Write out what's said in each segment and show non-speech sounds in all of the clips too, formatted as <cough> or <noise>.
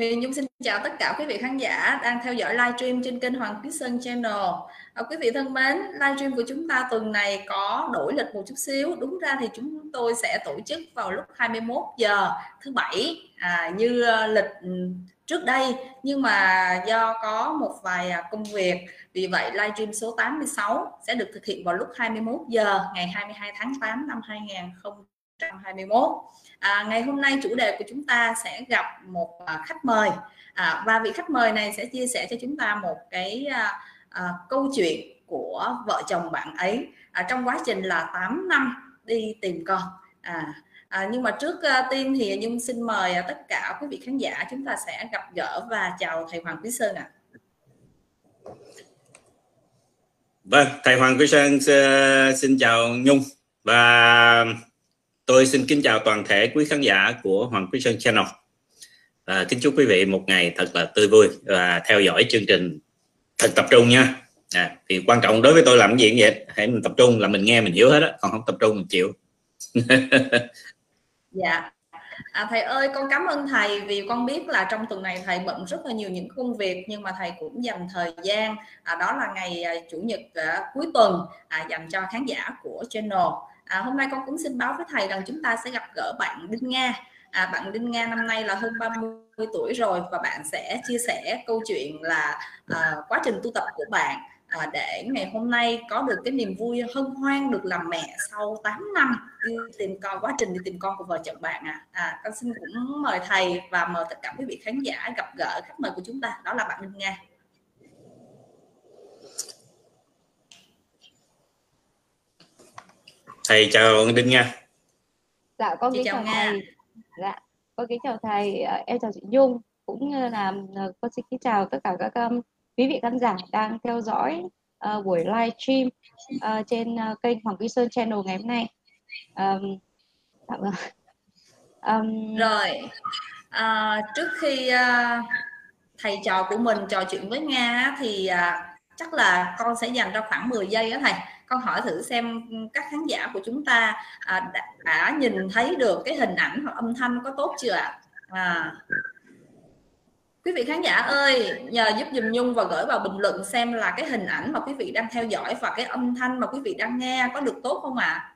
Huyền Nhung xin chào tất cả quý vị khán giả đang theo dõi livestream trên kênh Hoàng Quý Sơn Channel. À, quý vị thân mến, livestream của chúng ta tuần này có đổi lịch một chút xíu. Đúng ra thì chúng tôi sẽ tổ chức vào lúc 21 giờ thứ bảy à, như ờ, lịch ừ, trước đây nhưng mà do có một vài à, công việc vì vậy livestream số 86 sẽ được thực hiện vào lúc 21 giờ ngày 22 tháng 8 năm 2020 2021 à, ngày hôm nay chủ đề của chúng ta sẽ gặp một à, khách mời. À, và vị khách mời này sẽ chia sẻ cho chúng ta một cái à, à, câu chuyện của vợ chồng bạn ấy. À, trong quá trình là 8 năm đi tìm con. À, à, nhưng mà trước uh, tiên thì nhung xin mời uh, tất cả quý vị khán giả chúng ta sẽ gặp gỡ và chào thầy hoàng quý sơn ạ. À. vâng thầy hoàng quý sơn xin chào nhung. Và tôi xin kính chào toàn thể quý khán giả của hoàng quý sơn channel. À, kính chúc quý vị một ngày thật là tươi vui và theo dõi chương trình thật tập trung nha. À, thì quan trọng đối với tôi làm cái gì vậy hãy mình tập trung là mình nghe mình hiểu hết á còn không tập trung mình chịu. <laughs> Dạ. À, thầy ơi con cảm ơn thầy vì con biết là trong tuần này thầy bận rất là nhiều những công việc nhưng mà thầy cũng dành thời gian à, đó là ngày à, chủ nhật à, cuối tuần à, dành cho khán giả của channel à, hôm nay con cũng xin báo với thầy rằng chúng ta sẽ gặp gỡ bạn Đinh Nga à, bạn Đinh Nga năm nay là hơn 30 tuổi rồi và bạn sẽ chia sẻ câu chuyện là à, quá trình tu tập của bạn à, để ngày hôm nay có được cái niềm vui hân hoan được làm mẹ sau 8 năm đi tìm con quá trình đi tìm con của vợ chồng bạn à. à con xin cũng mời thầy và mời tất cả quý vị khán giả gặp gỡ khách mời của chúng ta đó là bạn Đinh Nga thầy chào Đinh Nga dạ con kính chào, chào thầy. dạ con kính chào thầy. Ờ, em chào chị Nhung. Cũng như là ờ, con xin kính chào tất cả các um, quý vị khán giả đang theo dõi uh, buổi live stream uh, trên uh, kênh Hoàng Quý Sơn Channel ngày hôm nay. Um, um, rồi. À, trước khi uh, thầy trò của mình trò chuyện với Nga thì uh, chắc là con sẽ dành ra khoảng 10 giây đó thầy con hỏi thử xem các khán giả của chúng ta à, đã, đã nhìn thấy được cái hình ảnh hoặc âm thanh có tốt chưa ạ? À, quý vị khán giả ơi nhờ giúp dùm nhung và gửi vào bình luận xem là cái hình ảnh mà quý vị đang theo dõi và cái âm thanh mà quý vị đang nghe có được tốt không ạ? À?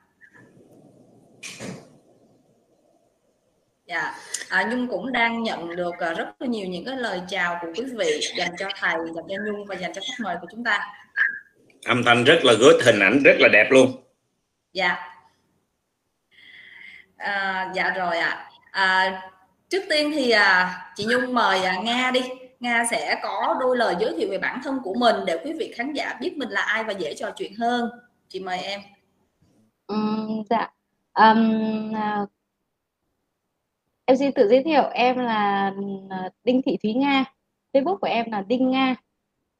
dạ. À, nhung cũng đang nhận được à, rất là nhiều những cái lời chào của quý vị dành cho thầy dành cho nhung và dành cho khách mời của chúng ta âm thanh rất là good hình ảnh rất là đẹp luôn. Dạ. À, dạ rồi ạ. À. à, trước tiên thì à, chị Nhung mời à, Nga đi. Nga sẽ có đôi lời giới thiệu về bản thân của mình để quý vị khán giả biết mình là ai và dễ trò chuyện hơn. Chị mời em. Um, dạ. Um, uh, em xin tự giới thiệu em là à, Đinh Thị Thúy Nga. Facebook của em là Đinh Nga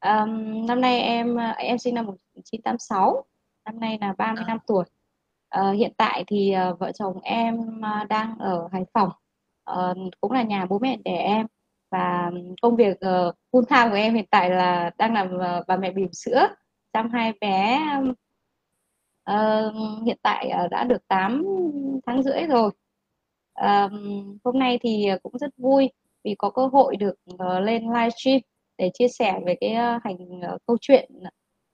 um, năm nay em em sinh năm 1986 năm nay là 30 năm tuổi. Uh, hiện tại thì uh, vợ chồng em uh, đang ở Hải Phòng. Uh, cũng là nhà bố mẹ đẻ em và công việc uh, full time của em hiện tại là đang làm uh, bà mẹ bỉm sữa chăm hai bé. Uh, hiện tại uh, đã được 8 tháng rưỡi rồi. Uh, hôm nay thì cũng rất vui vì có cơ hội được uh, lên livestream để chia sẻ về cái ờ, hành ờ, câu chuyện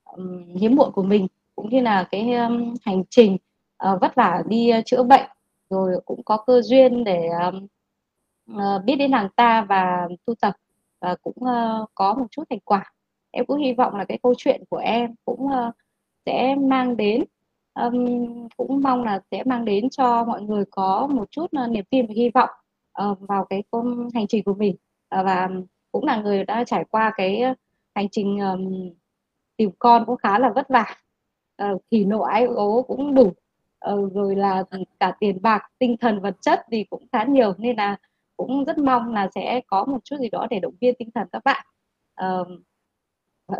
um, hiếm muộn của mình cũng như là cái um, hành trình uh, vất vả đi uh, chữa bệnh rồi cũng có cơ duyên để um, uh, biết đến nàng ta và tu tập và cũng uh, có một chút thành quả. Em cũng hy vọng là cái câu chuyện của em cũng uh, sẽ mang đến um, cũng mong là sẽ mang đến cho mọi người có một chút uh, niềm tin và hy vọng uh, vào cái công hành trình của mình uh, và cũng là người đã trải qua cái ờ, hành trình um, tìm con cũng khá là vất vả. Uh, thì nộ ái ố cũng đủ. Uh, rồi là cả tiền bạc tinh thần vật chất thì cũng khá nhiều nên là cũng rất mong là sẽ có một chút gì đó để động viên tinh thần các bạn. Uh, <laughs>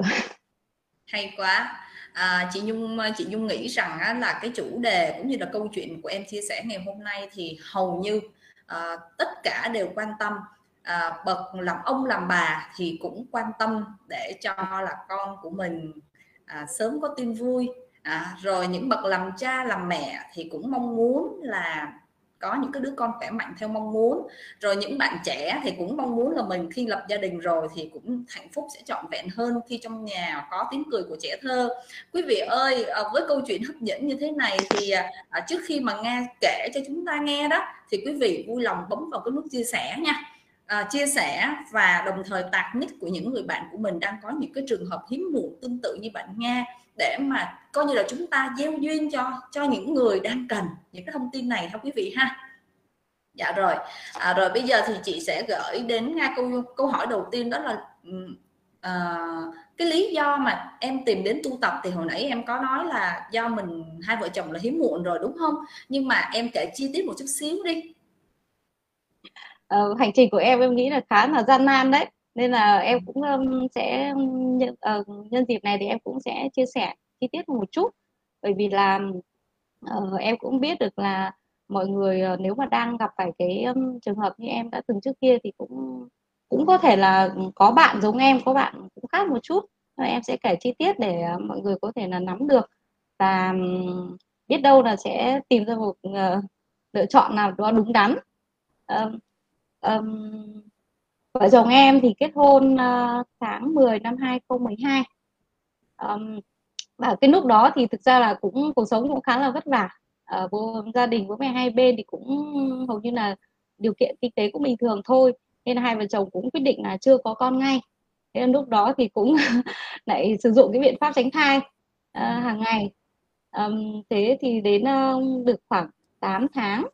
hay quá. À, chị nhung chị nhung nghĩ rằng á, là cái chủ đề cũng như là câu chuyện của em chia sẻ ngày hôm nay thì hầu như à, tất cả đều quan tâm à, bậc làm ông làm bà thì cũng quan tâm để cho là con của mình à, sớm có tin vui. À, rồi những bậc làm cha làm mẹ thì cũng mong muốn là có những cái đứa con khỏe mạnh theo mong muốn. Rồi những bạn trẻ thì cũng mong muốn là mình khi lập gia đình rồi thì cũng hạnh phúc sẽ trọn vẹn hơn khi trong nhà có tiếng cười của trẻ thơ. Quý vị ơi à, với câu chuyện hấp dẫn như thế này thì à, à, trước khi mà nghe kể cho chúng ta nghe đó thì quý vị vui lòng bấm vào cái nút chia sẻ nha à, chia sẻ và đồng thời tạc nick của những người bạn của mình đang có những cái trường hợp hiếm muộn tương tự như bạn nghe để mà coi như là chúng ta gieo duyên cho cho những người đang cần những cái thông tin này thưa quý vị ha. Dạ rồi. À, rồi bây giờ thì chị sẽ gửi đến ngay câu câu hỏi đầu tiên đó là uh, cái lý do mà em tìm đến tu tập thì hồi nãy em có nói là do mình hai vợ chồng là hiếm muộn rồi đúng không? Nhưng mà em kể chi tiết một chút xíu đi uh, hành trình của em em nghĩ là khá là gian nan đấy. Nên là em cũng um, sẽ nhân, uh, ờ, nhân dịp này thì em cũng sẽ chia sẻ chi tiết một chút. Bởi vì là uh, em cũng biết được là mọi người uh, nếu mà đang gặp phải cái um, trường hợp như em đã từng trước kia thì cũng cũng có thể là có bạn giống em có bạn cũng khác một chút. Em sẽ kể chi tiết để uh, mọi người có thể là nắm được. Và um, biết đâu là sẽ tìm ra một uh, lựa chọn nào đó đúng đắn. Uh, um, vợ chồng em thì kết hôn uh, tháng 10 năm 2012 um, và cái lúc đó thì thực ra là cũng cuộc sống cũng khá là vất vả. Uh, bố gia đình bố mẹ hai bên thì cũng hầu như là điều kiện kinh tế cũng bình thường thôi nên hai vợ chồng cũng quyết định là chưa có con ngay. Thế nên lúc đó thì cũng <laughs> lại sử dụng cái biện pháp tránh thai uh, hàng ngày. Um, thế thì đến uh, được khoảng 8 tháng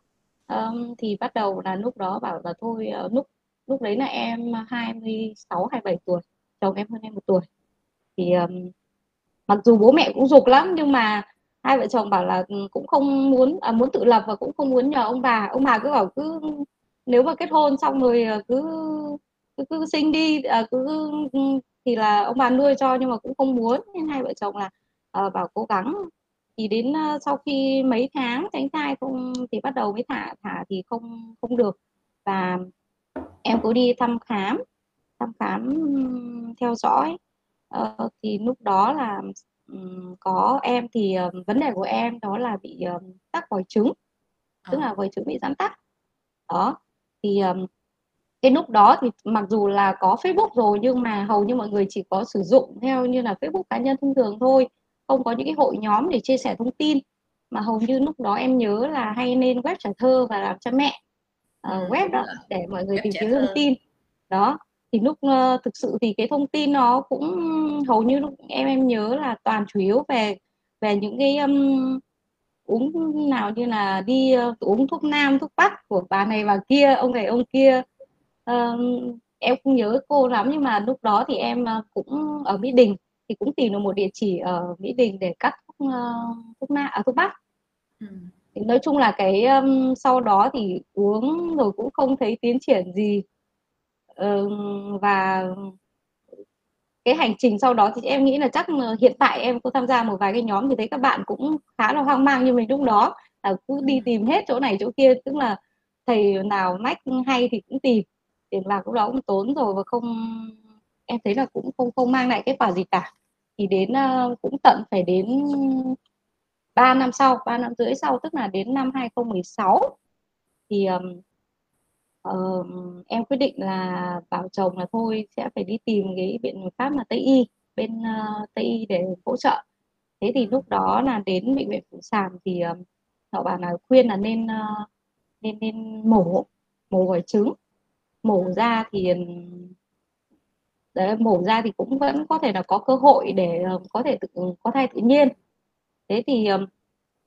um, thì bắt đầu là lúc đó bảo là thôi uh, lúc lúc đấy là em 26 27 tuổi chồng em hơn em một tuổi. Thì um, mặc dù bố mẹ cũng dục lắm nhưng mà hai vợ chồng bảo là ừ, cũng không muốn à, muốn tự lập và cũng không muốn nhờ ông bà. Ông bà cứ bảo cứ nếu mà kết hôn xong rồi ờ, cứ cứ, cứ sinh đi à, cứ ừ, thì là ông bà nuôi cho nhưng mà cũng không muốn. Nên hai vợ chồng là uh, bảo cố gắng thì đến uh, sau khi mấy tháng tránh thai không thì bắt đầu mới thả thả thì không không được. Và em có đi thăm khám thăm khám theo dõi. Uh, thì lúc đó là um, có em thì uh, vấn đề của em đó là bị uh, tắc vòi trứng. Tức là vòi trứng bị giãn tắc. Đó thì um, cái lúc đó thì mặc dù là có Facebook rồi nhưng mà hầu như mọi người chỉ có sử dụng theo như là Facebook cá nhân thông thường thôi không có những cái hội nhóm để chia sẻ thông tin. Mà hầu như lúc đó em nhớ là hay nên web trả thơ và làm cha mẹ uh, web đó để mọi người tìm kiếm thông tin. Đó thì lúc uh, thực sự thì cái thông tin nó cũng hầu như lúc em em nhớ là toàn chủ yếu về về những cái um, uống nào như là đi uh, uống thuốc nam thuốc bắc của bà này bà kia ông này ông kia. Uh, em không nhớ cô lắm nhưng mà lúc đó thì em cũng ở mỹ đình thì cũng tìm được một địa chỉ ở mỹ đình để cắt thuốc thuốc nam à, thuốc bắc. Ừ. Nói chung là cái um, sau đó thì uống rồi cũng không thấy tiến triển gì. Um, và cái hành trình sau đó thì em nghĩ là chắc hiện tại em có tham gia một vài cái nhóm thì thấy các bạn cũng khá là hoang mang như mình lúc đó. Là cứ đi tìm hết chỗ này chỗ kia tức là thầy nào nách hay thì cũng tìm. Tiền bạc lúc đó cũng tốn rồi và không em thấy là cũng không không mang lại kết quả gì cả thì đến uh, cũng tận phải đến 3 năm sau 3 năm rưỡi sau tức là đến năm 2016 thì um, uh, em quyết định là bảo chồng là thôi sẽ phải đi tìm cái biện pháp là tây y bên uh, tây y để hỗ trợ. Thế thì lúc đó là đến bệnh viện phụ sản thì um, họ bảo là khuyên là nên uh, nên nên mổ mổ vòi trứng mổ ra thì đấy, mổ ra thì cũng vẫn có thể là có cơ hội để ờ, có thể tự, có thai tự nhiên. Thế thì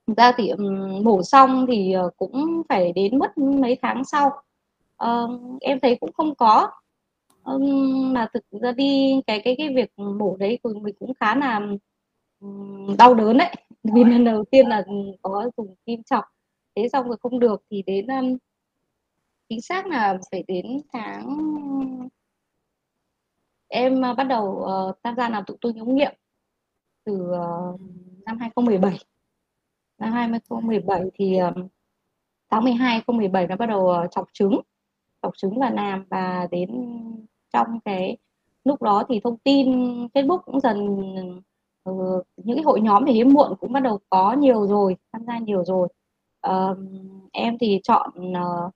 thực ra thì mổ xong thì ờ, cũng phải đến mất mấy tháng sau. Uh, em thấy cũng không có. Um, mà thực ra đi cái cái cái việc mổ đấy của mình cũng khá là um, đau đớn đấy. <laughs> Vì lần đầu tiên là có dùng kim chọc. Thế xong rồi không được thì đến um, chính xác là phải đến tháng em ờ, bắt đầu uh, tham gia làm tụ tôi nhóm nghiệm từ uh, năm 2017 năm 2017 thì tháng 12 2017 nó bắt đầu uh, chọc trứng. Chọc trứng và làm và đến trong cái lúc đó thì thông tin Facebook cũng dần uh, những cái hội nhóm để hiếm muộn cũng bắt đầu có nhiều rồi tham gia nhiều rồi. Uh, em thì chọn uh,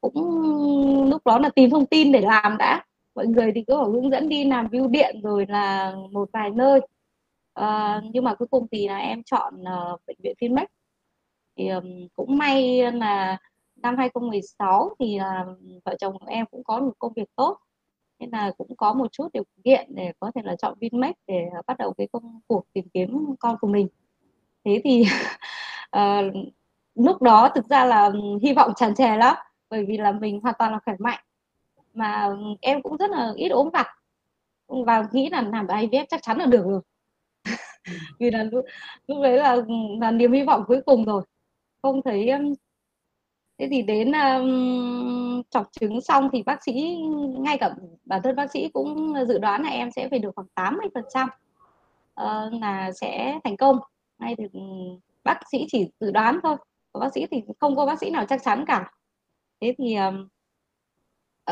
cũng lúc đó là tìm thông tin để làm đã mọi người thì cứ hướng dẫn đi làm view điện rồi là một vài nơi. À, nhưng mà cuối cùng thì là em chọn uh, bệnh viện Vinmec. Thì um, cũng may là năm 2016 thì là vợ chồng của em cũng có một công việc tốt. Nên là cũng có một chút điều kiện để có thể là chọn Vinmec để bắt đầu cái công cuộc tìm kiếm con của mình. Thế thì uh, <laughs> lúc đó thực ra là hy vọng tràn trề lắm. Bởi vì là mình hoàn toàn là khỏe mạnh mà em cũng rất là ít ốm vặt. Và nghĩ là làm IVF chắc chắn là được rồi. <laughs> Vì là lúc, lúc đấy là là niềm hy vọng cuối cùng rồi. Không thấy um, thế thì đến um, chọc trứng xong thì bác sĩ ngay cả bản thân bác sĩ cũng dự đoán là em sẽ phải được khoảng 80 phần trăm uh, là sẽ thành công. Ngay thì ừ, bác sĩ chỉ dự đoán thôi. Bác sĩ thì không có bác sĩ nào chắc chắn cả. Thế thì um,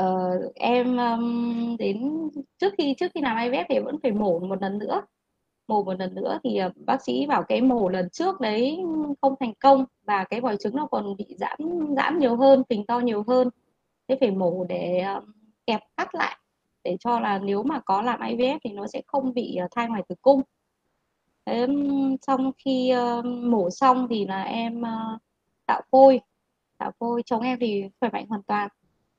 uh, em um, đến trước khi trước khi làm IVF thì vẫn phải mổ một lần nữa. Mổ một lần nữa thì ờ, bác sĩ bảo cái mổ lần trước đấy không thành công và cái vòi trứng nó còn bị giãn giãn nhiều hơn phình to nhiều hơn. Thế phải mổ để kẹp cắt lại để cho là nếu mà có làm IVF thì nó sẽ không bị ờ, thai ngoài tử cung. Thế xong khi mổ xong thì là em tạo phôi. Tạo phôi chồng em thì khỏe mạnh hoàn toàn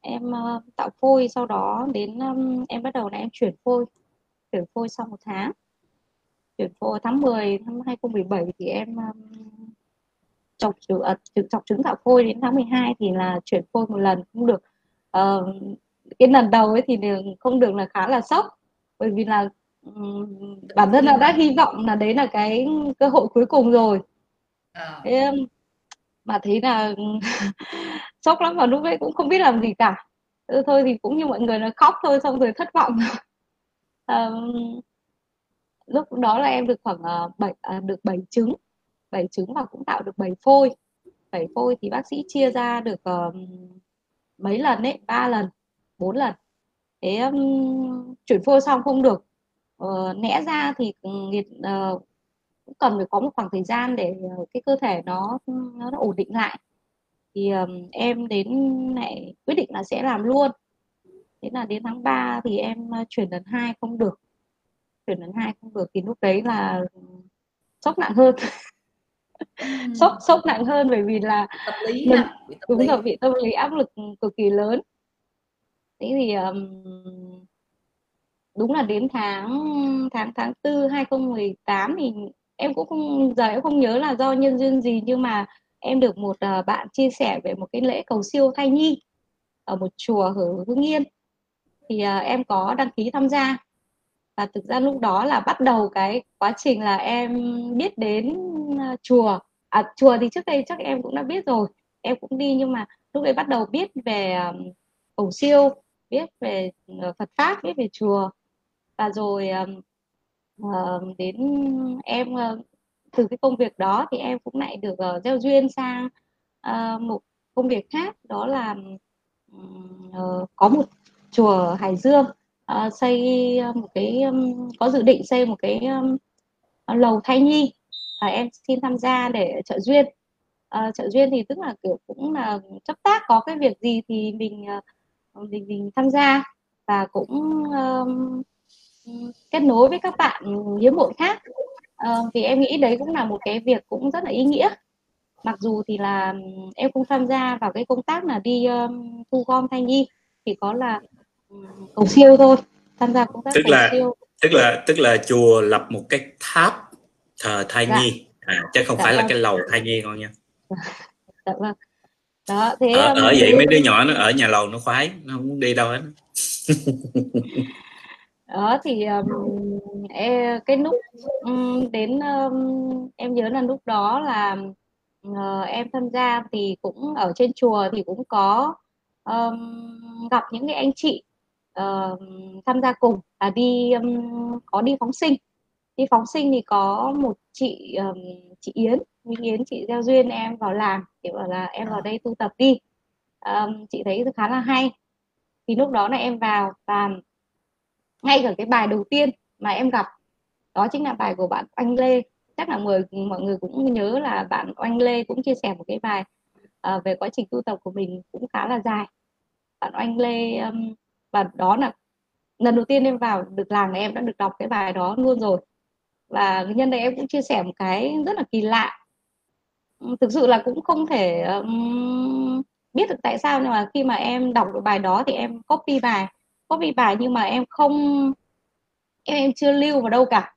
em uh, tạo phôi sau đó đến um, em bắt đầu là em chuyển phôi. Chuyển phôi sau một tháng. Chuyển phôi tháng 10 năm 2017 thì em um, chọc trứng à, chọc trứng tạo phôi đến tháng 12 thì là chuyển phôi một lần cũng được. Uh, cái lần đầu ấy thì không được là khá là sốc. Bởi vì là um, bản thân là đã hy vọng là đấy là cái cơ hội cuối cùng rồi. À. thế mà thấy là <laughs> sốc lắm và lúc đấy cũng không biết làm gì cả. Ừ, thôi thì cũng như mọi người là khóc thôi xong rồi thất vọng. <laughs> À, lúc đó là em được khoảng ờ, uh, 7 à, được bảy trứng. Bảy trứng và cũng tạo được bảy phôi. Bảy phôi thì bác sĩ chia ra được uh, mấy lần đấy ba lần bốn lần. Thế um, chuyển phôi xong không được. Ờ, uh, nẽ ra thì uh, cũng cần phải có một khoảng thời gian để cái cơ thể nó nó, nó ổn định lại thì um, em đến lại quyết định là sẽ làm luôn. Thế là đến tháng 3 thì em chuyển lần hai không được. Chuyển lần hai không được thì lúc đấy là sốc nặng hơn. <laughs> Sốc sốc nặng hơn bởi vì là tập lý mình, đúng rồi bị tâm lý áp lực cực kỳ lớn. Thế thì um, đúng là đến tháng tháng tháng tư 2018 thì em cũng không giờ em không nhớ là do nhân duyên gì nhưng mà em được một uh, bạn chia sẻ về một cái lễ cầu siêu thai nhi ở một chùa ở Hưng Yên. Thì uh, em có đăng ký tham gia. Và thực ra lúc đó là bắt đầu cái quá trình là em biết đến uh, chùa. À chùa thì trước đây chắc em cũng đã biết rồi. Em cũng đi nhưng mà lúc đấy bắt đầu biết về um, cầu siêu biết về uh, Phật pháp biết về chùa. Và rồi um, uh, đến em uh, từ cái công việc đó thì em cũng lại được uh, gieo duyên sang uh, một công việc khác đó là uh, có một chùa Hải Dương uh, xây một cái um, có dự định xây một cái um, lầu thai nhi và em xin tham gia để trợ duyên. Uh, trợ duyên thì tức là kiểu cũng là chấp tác có cái việc gì thì mình uh, mình mình tham gia và cũng um, kết nối với các bạn hiếm muộn khác à, vì em nghĩ đấy cũng là một cái việc cũng rất là ý nghĩa mặc dù thì là em không tham gia vào cái công tác là đi um, thu gom thai nhi thì có là um, cầu siêu thôi tham gia công tác tức là siêu. tức là tức là chùa lập một cái tháp thờ thai dạ. nhi à, chứ không dạ phải vâng. là cái lầu thai nhi con nha <laughs> dạ vâng đó thế ở, ở vậy mấy đứa nhỏ nó ở nhà lầu nó khoái nó không muốn đi đâu hết <laughs> đó thì um, e, cái lúc um, đến um, em nhớ là lúc đó là uh, em tham gia thì cũng ở trên chùa thì cũng có um, gặp những cái anh chị uh, tham gia cùng là đi um, có đi phóng sinh. Đi phóng sinh thì có một chị um, chị Yến Minh Yến chị gieo duyên em vào làm thì bảo là em vào đây tu tập đi. Um, chị thấy khá là hay. Thì lúc đó là em vào và ngay cả cái bài đầu tiên mà em gặp đó chính là bài của bạn Anh Lê. Chắc là người mọi người cũng nhớ là bạn Anh Lê cũng chia sẻ một cái bài uh, về quá trình tu tập của mình cũng khá là dài. Bạn Oanh Lê um, và đó là lần đầu tiên em vào được làng em đã được đọc cái bài đó luôn rồi. Và nhân đây em cũng chia sẻ một cái rất là kỳ lạ. Thực sự là cũng không thể um, biết được tại sao nhưng mà khi mà em đọc được bài đó thì em copy bài copy bài nhưng mà em không em em chưa lưu vào đâu cả.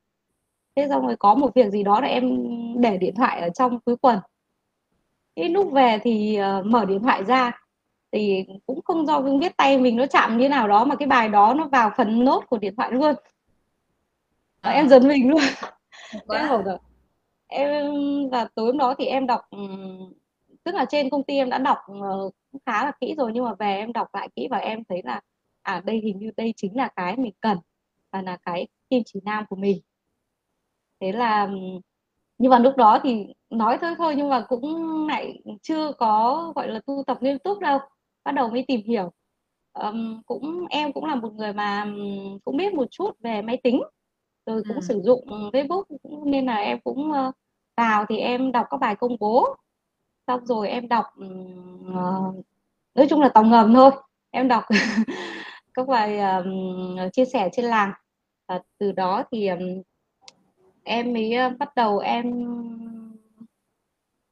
Thế xong rồi có một việc gì đó là em để điện thoại ở trong túi quần. Cái lúc về thì uh, mở điện thoại ra thì cũng không do không biết tay mình nó chạm như nào đó mà cái bài đó nó vào phần nốt của điện thoại luôn. À. em giật mình luôn. Em bảo rồi em và tối hôm đó thì em đọc tức là trên công ty em đã đọc uh, khá là kỹ rồi nhưng mà về em đọc lại kỹ và em thấy là à đây hình như đây chính là cái mình cần và là cái kim chỉ nam của mình. Thế là nhưng mà lúc đó thì nói thôi thôi nhưng mà cũng lại chưa có gọi là tu tập nghiêm túc đâu bắt đầu mới tìm hiểu. Um, cũng em cũng là một người mà cũng biết một chút về máy tính rồi cũng ừ. sử dụng Facebook nên là em cũng uh, vào thì em đọc các bài công bố. Xong rồi em đọc uh, nói chung là tàu ngầm thôi em đọc <laughs> các bài um, chia sẻ trên làng. Và từ đó thì um, em mới bắt đầu em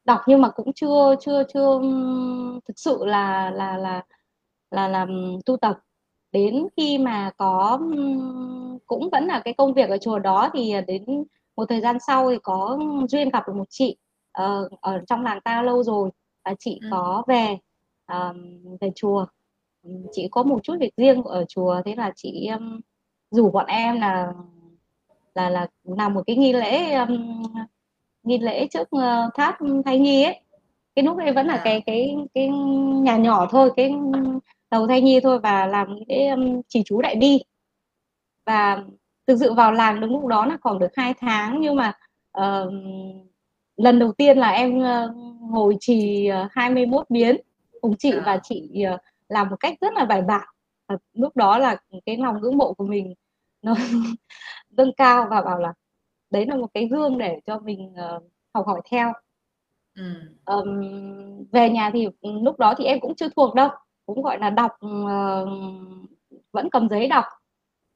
đọc nhưng mà cũng chưa chưa chưa thực sự là là là là làm tu tập. Đến khi mà có cũng vẫn là cái công việc ở chùa đó thì đến một thời gian sau thì có duyên gặp được một chị uh, ở trong làng ta lâu rồi. Và chị ừ. có về uh, về chùa chị có một chút việc riêng ở chùa thế là chị um, rủ bọn em là là là làm một cái nghi lễ um, nghi lễ trước uh, tháp thai nhi ấy cái lúc ấy vẫn là à. cái cái cái nhà nhỏ thôi cái đầu thai nhi thôi và làm cái um, chỉ chú đại bi và thực sự vào làng đứng lúc đó là khoảng được hai tháng nhưng mà uh, lần đầu tiên là em uh, ngồi trì uh, 21 biến cùng chị à. và chị uh, làm một cách rất là bài bản. Và lúc đó là cái lòng ngưỡng mộ của mình nó <laughs> dâng cao và bảo là đấy là một cái gương để cho mình uh, học hỏi theo. Ừ. um, về nhà thì lúc đó thì em cũng chưa thuộc đâu cũng gọi là đọc uh, vẫn cầm giấy đọc.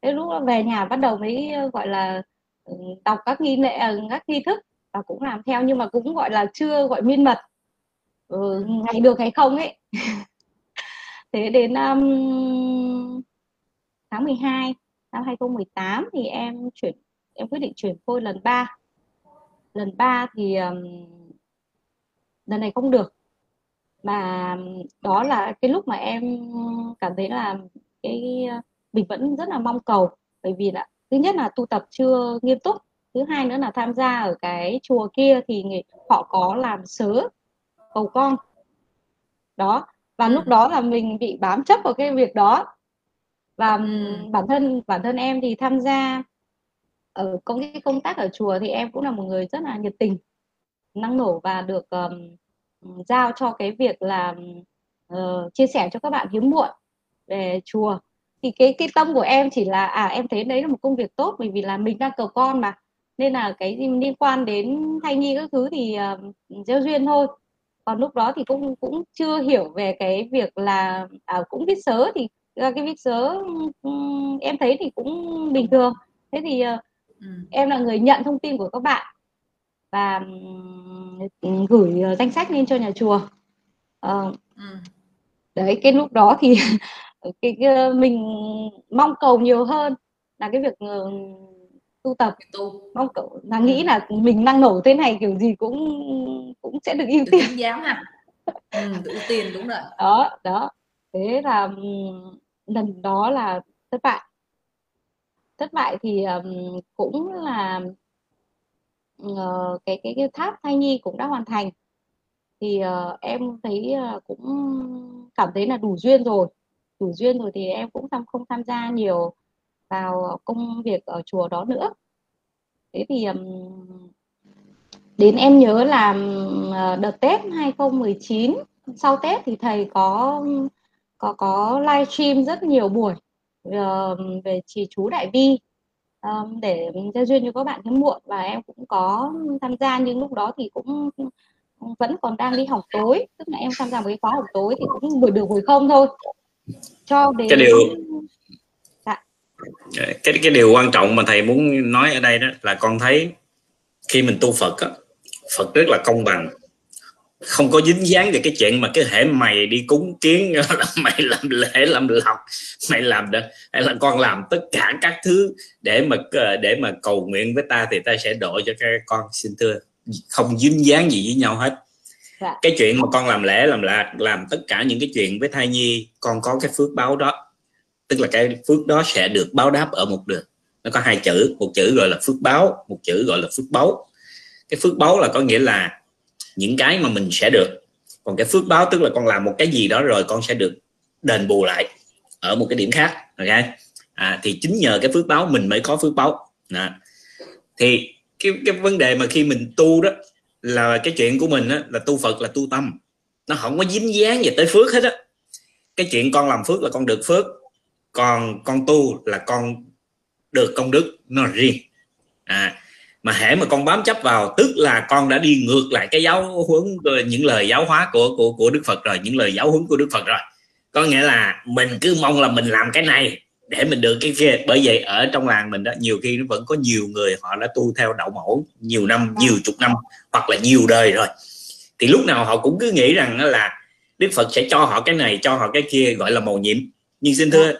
Thế lúc về nhà bắt đầu mới gọi là ừ, đọc các nghi lễ các nghi thức và cũng làm theo nhưng mà cũng gọi là chưa gọi miên mật. Ừ, ngày được hay không ấy <laughs> thế đến um, tháng 12 năm 2018 thì em chuyển em quyết định chuyển phôi lần 3 lần 3 thì um, lần này không được. Mà um, đó là cái lúc mà em cảm thấy là cái uh, mình vẫn rất là mong cầu. Bởi vì là thứ nhất là tu tập chưa nghiêm túc thứ hai nữa là tham gia ở cái chùa kia thì họ có làm sớ cầu con. Đó và lúc đó là mình bị bám chấp vào cái việc đó. Và ừ. bản thân bản thân em thì tham gia ở công cái công tác ở chùa thì em cũng là một người rất là nhiệt tình năng nổ và được um, giao cho cái việc là uh, chia sẻ cho các bạn hiếm muộn về chùa. Thì cái cái tâm của em chỉ là à em thấy đấy là một công việc tốt bởi vì là mình đang cầu con mà nên là cái gì liên quan đến thai nhi các thứ thì uh, gieo duyên thôi còn lúc đó thì cũng cũng chưa hiểu về cái việc là à, cũng viết sớ thì cái viết sớ um, em thấy thì cũng bình thường thế thì uh, ừ. em là người nhận thông tin của các bạn và um, gửi uh, danh sách lên cho nhà chùa uh, ừ. đấy cái lúc đó thì <laughs> cái, cái mình mong cầu nhiều hơn là cái việc tu tập. Tu. mong cậu là nghĩ là mình năng nổ thế này kiểu gì cũng cũng sẽ được ưu tiên. dám ha <laughs> ừ, ưu tiên đúng rồi. Đó đó. Thế là lần đó là thất bại. Thất bại thì um, cũng là uh, cái, cái cái tháp thai nhi cũng đã hoàn thành. Thì uh, em thấy uh, cũng cảm thấy là đủ duyên rồi. Đủ duyên rồi thì em cũng không không tham gia nhiều vào công việc ở chùa đó nữa thế thì đến em nhớ là ờ, đợt Tết 2019 sau Tết thì thầy có có có livestream rất nhiều buổi về trì chú đại bi để gieo duyên cho các bạn hiếm muộn và em cũng có tham gia nhưng lúc đó thì cũng vẫn còn đang đi học tối tức là em tham gia một cái khóa học tối thì cũng vừa được vừa không thôi cho đến cái điều. Cái cái điều quan trọng mà thầy muốn nói ở đây đó là con thấy khi mình tu Phật á, Phật rất là công bằng. Không có dính dáng về cái chuyện mà cái hệ mày đi cúng kiến <laughs> là mày làm lễ làm lọc mày làm được hay là con làm tất cả các thứ để mà để mà cầu nguyện với ta thì ta sẽ độ cho các con. Xin thưa không dính dáng gì với nhau hết. Dạ. cái chuyện mà con làm lễ làm lạc làm tất cả những cái chuyện với thai nhi con có cái phước báo đó tức là cái phước đó sẽ được báo đáp ở một đường. Nó có hai chữ một chữ gọi là phước báo một chữ gọi là phước báu. Cái phước báu là có nghĩa là những cái mà mình sẽ được. Còn cái phước báo tức là con làm một cái gì đó rồi con sẽ được đền bù lại ở một cái điểm khác ok? À, thì chính nhờ cái phước báo mình mới có phước báo à. thì cái cái vấn đề mà khi mình tu đó là cái chuyện của mình á, là tu Phật là tu tâm. Nó không có dính dáng gì tới phước hết á. Cái chuyện con làm phước là con được phước còn con tu là con được công đức nó riêng. À mà hễ mà con bám chấp vào tức là con đã đi ngược lại cái giáo huấn những lời giáo hóa của của của Đức Phật rồi những lời giáo huấn của Đức Phật rồi. Có nghĩa là mình cứ mong là mình làm cái này để mình được cái kia. Bởi vậy ở trong làng mình đó nhiều khi nó vẫn có nhiều người họ đã tu theo đạo mẫu nhiều năm nhiều chục năm hoặc là nhiều đời rồi. Thì lúc nào họ cũng cứ nghĩ rằng là Đức Phật sẽ cho họ cái này cho họ cái kia gọi là màu nhiệm. Nhưng xin thưa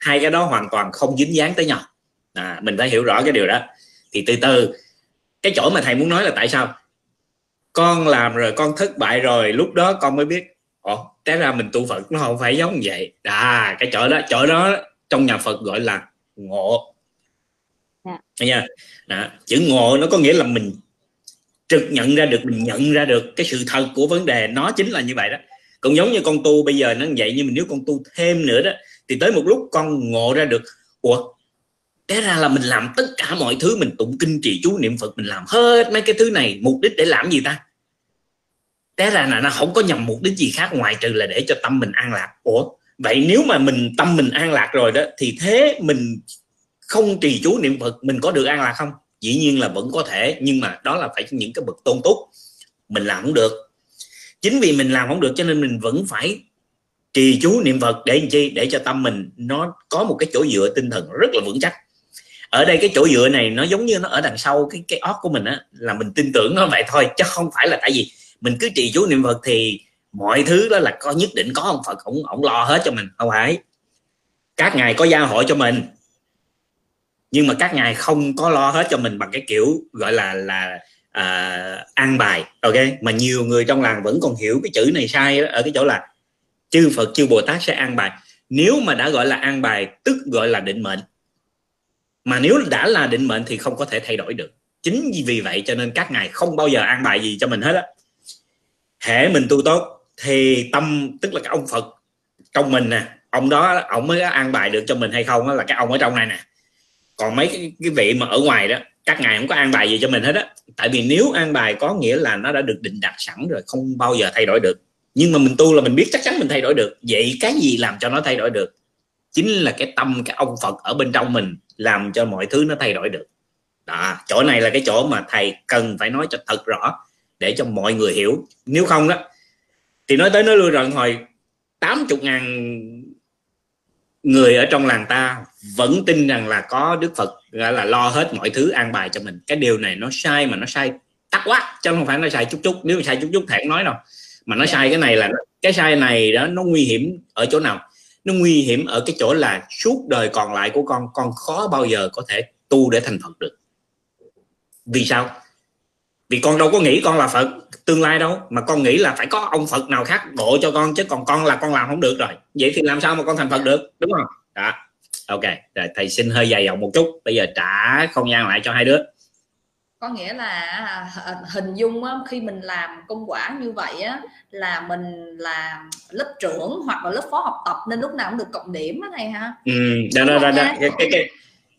hai cái đó hoàn toàn không dính dáng tới nhau. À, mình phải hiểu rõ cái điều đó. Thì từ từ cái chỗ mà thầy muốn nói là tại sao? Con làm rồi con thất bại rồi lúc đó con mới biết ồ té ra mình tu phật nó không phải giống vậy. À cái chỗ đó chỗ đó trong nhà phật gọi là ngộ. Yeah. Nha đó. chữ ngộ nó có nghĩa là mình trực nhận ra được mình nhận ra được cái sự thật của vấn đề. Nó chính là như vậy đó. Cũng giống như con tu bây giờ nó vậy nhưng mà nếu con tu thêm nữa đó thì tới một lúc con ngộ ra được, ủa, té ra là mình làm tất cả mọi thứ, mình tụng kinh trì chú niệm phật, mình làm hết mấy cái thứ này, mục đích để làm gì ta? Té ra là nó không có nhằm mục đích gì khác ngoài trừ là để cho tâm mình an lạc. Ủa, vậy nếu mà mình, tâm mình an lạc rồi đó, thì thế mình không trì chú niệm phật, mình có được an lạc không? Dĩ nhiên là vẫn có thể, nhưng mà đó là phải những cái bậc tôn túc. Mình làm không được. Chính vì mình làm không được cho nên mình vẫn phải trì chú niệm phật để làm chi? Để cho tâm mình nó có một cái chỗ dựa tinh thần rất là vững chắc. Ở đây cái chỗ dựa này nó giống như nó ở đằng sau cái cái óc của mình á là mình tin tưởng nó vậy thôi chứ không phải là tại vì mình cứ trì chú niệm phật thì mọi thứ đó là có nhất định có ông phật ông ông lo hết cho mình không phải. Các ngài có gia hội cho mình nhưng mà các ngài không có lo hết cho mình bằng cái kiểu gọi là là à, an bài ok? Mà nhiều người trong làng vẫn còn hiểu cái chữ này sai đó, ở cái chỗ là chư phật chư bồ tát sẽ an bài. Nếu mà đã gọi là an bài tức gọi là định mệnh. Mà nếu đã là định mệnh thì không có thể thay đổi được. Chính vì vậy cho nên các ngài không bao giờ an bài gì cho mình hết á. Hệ mình tu tốt thì tâm tức là cái ông phật trong mình nè ông đó ông mới an bài được cho mình hay không đó là cái ông ở trong này nè. Còn mấy cái, cái vị mà ở ngoài đó các ngài không có an bài gì cho mình hết á. Tại vì nếu an bài có nghĩa là nó đã được định đặt sẵn rồi không bao giờ thay đổi được nhưng mà mình tu là mình biết chắc chắn mình thay đổi được. Vậy cái gì làm cho nó thay đổi được? Chính là cái tâm, cái ông phật ở bên trong mình làm cho mọi thứ nó thay đổi được. Đó, chỗ này là cái chỗ mà thầy cần phải nói cho thật rõ để cho mọi người hiểu. Nếu không đó, thì nói tới nói lui rồi, hồi 80 ngàn người ở trong làng ta vẫn tin rằng là có Đức Phật, gọi là lo hết mọi thứ, an bài cho mình. Cái điều này nó sai mà nó sai tắc quá, chứ không phải nó sai chút chút. Nếu mà sai chút chút thẹn nói đâu mà nó sai cái này là cái sai này đó nó nguy hiểm ở chỗ nào? Nó nguy hiểm ở cái chỗ là suốt đời còn lại của con con khó bao giờ có thể tu để thành phật được. Vì sao? Vì con đâu có nghĩ con là phật tương lai đâu mà con nghĩ là phải có ông phật nào khác độ cho con chứ còn con là con làm không được rồi. Vậy thì làm sao mà con thành phật được? Đúng không? Đó. Ok rồi thầy xin hơi dài dòng một chút. Bây giờ trả không gian lại cho hai đứa có nghĩa là à, hình dung á, khi mình làm công quả như vậy á là mình là lớp trưởng hoặc là lớp phó học tập nên lúc nào cũng được cộng điểm này ha. Ừ đó, đó, đó, đó. Cái, cái, cái,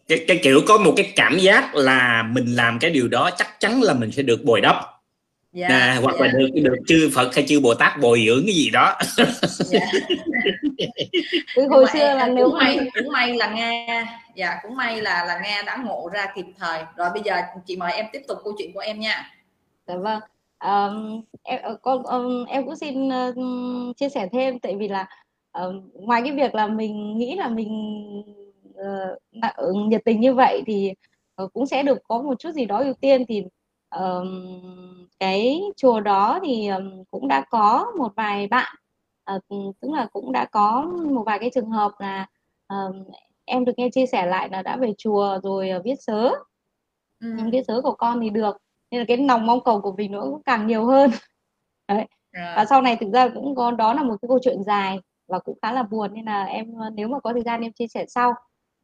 cái, cái kiểu có một cái cảm giác là mình làm cái điều đó chắc chắn là mình sẽ được bồi đắp yeah, dạ, à, hoặc yeah. là dạ. được được chư Phật hay chư Bồ Tát bồi dưỡng cái gì đó yeah. Dạ. <laughs> hồi xưa là nếu cũng may cũng may là nghe dạ cũng may là là nghe đã ngộ ra kịp thời rồi bây giờ chị mời em tiếp tục câu chuyện của em nha dạ vâng um, em con um, em cũng xin uh, chia sẻ thêm tại vì là uh, ngoài cái việc là mình nghĩ là mình uh, nhiệt tình như vậy thì uh, cũng sẽ được có một chút gì đó ưu tiên thì um, cái chùa đó thì cũng đã có một vài bạn uh, tức là cũng đã có một vài cái trường hợp là uh, em được nghe chia sẻ lại là đã về chùa rồi uh, viết sớ. Ừ. viết sớ của con thì được nên là cái lòng mong cầu của mình nó cũng càng nhiều hơn. <laughs> Đấy. Và sau này thực ra cũng có đó là một cái câu chuyện dài và cũng khá là buồn nên là em nếu mà có thời gian em chia sẻ sau.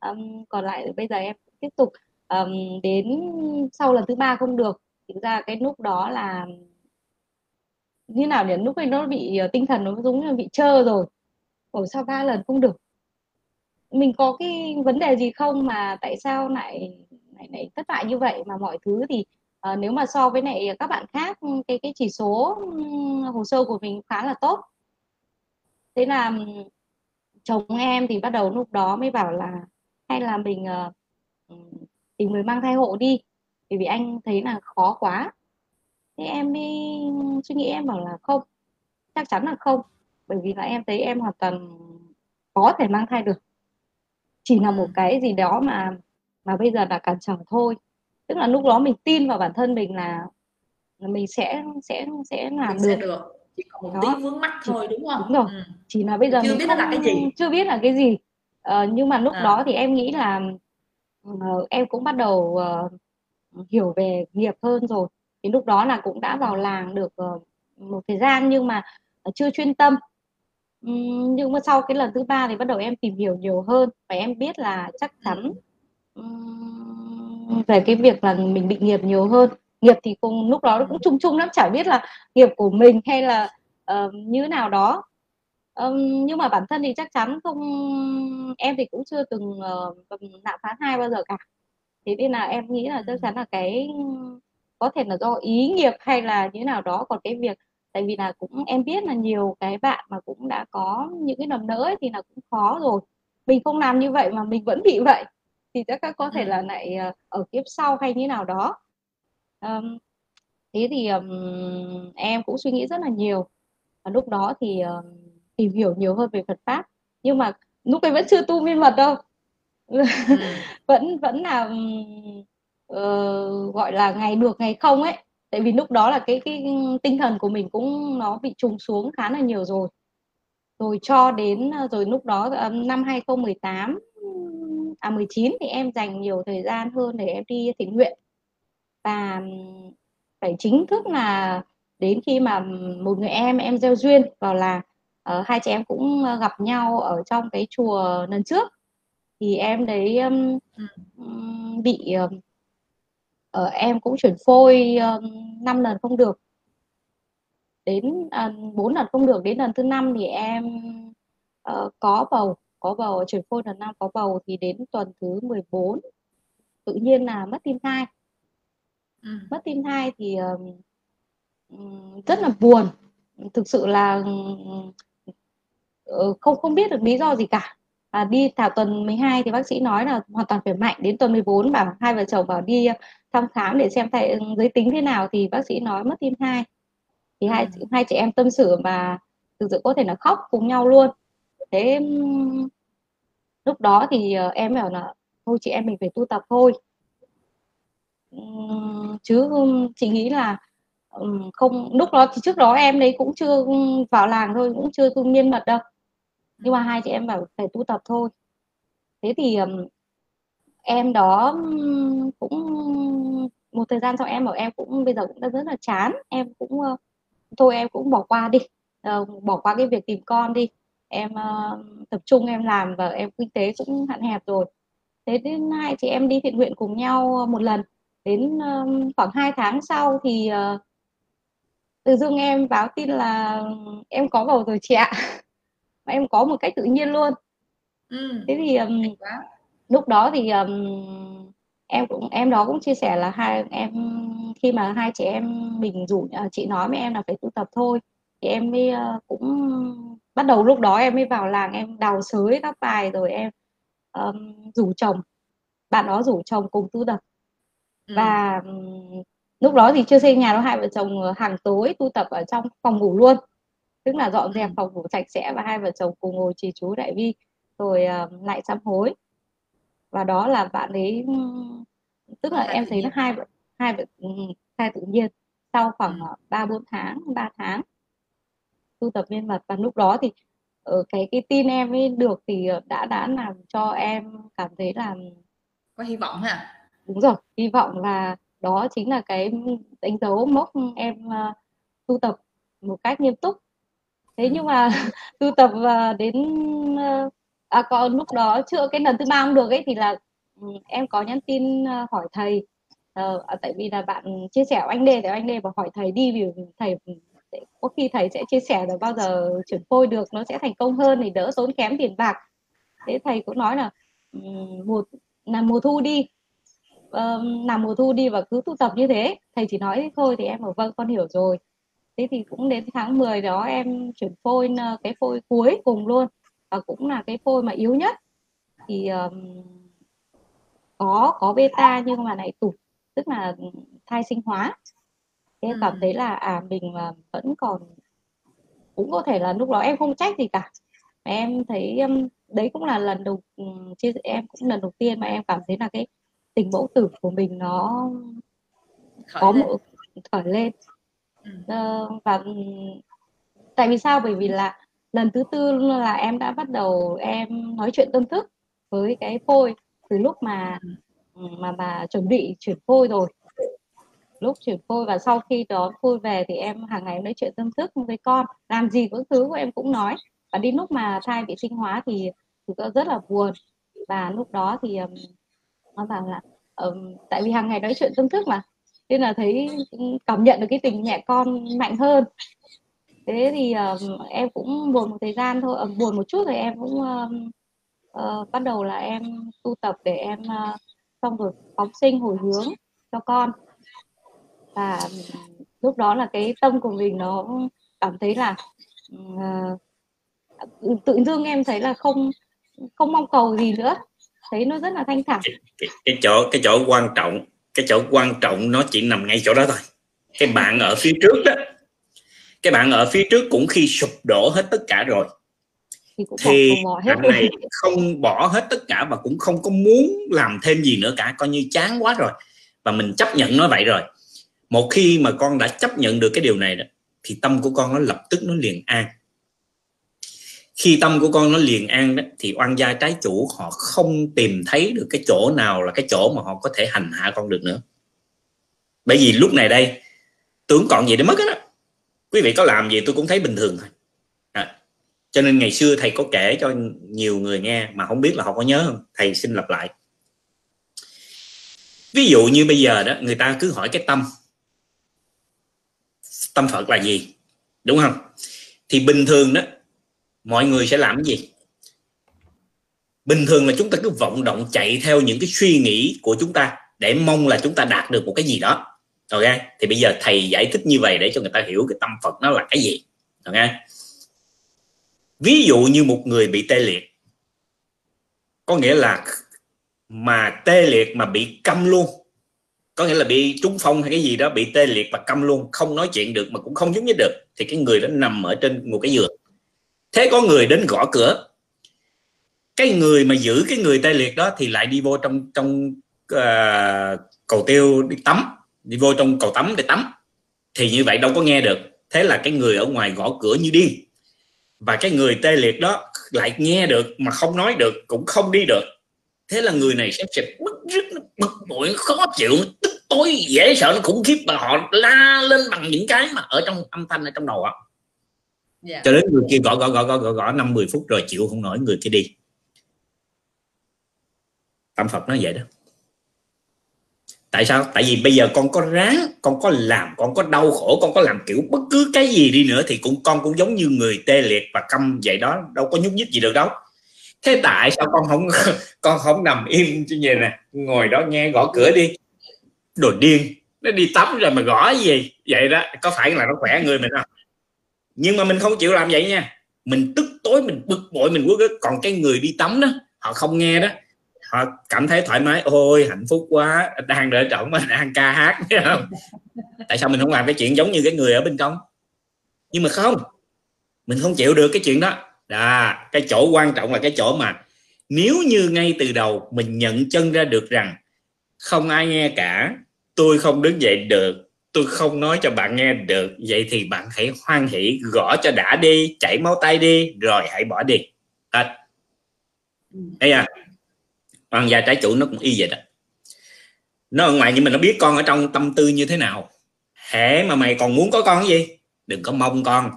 Um, còn lại bây giờ em tiếp tục um, đến sau lần thứ ba không được thực ra cái lúc đó là như nào nhỉ? Lúc ấy nó bị ờ, tinh thần nó giống như bị trơ rồi. Ủa sao ba lần không được? Mình có cái vấn đề gì không mà tại sao lại lại, lại thất bại như vậy? Mà mọi thứ thì uh, nếu mà so với lại các bạn khác ừ, cái cái chỉ số ừ, hồ sơ của mình khá là tốt. Thế là ừ, chồng em thì bắt đầu lúc đó mới bảo là hay là mình uh, tìm người mang thai hộ đi bởi vì anh thấy là khó quá. Thế em mới suy nghĩ em bảo là không chắc chắn là không. Bởi vì là em thấy em hoàn toàn có thể mang thai được. Chỉ là một cái gì đó mà mà bây giờ là cản trở thôi. Tức là lúc đó mình tin vào bản thân mình là, là mình sẽ sẽ sẽ làm mình được. Sẽ được. chỉ còn một đó. tí vướng mắt thôi đúng không? đúng rồi. Ừ. chỉ là bây giờ chưa biết không, là cái gì. chưa biết là cái gì. Ờ, nhưng mà lúc à. đó thì em nghĩ là uh, em cũng bắt đầu uh, hiểu về nghiệp hơn rồi. Thì lúc đó là cũng đã vào làng được uh, một thời gian nhưng mà uh, chưa chuyên tâm. Nhưng mà sau cái lần thứ ba thì bắt đầu em tìm hiểu nhiều hơn và em biết là chắc chắn về cái việc là mình bị nghiệp nhiều hơn. Nghiệp thì cũng lúc đó cũng chung chung lắm chả biết là nghiệp của mình hay là uh, như nào đó. Um, nhưng mà bản thân thì chắc chắn không em thì cũng chưa từng uh, nạo phán hai bao giờ cả thế nên là em nghĩ là chắc chắn là cái có thể là do ý nghiệp hay là như nào đó còn cái việc tại vì là cũng em biết là nhiều cái bạn mà cũng đã có những cái nầm nỡ ấy, thì là cũng khó rồi. Mình không làm như vậy mà mình vẫn bị vậy thì chắc có thể là lại ở kiếp sau hay như nào đó. Um, thế thì um, em cũng suy nghĩ rất là nhiều. Và lúc đó thì um, tìm hiểu nhiều hơn về Phật pháp. Nhưng mà lúc ấy vẫn chưa tu minh mật đâu Ừ. <laughs> vẫn vẫn là uh, gọi là ngày được ngày không ấy. Tại vì lúc đó là cái cái tinh thần của mình cũng nó bị trùng xuống khá là nhiều rồi. Rồi cho đến ờ, rồi lúc đó um, năm 2018 à 19 thì em dành nhiều thời gian hơn để em đi thiện nguyện. Và phải chính thức là đến khi mà một người em em gieo duyên vào là uh, hai chị em cũng gặp nhau ở trong cái chùa lần trước thì em đấy um, bị uh, em cũng chuyển phôi năm um, lần không được. Đến à, bốn uh, lần không được đến lần thứ năm thì em uh, có bầu có bầu chuyển phôi lần năm có bầu thì đến tuần thứ 14 tự nhiên là mất tim thai ừ. mất tim thai thì uh, rất là buồn. Thực sự là uh, không không biết được lý do gì cả à, đi thảo tuần 12 thì bác sĩ nói là hoàn toàn khỏe mạnh đến tuần 14 bảo hai vợ chồng bảo đi thăm khám để xem thầy giới tính thế nào thì bác sĩ nói mất tim thai thì ừ. hai hai chị em tâm sự và thực sự có thể là khóc cùng nhau luôn. Thế lúc đó thì uh, em bảo là thôi chị em mình phải tu tập thôi. Chứ chị nghĩ là không lúc đó thì trước đó em đấy cũng chưa vào làng thôi cũng chưa tu miên mật đâu nhưng mà hai chị em bảo phải tu tập thôi. Thế thì em đó cũng một thời gian sau em bảo em cũng bây giờ cũng đã rất là chán. Em cũng uh, thôi em cũng bỏ qua đi. Uh, bỏ qua cái việc tìm con đi. Em uh, tập trung em làm và em kinh tế cũng hạn hẹp rồi. Thế đến hai chị em đi thiện nguyện cùng nhau một lần. Đến um, khoảng 2 tháng sau thì ờ, uh, từ dưng em báo tin là em có bầu rồi chị ạ và em có một cách tự nhiên luôn. Ừ. thế thì um, lúc đó thì um, em cũng em đó cũng chia sẻ là hai em khi mà hai chị em mình rủ uh, chị nói với em là phải tu tập thôi. Thì em mới uh, cũng bắt đầu lúc đó em mới vào làng em đào sới các bài rồi em um, rủ chồng. Bạn đó rủ chồng cùng tu tập. Và lúc đó thì chưa xây nhà đâu hai vợ chồng hàng tối tu tập ở trong phòng ngủ luôn tức là dọn dẹp phòng ngủ sạch sẽ và hai vợ chồng cùng ngồi trì chú đại vi rồi uh, lại sám hối. Và đó là bạn ấy tức là em thấy nó hai hai hai tự nhiên sau khoảng ba bốn tháng ba tháng tu tập viên mật và lúc đó thì ở ờ, cái cái tin em ấy được thì ờ, đã đã làm cho em cảm thấy là có hy vọng ha? Đúng rồi hy vọng là đó chính là cái đánh dấu mốc em uh, tu tập một cách nghiêm túc thế nhưng mà <laughs> tu tập và đến ờ, à còn lúc đó chưa cái lần thứ ba không được ấy thì là ừ, em có nhắn tin ờ, hỏi thầy. Ờ, à, tại vì là bạn chia sẻ anh đề thì anh đề bảo hỏi thầy đi vì thầy ừ, có khi thầy sẽ chia sẻ là bao giờ chuyển phôi được nó sẽ thành công hơn thì đỡ tốn kém tiền bạc. Thế thầy cũng nói là ừ, một là mùa thu đi. Làm mùa thu đi và cứ tu tập như thế. Thầy chỉ nói thôi thì em bảo vâng con hiểu rồi thế thì cũng đến tháng 10 đó em chuyển phôi ờ, cái phôi cuối cùng luôn. Và cũng là cái phôi mà yếu nhất. Thì um, có có beta nhưng mà lại tụt tức là thai sinh hóa. Em cảm thấy là à mình mà vẫn còn cũng có thể là lúc đó em không trách gì cả. Em thấy đấy cũng là lần đầu chia em cũng lần đầu tiên mà em cảm thấy là cái tình mẫu tử của mình nó khởi có lên. một khởi lên. ừ uh, và tại vì sao? Bởi vì là lần thứ tư là em đã bắt đầu em nói chuyện tâm thức với cái phôi từ lúc mà mà mà chuẩn bị chuyển phôi rồi. Lúc chuyển phôi và sau khi đó phôi về thì em hàng ngày em nói chuyện tâm thức với con. Làm gì cũng thứ của em cũng nói. Và đến lúc mà thai bị sinh hóa thì thì tôi rất là buồn. Và lúc đó thì um, nó bảo là um, tại vì hàng ngày nói chuyện tâm thức mà nên là thấy cảm nhận được cái tình mẹ con mạnh hơn. Thế thì um, em cũng buồn một thời gian thôi um, buồn một chút rồi em cũng um, uh, bắt đầu là em tu tập để em uh, xong rồi phóng sinh hồi hướng cho con. Và lúc đó là cái tâm của mình nó cảm thấy là uh, tự dưng em thấy là không không mong cầu gì nữa. Thấy nó rất là thanh thản. Cái, cái, cái chỗ cái chỗ quan trọng cái chỗ quan trọng nó chỉ nằm ngay chỗ đó thôi. Cái bạn ở phía trước đó cái bạn ở phía trước cũng khi sụp đổ hết tất cả rồi thì, thì bạn này không bỏ hết tất cả và cũng không có muốn làm thêm gì nữa cả coi như chán quá rồi. Và mình chấp nhận nó vậy rồi. Một khi mà con đã chấp nhận được cái điều này đó thì tâm của con nó lập tức nó liền an khi tâm của con nó liền an đó thì oan gia trái chủ họ không tìm thấy được cái chỗ nào là cái chỗ mà họ có thể hành hạ con được nữa. Bởi vì lúc này đây tưởng còn gì để mất hết đó quý vị có làm gì tôi cũng thấy bình thường thôi. À, cho nên ngày xưa thầy có kể cho nhiều người nghe mà không biết là họ có nhớ không? Thầy xin lặp lại. Ví dụ như bây giờ đó người ta cứ hỏi cái tâm. Tâm phật là gì? Đúng không? Thì bình thường đó mọi người sẽ làm cái gì? Bình thường là chúng ta cứ vọng động chạy theo những cái suy nghĩ của chúng ta để mong là chúng ta đạt được một cái gì đó. Ok? Thì bây giờ thầy giải thích như vậy để cho người ta hiểu cái tâm phật nó là cái gì. Ok? Ví dụ như một người bị tê liệt. Có nghĩa là mà tê liệt mà bị câm luôn. Có nghĩa là bị trúng phong hay cái gì đó, bị tê liệt và câm luôn, không nói chuyện được mà cũng không nhúc nhích được, thì cái người đó nằm ở trên một cái giường thế có người đến gõ cửa. Cái người mà giữ cái người tê liệt đó thì lại đi vô trong trong uh, cầu tiêu đi tắm. Đi vô trong cầu tắm để tắm. Thì như vậy đâu có nghe được. Thế là cái người ở ngoài gõ cửa như đi và cái người tê liệt đó lại nghe được mà không nói được cũng không đi được. Thế là người này sẽ sẽ bức rứt bực bội khó chịu tức tối dễ sợ nó khủng khiếp. Và họ la lên bằng những cái mà ở trong âm thanh ở trong đầu họ yeah. Cho đến người kia gõ gõ gõ gõ gõ gõ năm mười phút rồi chịu không nổi, người kia đi. Tâm phật nói vậy đó. Tại sao? Tại vì bây giờ con có ráng con có làm, con có đau khổ, con có làm kiểu bất cứ cái gì đi nữa thì cũng, con cũng giống như người tê liệt và câm vậy đó, đâu có nhúc nhích gì được đâu. Thế tại sao con không <laughs> con không nằm im như vậy nè? Ngồi đó nghe gõ cửa đi. Đồ điên, nó đi tắm rồi mà gõ gì? Vậy đó, có phải là nó khỏe người mình không? Nhưng mà mình không chịu làm vậy nha. Mình tức tối mình bực bội mình quốc còn cái người đi tắm đó họ không nghe đó. Họ cảm thấy thoải mái. Ôi hạnh phúc quá. Đang đợi trọng mà đang ca hát. <laughs> Không? Tại sao mình không làm cái chuyện giống như cái người ở bên trong? Nhưng mà không mình không chịu được cái chuyện đó. À, cái chỗ quan trọng là cái chỗ mà nếu như ngay từ đầu mình nhận chân ra được rằng không ai nghe cả tôi không đứng dậy được tôi không nói cho bạn nghe được vậy thì bạn hãy hoan hỷ gõ cho đã đi chảy máu tay đi rồi hãy bỏ đi. À. thấy à hoàng gia trái chủ nó cũng y vậy đó. Nó ở ngoài nhưng mình nó biết con ở trong tâm tư như thế nào. Hễ mà mày còn muốn có con cái gì? Đừng có mong con.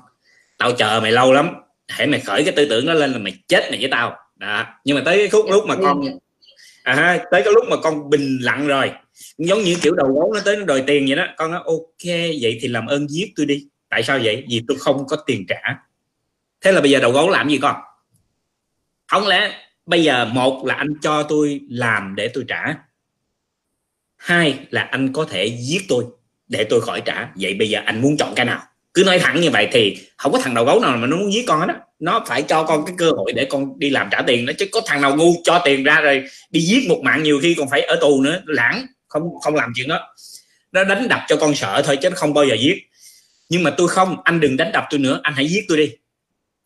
Tao chờ mày lâu lắm. Hãy mày khởi cái tư tưởng đó lên là mày chết mày với tao. Đó. nhưng mà tới cái khúc lúc mà con à, tới cái lúc mà con bình lặng rồi giống như kiểu đầu gấu nó tới nó đòi tiền vậy đó. Con nói, ok, vậy thì làm ơn giết tôi đi. Tại sao vậy? Vì tôi không có tiền trả. Thế là bây giờ đầu gấu làm gì con? Không lẽ bây giờ một là anh cho tôi làm để tôi trả, hai là anh có thể giết tôi để tôi khỏi trả. Vậy bây giờ anh muốn chọn cái nào? Cứ nói thẳng như vậy thì không có thằng đầu gấu nào mà nó muốn giết con hết đó nó phải cho con cái cơ hội để con đi làm trả tiền đó, chứ có thằng nào ngu cho tiền ra rồi đi giết một mạng nhiều khi còn phải ở tù nữa. Lãng không không làm chuyện đó. Nó đánh đập cho con sợ thôi chứ nó không bao giờ giết. Nhưng mà tôi không anh đừng đánh đập tôi nữa anh hãy giết tôi đi.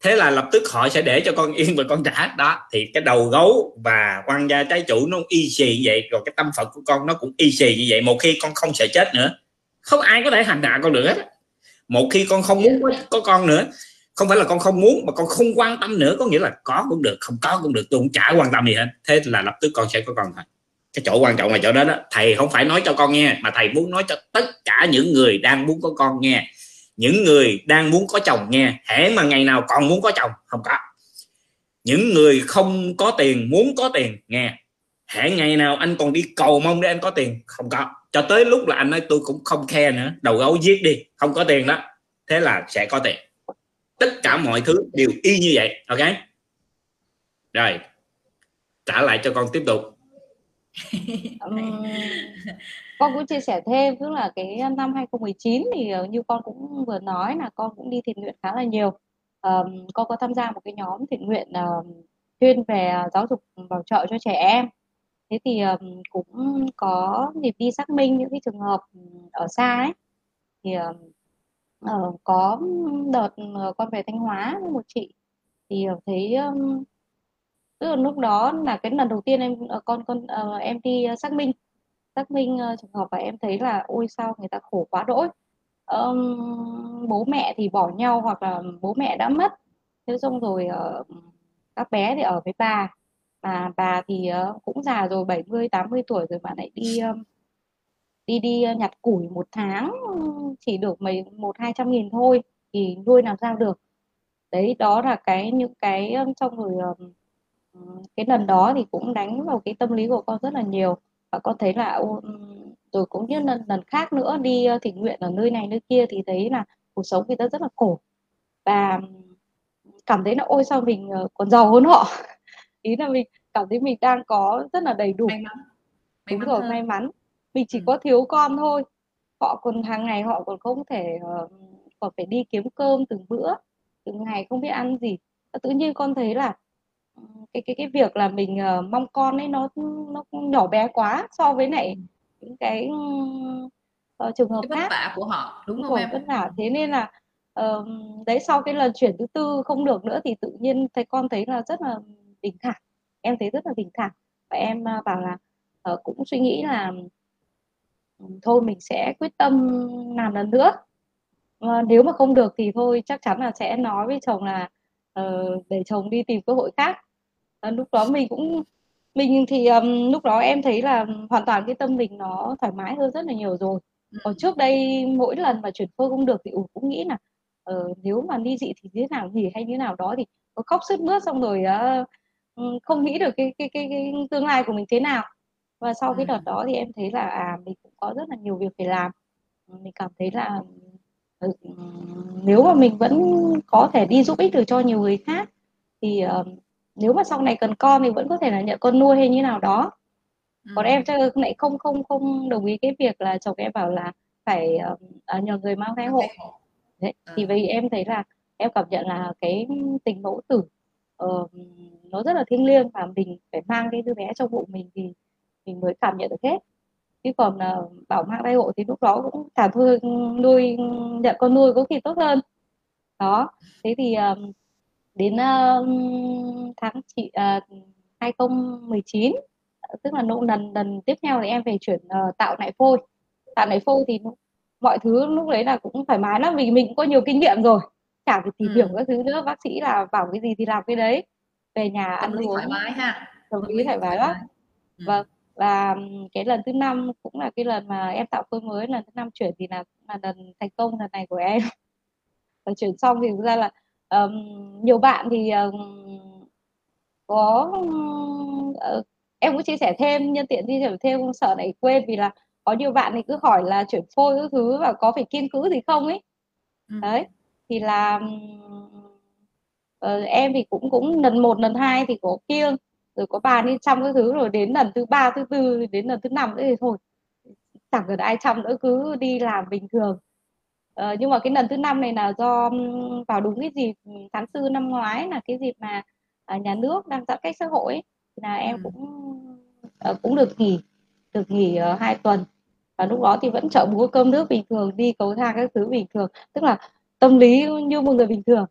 Thế là lập tức họ sẽ để cho con yên và con trả. Đó thì cái đầu gấu và quan gia trái chủ nó y xì như vậy rồi cái tâm phận của con nó cũng y xì như vậy. Một khi con không sợ chết nữa không ai có thể hành hạ con được hết một khi con không muốn có, có con nữa không phải là con không muốn mà con không quan tâm nữa có nghĩa là có cũng được không có cũng được tôi cũng chả quan tâm gì hết. Thế là lập tức con sẽ có con thôi cái chỗ quan trọng là chỗ đó đó, thầy không phải nói cho con nghe, mà thầy muốn nói cho tất cả những người đang muốn có con nghe. Những người đang muốn có chồng nghe, hễ mà ngày nào còn muốn có chồng, không có. Những người không có tiền, muốn có tiền, nghe. Hễ ngày nào anh còn đi cầu mong để anh có tiền, không có. Cho tới lúc là anh nói, tôi cũng không khe nữa, đầu gấu giết đi, không có tiền đó. Thế là sẽ có tiền. Tất cả mọi thứ đều y như vậy, ok? Rồi, trả lại cho con tiếp tục. <laughs> um, con cũng chia sẻ thêm tức là cái năm 2019 thì ờ, như con cũng vừa nói là con cũng đi thiện nguyện khá là nhiều. Um, con có tham gia một cái nhóm thiện nguyện uh, chuyên về giáo dục bảo trợ cho trẻ em. Thế thì um, cũng có dịp đi xác minh những cái trường hợp ở xa ấy. Thì uh, có đợt con về Thanh Hóa với một chị. Thì thấy um, tức là lúc đó là cái lần đầu tiên em ờ, con con uh, em đi ờ, xác minh. Xác minh uh, trường hợp và em thấy là ôi sao người ta khổ quá đỗi. Um, bố mẹ thì bỏ nhau hoặc là bố mẹ đã mất. Thế xong rồi uh, các bé thì ở với bà. Mà bà thì uh, cũng già rồi 70 80 tuổi rồi mà lại đi um, đi đi nhặt củi một tháng chỉ được mấy một hai trăm nghìn thôi thì nuôi làm sao được. Đấy đó là cái những cái trong rồi cái lần đó thì cũng đánh vào cái tâm lý của con rất là nhiều. Và con thấy là rồi cũng như lần lần khác nữa đi thiện nguyện ở nơi này nơi kia thì thấy là cuộc sống người ta rất là khổ. Và cảm thấy là ôi sao mình ờ, còn giàu hơn họ? <laughs> Ý là mình cảm thấy mình đang có rất là đầy đủ. May mắn. May đúng mắn rồi hơn. may mắn. Mình chỉ ừ. có thiếu con thôi. Họ còn hàng ngày họ còn không thể uh, còn phải đi kiếm cơm từng bữa từng ngày không biết ăn gì. Tự nhiên con thấy là cái cái cái việc là mình uh, mong con ấy nó nó nhỏ bé quá so với lại ừ. những cái uh, trường hợp cái khác. vả của họ đúng không em? vất vả. Thế nên là uh, đấy sau cái lần chuyển thứ tư không được nữa thì tự nhiên thấy con thấy là rất là bình thản. Em thấy rất là bình thản. Và em uh, bảo là uh, cũng suy nghĩ là thôi mình sẽ quyết tâm làm lần nữa. À, nếu mà không được thì thôi chắc chắn là sẽ nói với chồng là uh, để chồng đi tìm cơ hội khác à, lúc đó mình cũng mình thì um, lúc đó em thấy là hoàn toàn cái tâm mình nó thoải mái hơn rất là nhiều rồi. Còn trước đây mỗi lần mà chuyển phôi không được thì ủ cũng nghĩ là uh, nếu mà ly dị thì thế nào gì hay như thế nào đó thì có khóc sướt mướt xong rồi uh, không nghĩ được cái, cái cái cái tương lai của mình thế nào. Và sau cái đợt đó thì em thấy là à mình cũng có rất là nhiều việc phải làm. Mình cảm thấy là ừ, nếu mà mình vẫn có thể đi giúp ích được cho nhiều người khác thì uh, nếu mà sau này cần con thì vẫn có thể là nhận con nuôi hay như nào đó. Còn ừ. em chắc lại không không không đồng ý cái việc là chồng em bảo là phải uh, nhờ người mang thai hộ. Đấy, thì vì em thấy là em cảm nhận là cái tình mẫu tử uh, nó rất là thiêng liêng và mình phải mang cái đứa bé trong bụng mình thì mình mới cảm nhận được hết. Chứ còn uh, bảo mang thai hộ thì lúc đó cũng thả thôi nuôi nhận con nuôi có khi tốt hơn. Đó thế thì uh, đến uh, tháng chị uh, 2019 tức là nỗ lần lần tiếp theo thì em về chuyển uh, tạo lại phôi. Tạo lại phôi thì mọi thứ lúc đấy là cũng thoải mái lắm vì mình cũng có nhiều kinh nghiệm rồi. Chả phải tìm hiểu ừ. các thứ nữa bác sĩ là bảo cái gì thì làm cái đấy. Về nhà ăn uống thoải mái ha. tâm lý thoải mái lắm. ừ. vâng và cái lần thứ năm cũng là cái lần mà em tạo phôi mới lần thứ năm chuyển thì là là lần thành công lần này của em. Và chuyển xong thì thực ra là um, nhiều bạn thì um, có uh, em cũng chia sẻ thêm nhân tiện chia sẻ thêm sợ này quên vì là có nhiều bạn thì cứ hỏi là chuyển phôi các thứ và có phải kiên cứ gì không ấy ừ. đấy thì là uh, em thì cũng cũng lần một lần hai thì có kiêng rồi có bàn đi chăm các thứ rồi đến lần thứ ba thứ tư đến lần thứ năm nữa thì thôi chẳng cần ai chăm nữa cứ đi làm bình thường uh, nhưng mà cái lần thứ năm này là do vào đúng cái dịp tháng tư năm ngoái là cái dịp mà uh, nhà nước đang giãn cách xã hội ấy, là em ừ. cũng uh, cũng được nghỉ được nghỉ uh, hai tuần. Và lúc đó thì vẫn chợ búa cơm nước bình thường đi cầu thang các thứ bình thường. Tức là tâm lý như một người bình thường.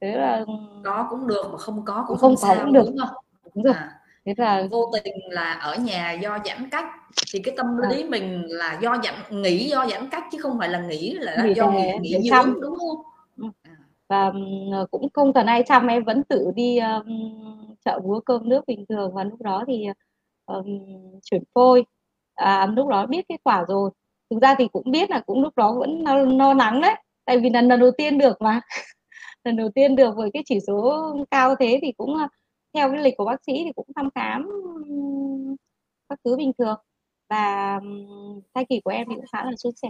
Thế là có cũng được mà không có cũng không, không có cũng được. đúng không? Đúng rồi. À, thế là vô tình là ở nhà do giãn cách thì cái tâm à. lý à. mình là do giãn nghĩ do giãn cách chứ không phải là nghĩ là nghỉ do nghỉ, nghỉ dưỡng đúng không ừ. à. và cũng không cần ai chăm em vẫn tự đi um, chợ búa cơm nước bình thường và lúc đó thì um, chuyển phôi à, lúc đó biết kết quả rồi thực ra thì cũng biết là cũng lúc đó vẫn lo, lo lắng đấy tại vì là lần đầu tiên được mà <laughs> lần đầu tiên được với cái chỉ số cao thế thì cũng theo cái lịch của bác sĩ thì cũng thăm khám các thứ bình thường. Và thai kỳ của em thì cũng khá là suôn sẻ.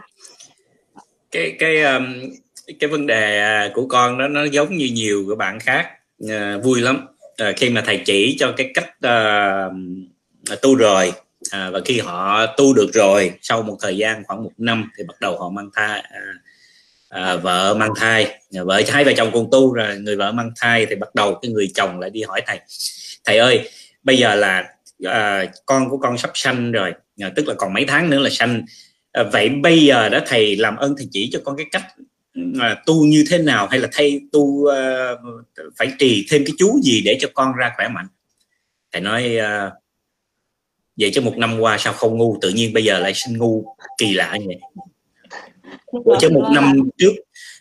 Cái cái um, cái vấn đề à, của con đó nó giống như nhiều của bạn khác uh, vui lắm. Uh, khi mà thầy chỉ cho cái cách uh, tu rồi uh, và khi họ tu được rồi sau một thời gian khoảng một năm thì bắt đầu họ mang thai uh, à, vợ mang thai. Vợ hai vợ chồng cùng tu rồi người vợ mang thai thì bắt đầu cái người chồng lại đi hỏi thầy. Thầy ơi bây giờ là à, con của con sắp sanh rồi. À, tức là còn mấy tháng nữa là sanh. À, vậy bây giờ đó thầy làm ơn thầy chỉ cho con cái cách à, tu như thế nào hay là thay tu à, phải trì thêm cái chú gì để cho con ra khỏe mạnh? Thầy nói à, vậy chứ một năm qua sao không ngu? Tự nhiên bây giờ lại sinh ngu kỳ lạ như vậy chứ một năm trước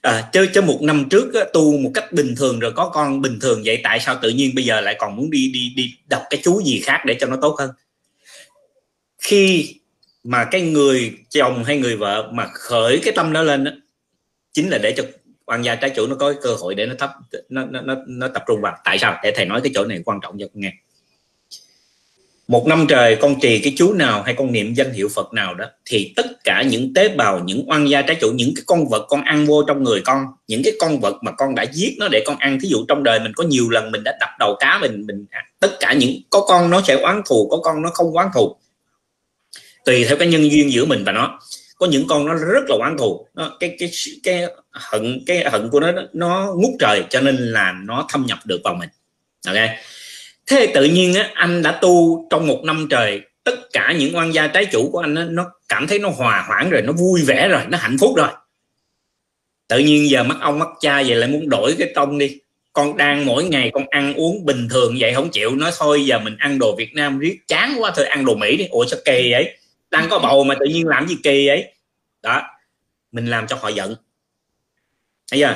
à, chứ chứ một năm trước á, tu một cách bình thường rồi có con bình thường vậy tại sao tự nhiên bây giờ lại còn muốn đi đi đi đọc cái chú gì khác để cho nó tốt hơn? Khi mà cái người chồng hay người vợ mà khởi cái tâm đó lên đó, chính là để cho quan gia trái chủ nó có cơ hội để nó thấp nó nó nó, nó tập trung vào. Tại sao? Để thầy nói cái chỗ này quan trọng cho con nghe một năm trời, con trì cái chú nào hay con niệm danh hiệu Phật nào đó, thì tất cả những tế bào, những oan gia trái chủ, những cái con vật con ăn vô trong người con, những cái con vật mà con đã giết nó để con ăn, thí dụ trong đời mình có nhiều lần mình đã đập đầu cá mình mình tất cả những, có con nó sẽ oán thù, có con nó không oán thù. Tùy theo cái nhân duyên giữa mình và nó. Có những con nó rất là oán thù. Nó, cái cái cái hận cái hận của nó nó ngút trời, cho nên là nó thâm nhập được vào mình. Ok? Thế tự nhiên á, anh đã tu trong một năm trời tất cả những oan gia trái chủ của anh á, nó cảm thấy nó hòa hoãn rồi nó vui vẻ rồi nó hạnh phúc rồi. Tự nhiên giờ mất ông mất cha vậy lại muốn đổi cái tông đi. Con đang mỗi ngày con ăn uống bình thường vậy không chịu nói thôi giờ mình ăn đồ Việt Nam riết chán quá thôi ăn đồ Mỹ đi. Ủa sao kỳ vậy? Đang có bầu mà tự nhiên làm gì kỳ vậy? Đó mình làm cho họ giận. Bây giờ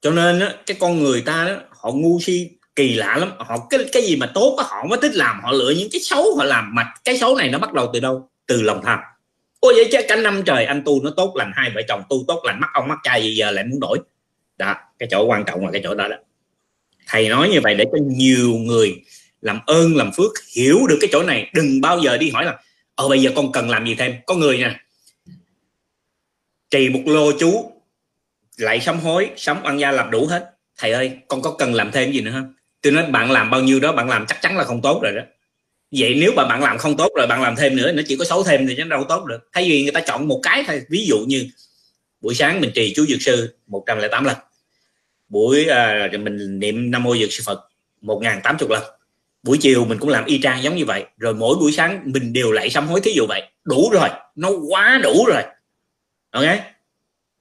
cho nên á, cái con người ta đó, họ ngu si kỳ lạ lắm. Họ, cái cái gì mà tốt họ mới thích làm. Họ lựa những cái xấu họ làm. Mà cái xấu này nó bắt đầu từ đâu? Từ lòng tham. Ôi, vậy chứ cả năm trời anh tu nó tốt lành, hai vợ chồng tu tốt lành, mắt ông mắt trai gì giờ lại muốn đổi? Đó, cái chỗ quan trọng là cái chỗ đó đó. Thầy nói như vậy để cho nhiều người làm ơn, làm phước hiểu được cái chỗ này. Đừng bao giờ đi hỏi là ờ bây giờ con cần làm gì thêm? Có người nè, trì một lô chú, lại sám hối sắm ăn gia làm đủ hết. Thầy ơi, con có cần làm thêm gì nữa không? Tôi nói bạn làm bao nhiêu đó bạn làm chắc chắn là không tốt rồi đó. Vậy nếu mà bạn làm không tốt rồi bạn làm thêm nữa nó chỉ có xấu thêm thì nó đâu tốt được. Thay vì người ta chọn một cái thôi ví dụ như buổi sáng mình trì chú dược sư 108 lần. Buổi à, mình niệm nam mô dược sư phật một ngàn tám chục lần. Buổi chiều mình cũng làm y chang giống như vậy. Rồi mỗi buổi sáng mình đều lại sám hối thí dụ vậy. Đủ rồi nó quá đủ rồi. Ok?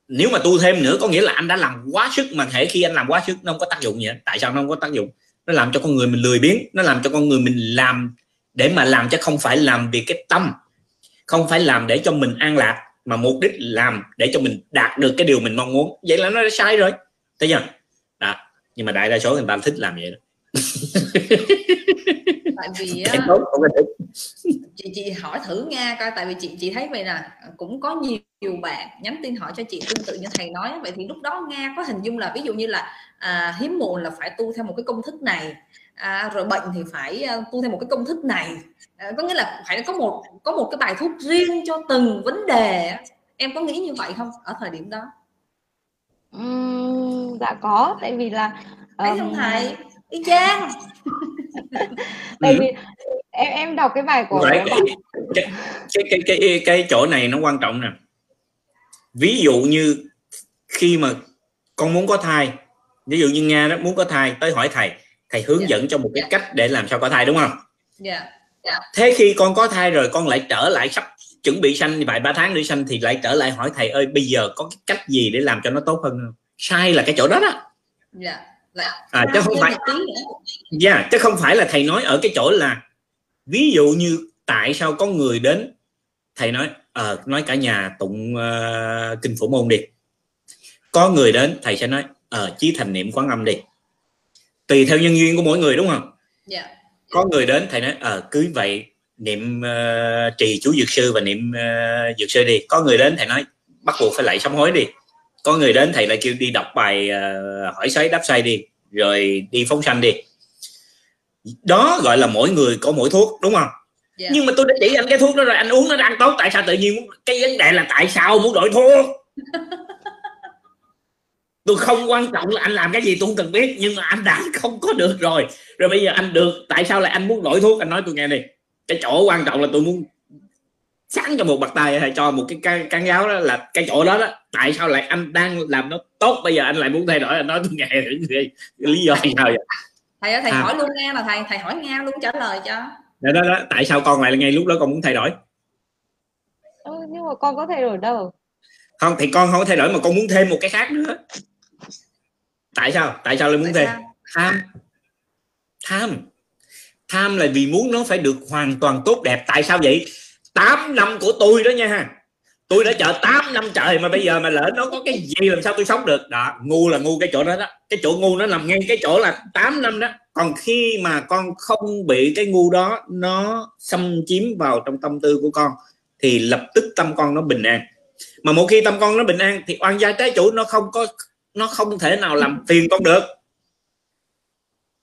Nếu mà tu thêm nữa có nghĩa là anh đã làm quá sức mà thể khi anh làm quá sức nó không có tác dụng gì hết. Tại sao nó không có tác dụng? Nó làm cho con người mình lười biếng, nó làm cho con người mình làm để mà làm cho không phải làm vì cái tâm, không phải làm để cho mình an lạc, mà mục đích làm để cho mình đạt được cái điều mình mong muốn. Vậy là nó đã sai rồi. Thấy chưa? Đó, nhưng mà đại đa số người ta thích làm vậy đó. <laughs> tại vì chị chị hỏi thử nha coi tại vì chị chị thấy vậy nè cũng có nhiều, nhiều bạn nhắn tin hỏi cho chị tương tự như thầy nói vậy thì lúc đó nga có hình dung là ví dụ như là à, hiếm muộn là phải tu theo một cái công thức này à, rồi bệnh thì phải uh, tu theo một cái công thức này. À, có nghĩa là phải có một có một cái bài thuốc riêng cho từng vấn đề em có nghĩ như vậy không ở thời điểm đó? Uhm, dạ có tại vì là thấy um... không thầy y chang <laughs> tại vì em em đọc cái bài của cái, cái, cái, cái, cái, chỗ này nó quan trọng nè ví dụ như khi mà con muốn có thai ví dụ như nga đó muốn có thai tới hỏi thầy thầy hướng yeah. Dạ. dẫn cho một cái yeah. Dạ. cách để làm sao có thai đúng không yeah. Dạ. Yeah. thế khi con có thai rồi con lại trở lại sắp chuẩn bị sanh vài ba tháng nữa sanh thì lại trở lại hỏi thầy ơi bây giờ có cái cách gì để làm cho nó tốt hơn không sai là cái chỗ đó đó yeah. À, chứ không phải yeah, chứ không phải là thầy nói ở cái chỗ là ví dụ như tại sao có người đến thầy nói à, nói cả nhà tụng uh, kinh phổ môn đi. Có người đến thầy sẽ nói ờ uh, chí thành niệm quán âm đi. Tùy theo nhân duyên của mỗi người đúng không? Yeah. Dạ. có người đến thầy nói ờ uh, cứ vậy niệm uh, trì chú dược sư và niệm uh, dược sư đi. Có người đến thầy nói bắt buộc phải lại sám hối đi có người đến thầy lại kêu đi đọc bài uh, hỏi xoáy đáp xoay đi rồi đi phóng sanh đi. Đó gọi là mỗi người có mỗi thuốc đúng không? Yeah. Dạ. nhưng mà tôi đã chỉ anh cái thuốc đó rồi anh uống nó đang tốt tại sao tự nhiên cái vấn đề là tại sao muốn đổi thuốc? <laughs> Tôi không quan trọng là anh làm cái gì tôi không cần biết nhưng mà anh đã không có được rồi. Rồi bây giờ anh được tại sao lại anh muốn đổi thuốc? Anh nói tôi nghe đi. Cái chỗ quan trọng là tôi muốn sáng cho một bậc tay hay cho một cái căn giáo đó là cái chỗ đó đó. Tại sao lại anh đang làm nó tốt? Bây giờ anh lại muốn thay đổi anh nói tôi nghe lý do sao vậy? Thầy ơi thầy à. hỏi luôn nghe là thầy thầy hỏi nghe luôn trả lời cho. Đó, đó, đó. tại sao con lại ngay lúc đó con muốn thay đổi? Ừ, nhưng mà con có thay đổi đâu. Không thì con không có thay đổi mà con muốn thêm một cái khác nữa. Tại sao? Tại sao lại muốn tại thêm? tham. Tham. Tham là vì muốn nó phải được hoàn toàn tốt đẹp. Tại sao vậy 8 năm của tôi đó nha. Tôi đã chờ 8 năm trời mà bây giờ mà lỡ nó có cái gì làm sao tôi sống được. Đó, ngu là ngu cái chỗ đó đó. Cái chỗ ngu nó nằm ngay cái chỗ là 8 năm đó. Còn khi mà con không bị cái ngu đó, nó xâm chiếm vào trong tâm tư của con, thì lập tức tâm con nó bình an. Mà một khi tâm con nó bình an, thì oan gia trái chủ nó không có, nó không thể nào làm phiền con được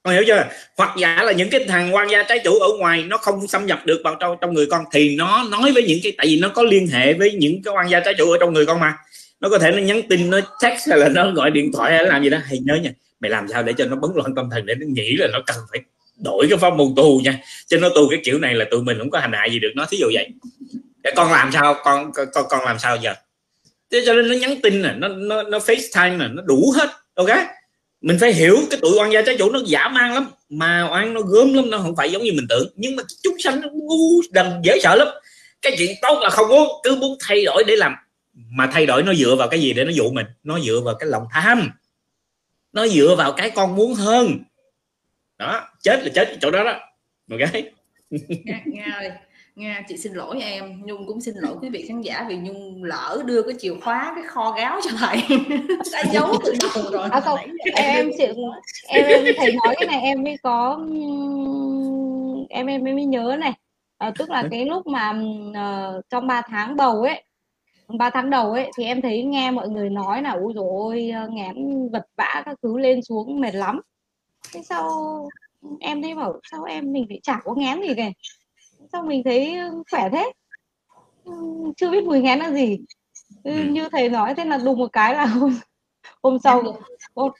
con hiểu chưa? Hoặc giả là những cái thằng quan gia trái chủ ở ngoài nó không xâm nhập được vào trong trong người con, thì nó nói với những cái, tại vì nó có liên hệ với những cái quan gia trái chủ ở trong người con mà. Nó có thể nó nhắn tin, nó text hay là nó gọi điện thoại hay làm gì đó. Hay nhớ nha, mày làm sao để cho nó bấn loạn tâm thần, để nó nghĩ là nó cần phải đổi cái pháp môn tu nha. Cho nó tu cái kiểu này là tụi mình không có hành hại gì được nó, thí dụ vậy. Để con làm sao? Con con con làm sao giờ? Thế cho nên nó nhắn tin nè, nó nó nó facetime nè, nó đủ hết, ok? Mình phải hiểu cái tuổi oan gia trái chủ nó giả mang lắm. Mà oan nó gớm lắm nó không phải giống như mình tưởng. Nhưng mà chúng sanh nó ngu đần dễ sợ lắm. Cái chuyện tốt là không muốn cứ muốn thay đổi để làm. Mà thay đổi nó dựa vào cái gì để nó dụ mình? Nó dựa vào cái lòng tham. Nó dựa vào cái con muốn hơn. Đó chết là chết chỗ đó đó. Một nghe, nghe ơi Nga chị xin lỗi em. Nhung cũng xin lỗi quý vị khán giả vì Nhung lỡ đưa cái chìa khóa cái kho gáo cho thầy <laughs> đã giấu từ đầu rồi. À, không, em chị em, em thầy nói cái này em mới có em em mới nhớ này. À, tức là cái lúc mà uh, trong 3 tháng đầu ấy 3 tháng đầu ấy thì em thấy nghe mọi người nói là ui rồi ngán vật vã các thứ lên xuống mệt lắm. Thế sau em thấy bảo sao em mình phải chả có ngán gì kìa sao mình thấy khỏe thế? Chưa biết mùi ngén là gì. Ừ. như thầy nói thế là đùng một cái là <laughs> hôm, hôm sau hôm,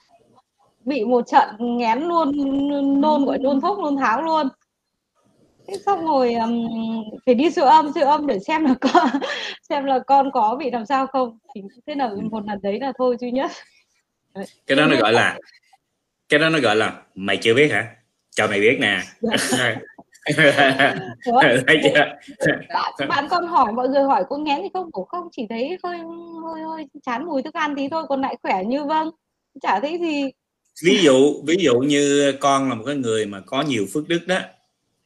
bị một trận ngén luôn nôn gọi nôn thốc nôn tháo luôn. Thế xong rồi um, phải đi siêu âm siêu âm để xem là con <laughs> xem là con có bị làm sao không. Thì thế là một lần đấy là thôi duy nhất. Cái đó nó gọi là cái đó nó gọi là mày chưa biết hả? Cho mày biết nè. <laughs> Chưa bạn, con hỏi mọi người hỏi cô ngén thì không? Bổ không chỉ thấy hơi hơi hơi chán mùi thức ăn tí thôi còn lại khỏe như vâng. Chả thấy gì. Ví dụ ví dụ như con là một cái người mà có nhiều phước đức đó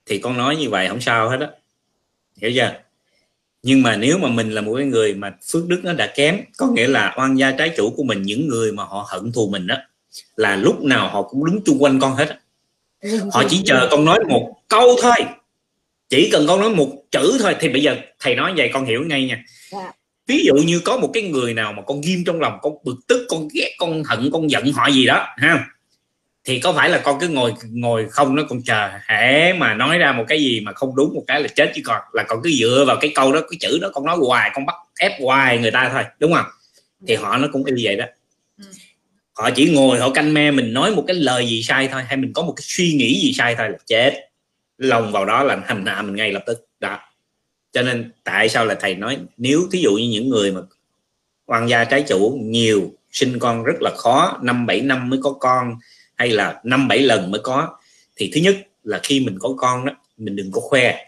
thì con nói như vậy không sao hết đó hiểu chưa? Nhưng mà nếu mà mình là một cái người mà phước đức nó đã kém có nghĩa là oan gia trái chủ của mình những người mà họ hận thù mình đó là lúc nào họ cũng đứng chung quanh con hết họ chỉ chờ con nói một câu thôi. Chỉ cần con nói một chữ thôi. Thì bây giờ thầy nói vậy con hiểu ngay nha. Dạ. ví dụ như có một cái người nào mà con ghim trong lòng con bực tức con ghét con hận con giận họ gì đó ha. Thì có phải là con cứ ngồi ngồi không nó con chờ hễ mà nói ra một cái gì mà không đúng một cái là chết chứ còn. Là con cứ dựa vào cái câu đó cái chữ đó con nói hoài con bắt ép hoài người ta thôi đúng không? Thì họ nó cũng y vậy đó họ chỉ ngồi, họ canh me, mình nói một cái lời gì sai thôi, hay mình có một cái suy nghĩ gì sai thôi là chết. Lòng vào đó là hành hạ mình ngay lập tức. Đó. Cho nên tại sao là thầy nói, nếu thí dụ như những người mà quan gia trái chủ, nhiều sinh con rất là khó, năm bảy năm mới có con, hay là năm bảy lần mới có, thì thứ nhất là khi mình có con đó, mình đừng có khoe.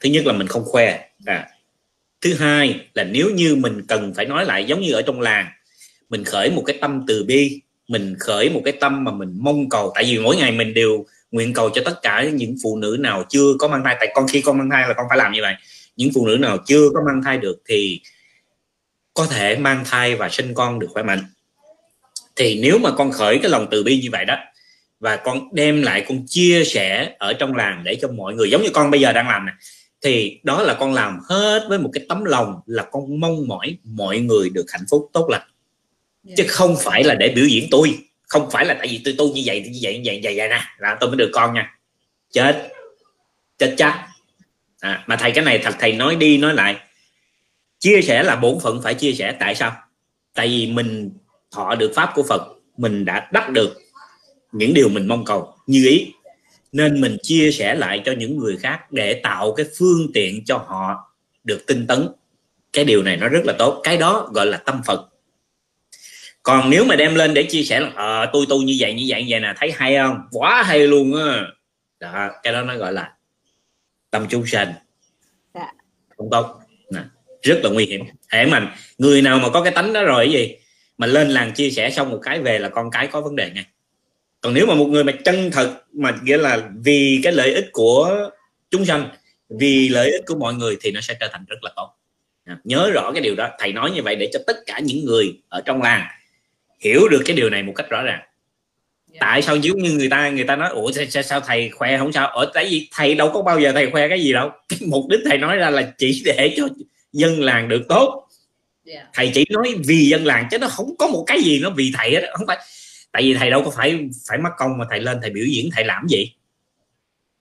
Thứ nhất là mình không khoe. À. thứ hai là nếu như mình cần phải nói lại giống như ở trong làng mình khởi một cái tâm từ bi, mình khởi một cái tâm mà mình mong cầu. Tại vì mỗi ngày mình đều nguyện cầu cho tất cả những phụ nữ nào chưa có mang thai. Tại con khi con mang thai là con phải làm như vậy. Những phụ nữ nào chưa có mang thai được thì có thể mang thai và sinh con được khỏe mạnh. Thì nếu mà con khởi cái lòng từ bi như vậy đó, và con đem lại, con chia sẻ ở trong làng để cho mọi người, giống như con bây giờ đang làm này thì đó là con làm hết với một cái tấm lòng là con mong mỏi mọi người được hạnh phúc tốt lành yeah. chứ không phải là để biểu diễn tôi. Không phải là tại vì tôi tu như vậy như vậy như vậy như vậy, vậy nè. Là tôi mới được con nha. Chết. Chết chắc. À, mà thầy cái này thật thầy nói đi nói lại. Chia sẻ là bổn phận phải chia sẻ. Tại sao? Tại vì mình thọ được pháp của Phật mình đã đắc được những điều mình mong cầu. Như ý. Nên mình chia sẻ lại cho những người khác để tạo cái phương tiện cho họ được tinh tấn. Cái điều này nó rất là tốt. Cái đó gọi là tâm Phật còn nếu mà đem lên để chia sẻ là à, tôi tu như vậy như vậy như vậy nè thấy hay không? Quá hay luôn á. Đó cái đó nó gọi là tâm chúng sanh. Dạ. không tốt. Nè, rất là nguy hiểm. Hễ mà người nào mà có cái tánh đó rồi cái gì mà lên làng chia sẻ xong một cái về là con cái có vấn đề ngay. Còn nếu mà một người mà chân thật mà nghĩa là vì cái lợi ích của chúng sanh vì lợi ích của mọi người thì nó sẽ trở thành rất là tốt. Nhớ rõ cái điều đó. Thầy nói như vậy để cho tất cả những người ở trong làng hiểu được cái điều này một cách rõ ràng. Dạ. tại sao giống như người ta người ta nói ủa sao, sao thầy khoe không sao? Ở tại vì thầy đâu có bao giờ thầy khoe cái gì đâu. <laughs> Cái mục đích thầy nói ra là chỉ để cho dân làng được tốt. Yeah. Dạ. thầy chỉ nói vì dân làng chứ nó không có một cái gì nó vì thầy hết không phải tại vì thầy đâu có phải phải mất công mà thầy lên thầy biểu diễn thầy làm gì.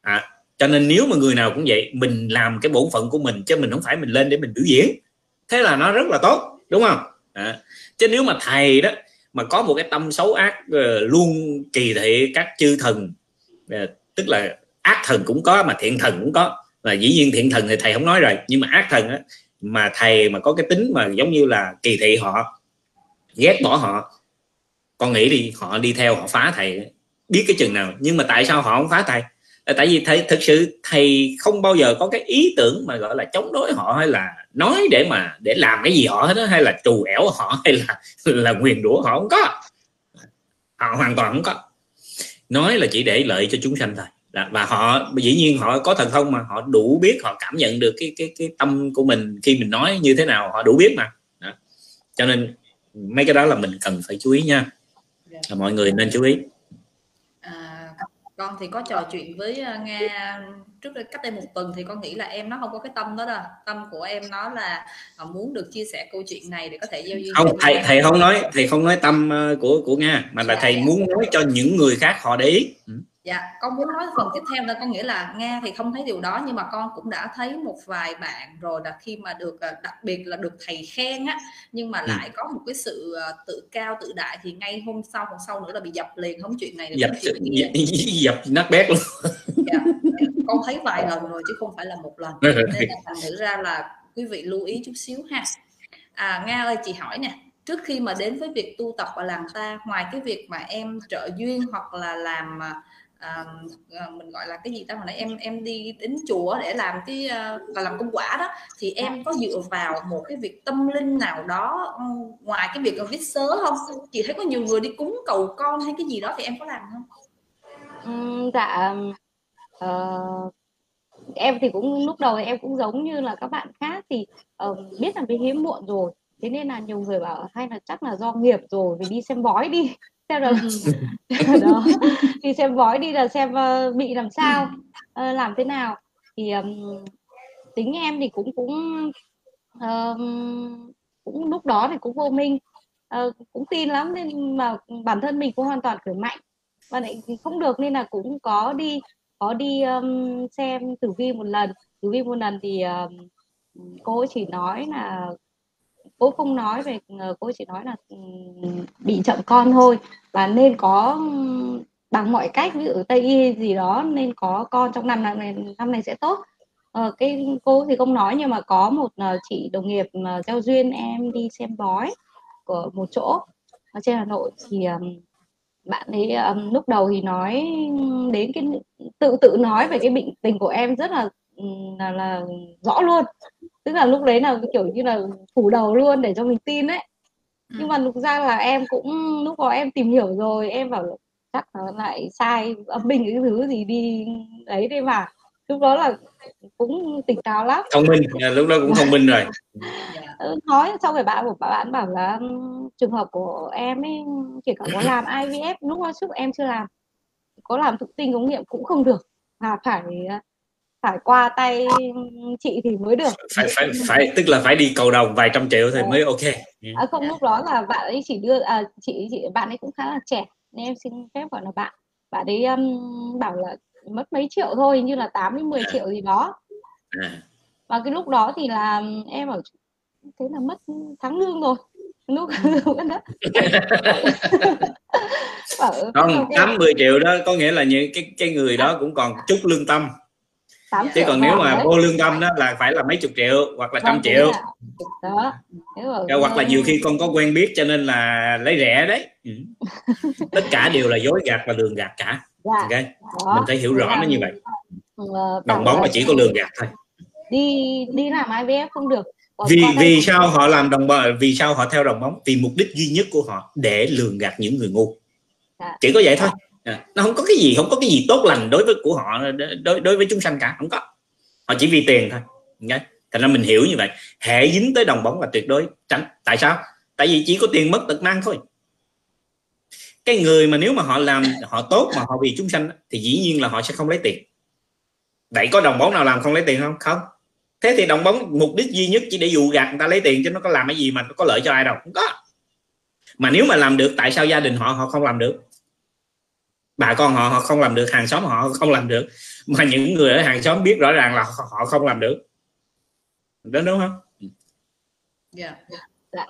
À, cho nên nếu mà người nào cũng vậy mình làm cái bổn phận của mình chứ mình không phải mình lên để mình biểu diễn. Thế là nó rất là tốt đúng không? À, chứ nếu mà thầy đó mà có một cái tâm xấu ác ờ, luôn kỳ thị các chư thần. Ờ, tức là ác thần cũng có mà thiện thần cũng có. Và dĩ nhiên thiện thần thì thầy không nói rồi nhưng mà ác thần á, mà thầy mà có cái tính mà giống như là kỳ thị họ ghét bỏ họ con nghĩ đi họ đi theo họ phá thầy. Biết cái chừng nào nhưng mà tại sao họ không phá thầy? Tại vì thầy thực sự thầy không bao giờ có cái ý tưởng mà gọi là chống đối họ hay là nói để mà để làm cái gì họ hết đó hay là trù ẻo họ hay là là nguyền rủa họ không có. Họ hoàn toàn không có. Nói là chỉ để lợi cho chúng sanh thôi. Và họ dĩ nhiên họ có thần thông mà họ đủ biết họ cảm nhận được cái cái cái tâm của mình khi mình nói như thế nào họ đủ biết mà. Đó. cho nên mấy cái đó là mình cần phải chú ý nha. Dạ. là mọi người nên chú ý con thì có trò chuyện với uh, nga trước đây cách đây một tuần thì con nghĩ là em nó không có cái tâm đó đâu. Tâm của em nó là uh, muốn được chia sẻ câu chuyện này để có thể giao duyên không thầy thầy không nói thầy không nói tâm của của nga mà là dạ, thầy dạ. muốn nói cho những người khác họ để ý. Ừ dạ con muốn nói phần tiếp theo là con nghĩa là nga thì không thấy điều đó nhưng mà con cũng đã thấy một vài bạn rồi là khi mà được à, đặc biệt là được thầy khen á nhưng mà ừ. lại có một cái sự à, tự cao tự đại thì ngay hôm sau hôm sau nữa là bị dập liền không chuyện này dập chuyện <laughs> dập, dập nát bét luôn. Dạ, con thấy vài lần rồi chứ không phải là một lần. Nên là thành thử ra là quý vị lưu ý chút xíu ha. À nga ơi chị hỏi nè trước khi mà đến với việc tu tập ở làng ta ngoài cái việc mà em trợ duyên hoặc là làm à, mình gọi là cái gì ta? Hồi nãy em em đi đến chùa để làm cái uh, là làm công quả đó. Thì em có dựa vào một cái việc tâm linh nào đó ngoài cái việc viết sớ không? Chị thấy có nhiều người đi cúng cầu con hay cái gì đó thì em có làm không? Ừ, dạ uh, em thì cũng lúc đầu thì em cũng giống như là các bạn khác thì uh, biết là bị hiếm muộn rồi. Thế nên là nhiều người bảo hay là chắc là do nghiệp rồi vì đi xem bói đi xem là <laughs> đó. Đi xem bói đi là xem uh, bị làm sao uh, làm thế nào. Thì um, tính em thì cũng cũng uh, cũng lúc đó thì cũng vô minh. Uh, cũng tin lắm nên mà bản thân mình cũng hoàn toàn khỏe mạnh. Và lại không được nên là cũng có đi có đi um, xem tử vi một lần. Tử vi một lần thì um, cô chỉ nói là cô không nói về ờ, cô chỉ nói là ừ, bị chậm con thôi. Và nên có ừ, bằng mọi cách ví dụ tây y gì đó nên có con trong năm này năm này sẽ tốt. Ờ, cái cô thì không nói nhưng mà có một ờ, chị đồng nghiệp mà giao duyên em đi xem bói của một chỗ ở trên hà nội. Thì ờ, bạn ấy um, lúc đầu thì nói đến cái tự tự nói về cái bệnh tình của em rất là ừ, là, là rõ luôn tức là lúc đấy là kiểu như là phủ đầu luôn để cho mình tin đấy ừ. nhưng mà thực ra là em cũng lúc đó em tìm hiểu rồi em bảo chắc là lại sai âm binh cái thứ gì đi đấy đây mà. Lúc đó là cũng tỉnh táo lắm. Thông minh lúc đó cũng thông minh rồi. Ừ, nói xong rồi bạn của bạn bảo là trường hợp của em ấy chỉ cần có làm IVF lúc đó trước em chưa làm có làm thụ tinh ống nghiệm cũng không được. Mà phải phải qua tay chị thì mới được. Phải phải phải tức là phải đi cầu đồng vài trăm triệu thì mới ok. À, không lúc đó là bạn ấy chỉ đưa à, chị chị bạn ấy cũng khá là trẻ nên em xin phép gọi là bạn. Bạn ấy um, bảo là mất mấy triệu thôi như là 8 đến 10 triệu gì đó. À. và cái lúc đó thì là em ở thế là mất tháng lương rồi. Lúc <laughs> đó. <laughs> Không tám mười triệu đó có nghĩa là những cái cái người đó cũng còn chút lương tâm chứ còn nếu mà vô lương tâm đó là phải là mấy chục triệu hoặc là trăm triệu. đó. Hoặc là nhiều khi con có quen biết cho nên là lấy rẻ đấy. Ừ. <laughs> tất cả đều là dối gạt và lường gạt cả. Dạ. ok. mình phải hiểu rõ nó như vậy. Ờ, đồng bóng là chỉ có lường gạt thôi. Đi đi làm IVF không được. Còn vì vì sao họ làm đồng bóng vì sao họ theo đồng bóng? Vì mục đích duy nhất của họ để lường gạt những người ngu. Dạ. chỉ có vậy thôi À, nó không có cái gì không có cái gì tốt lành đối với của họ đối đối với chúng sanh cả không có. Họ chỉ vì tiền thôi okay? thành ra mình hiểu như vậy. Hệ dính tới đồng bóng là tuyệt đối tránh. Tại sao? Tại vì chỉ có tiền mất tật mang thôi. Cái người mà nếu mà họ làm họ tốt mà họ vì chúng sanh thì dĩ nhiên là họ sẽ không lấy tiền. Vậy có đồng bóng nào làm không lấy tiền không? Không. Thế thì đồng bóng mục đích duy nhất chỉ để dụ gạt người ta lấy tiền chứ nó có làm cái gì mà nó có lợi cho ai đâu. Không có. Mà nếu mà làm được tại sao gia đình họ họ không làm được? Bà con họ họ không làm được hàng xóm họ không làm được. Mà những người ở hàng xóm biết rõ ràng là họ không làm được. Đó đúng không? Yeah. dạ.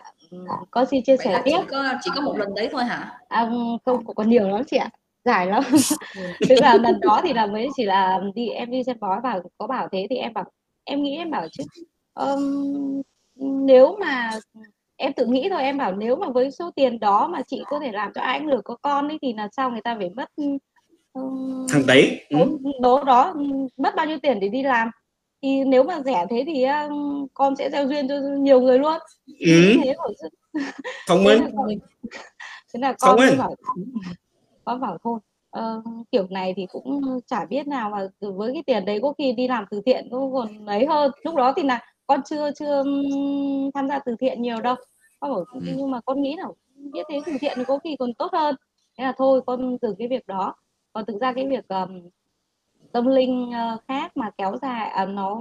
Có gì chia sẻ tiếp? chỉ có chỉ có một lần đấy thôi hả? À, không còn nhiều lắm chị ạ. Dài lắm. Ừ. <laughs> tức là lần đó thì là mới chỉ là đi em đi xem bói và có bảo thế thì em bảo em nghĩ em bảo chứ um, nếu mà em tự nghĩ thôi em bảo nếu mà với số tiền đó mà chị có thể làm cho anh được có con ấy thì là sao người ta phải mất um, thằng đấy ừ. đó đó mất bao nhiêu tiền để đi làm. Thì nếu mà rẻ thế thì con sẽ gieo duyên cho nhiều người luôn. Ừ. thế thông minh. thế là con bảo con bảo thôi uh, kiểu này thì cũng chả biết nào mà với cái tiền đấy có khi đi làm từ thiện có còn lấy hơn. Lúc đó thì là con chưa chưa tham gia từ thiện nhiều đâu. Con bảo ừ. nhưng mà con nghĩ là biết thế từ thiện thì có khi còn tốt hơn. Thế là thôi con dừng cái việc đó. Còn thực ra cái việc um, tâm linh uh, khác mà kéo dài uh, nó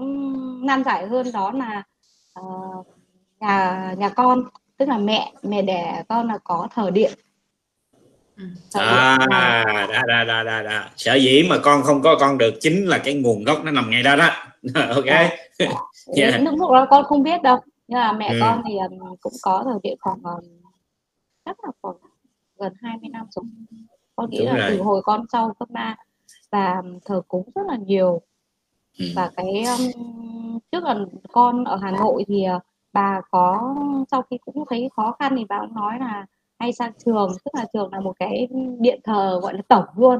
nan giải hơn đó là uh, nhà nhà con tức là mẹ mẹ đẻ con là có thờ điện. Ừ. à đã đã đã đã đã. Sở dĩ mà con không có con được chính là cái nguồn gốc nó nằm ngay đó đó. <laughs> Ok <laughs> yeah. yeah. lúc đó con không biết đâu nhưng mà mẹ ừ. con thì um, cũng có thờ điện khoảng um, chắc là khoảng gần 20 năm rồi con nghĩ Đúng là rồi. từ hồi con sau cấp 3 và thờ cúng rất là nhiều ừ. và cái um, trước là con ở Hà Nội thì uh, bà có sau khi cũng thấy khó khăn thì bà cũng nói là hay sang trường tức là trường là một cái điện thờ gọi là tổng luôn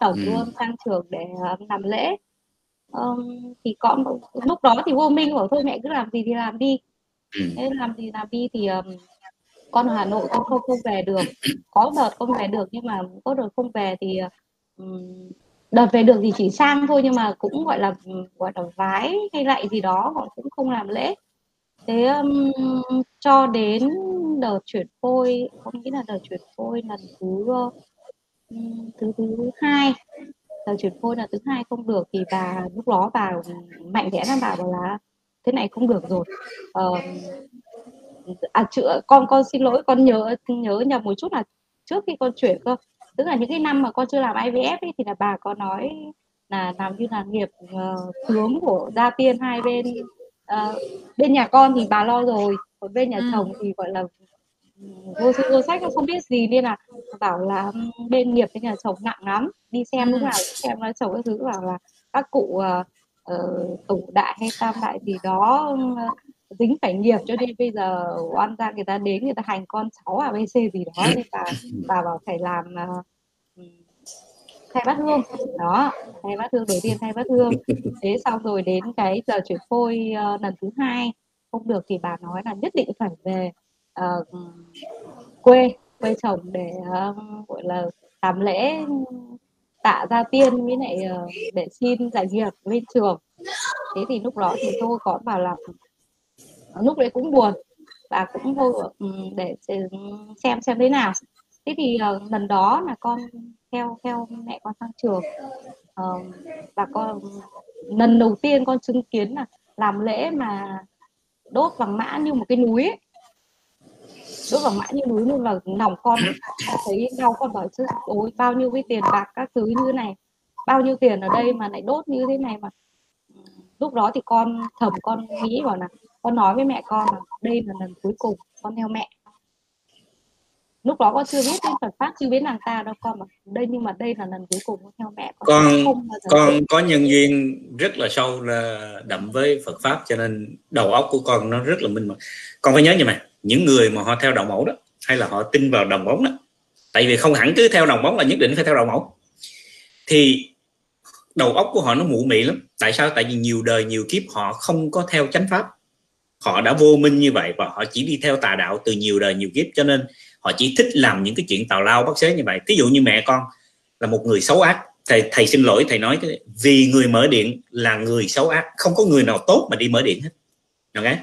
tổng ừ. luôn sang trường để uh, làm lễ um, thì con lúc đó thì vô minh bảo thôi mẹ cứ làm gì thì làm đi. Ừ. thế làm gì làm đi thì um, con ở Hà Nội con không không về được. Có đợt không về được nhưng mà có đợt không về thì um, đợt về được thì chỉ sang thôi nhưng mà cũng gọi là gọi là vái hay lại gì đó họ cũng không làm lễ. Thế um, cho đến đợt chuyển phôi con nghĩ là đợt chuyển phôi lần thứ uh, thứ thứ hai đợt chuyển phôi là thứ hai không được thì bà lúc đó bà mạnh mẽ là bảo là thế này không được rồi uh, à chữa con con xin lỗi con nhớ nhớ nhầm một chút là trước khi con chuyển cơ tức là những cái năm mà con chưa làm IVF ấy, thì là bà có nói là làm như là nghiệp uh, tướng của gia tiên hai bên uh, bên nhà con thì bà lo rồi còn bên nhà ừ. chồng thì gọi là vô sư vô sách không biết gì nên là bảo là bên nghiệp bên nhà chồng nặng lắm. Đi xem lúc nào xem nó chồng các thứ bảo là các cụ uh, uh, tổ đại hay tam đại gì đó uh, dính phải nghiệp. Cho nên bây giờ oan ra người ta đến người ta hành con cháu à bc gì đó nên bà bà bảo phải làm uh, thay bát hương. Đó thay bát hương đầu tiên thay bát hương. Thế xong rồi đến cái giờ chuyển phôi uh, lần thứ hai không được thì bà nói là nhất định phải về uh, quê quê chồng để uh, gọi là làm lễ tạ gia tiên với lại uh, để xin giải nghiệp lên trường. Thế thì lúc đó thì tôi có bảo là lúc đấy cũng buồn và cũng thôi để xem xem thế nào. Thế thì uh, lần đó là con theo theo mẹ con sang trường. Uh, và con lần đầu tiên con chứng kiến là làm lễ mà đốt vàng mã như một cái núi ấy đốt vàng mã như núi luôn là lòng con thấy đau con bảo chứ ôi bao nhiêu cái tiền bạc các thứ như thế này bao nhiêu tiền ở đây mà lại đốt như thế này mà. Lúc đó thì con thầm con nghĩ bảo là con nói với mẹ con là đây là lần cuối cùng con theo mẹ. Lúc đó con chưa biết đến Phật pháp chưa biết nàng ta đâu con mà đây nhưng mà đây là lần cuối cùng con theo mẹ con con, con có nhân duyên rất là sâu là đậm với Phật pháp cho nên đầu óc của con nó rất là minh mẫn. Con phải nhớ như mà những người mà họ theo đạo mẫu đó, hay là họ tin vào đồng bóng đó. Tại vì không hẳn cứ theo đồng bóng là nhất định phải theo đạo mẫu. Thì đầu óc của họ nó mụ mị lắm. Tại sao? Tại vì nhiều đời, nhiều kiếp họ không có theo chánh pháp. Họ đã vô minh như vậy và họ chỉ đi theo tà đạo từ nhiều đời, nhiều kiếp. Cho nên họ chỉ thích làm những cái chuyện tào lao bắt xế như vậy. Ví dụ như mẹ con là một người xấu ác. Thầy thầy xin lỗi, thầy nói cái vì người mở điện là người xấu ác. Không có người nào tốt mà đi mở điện hết. Okay?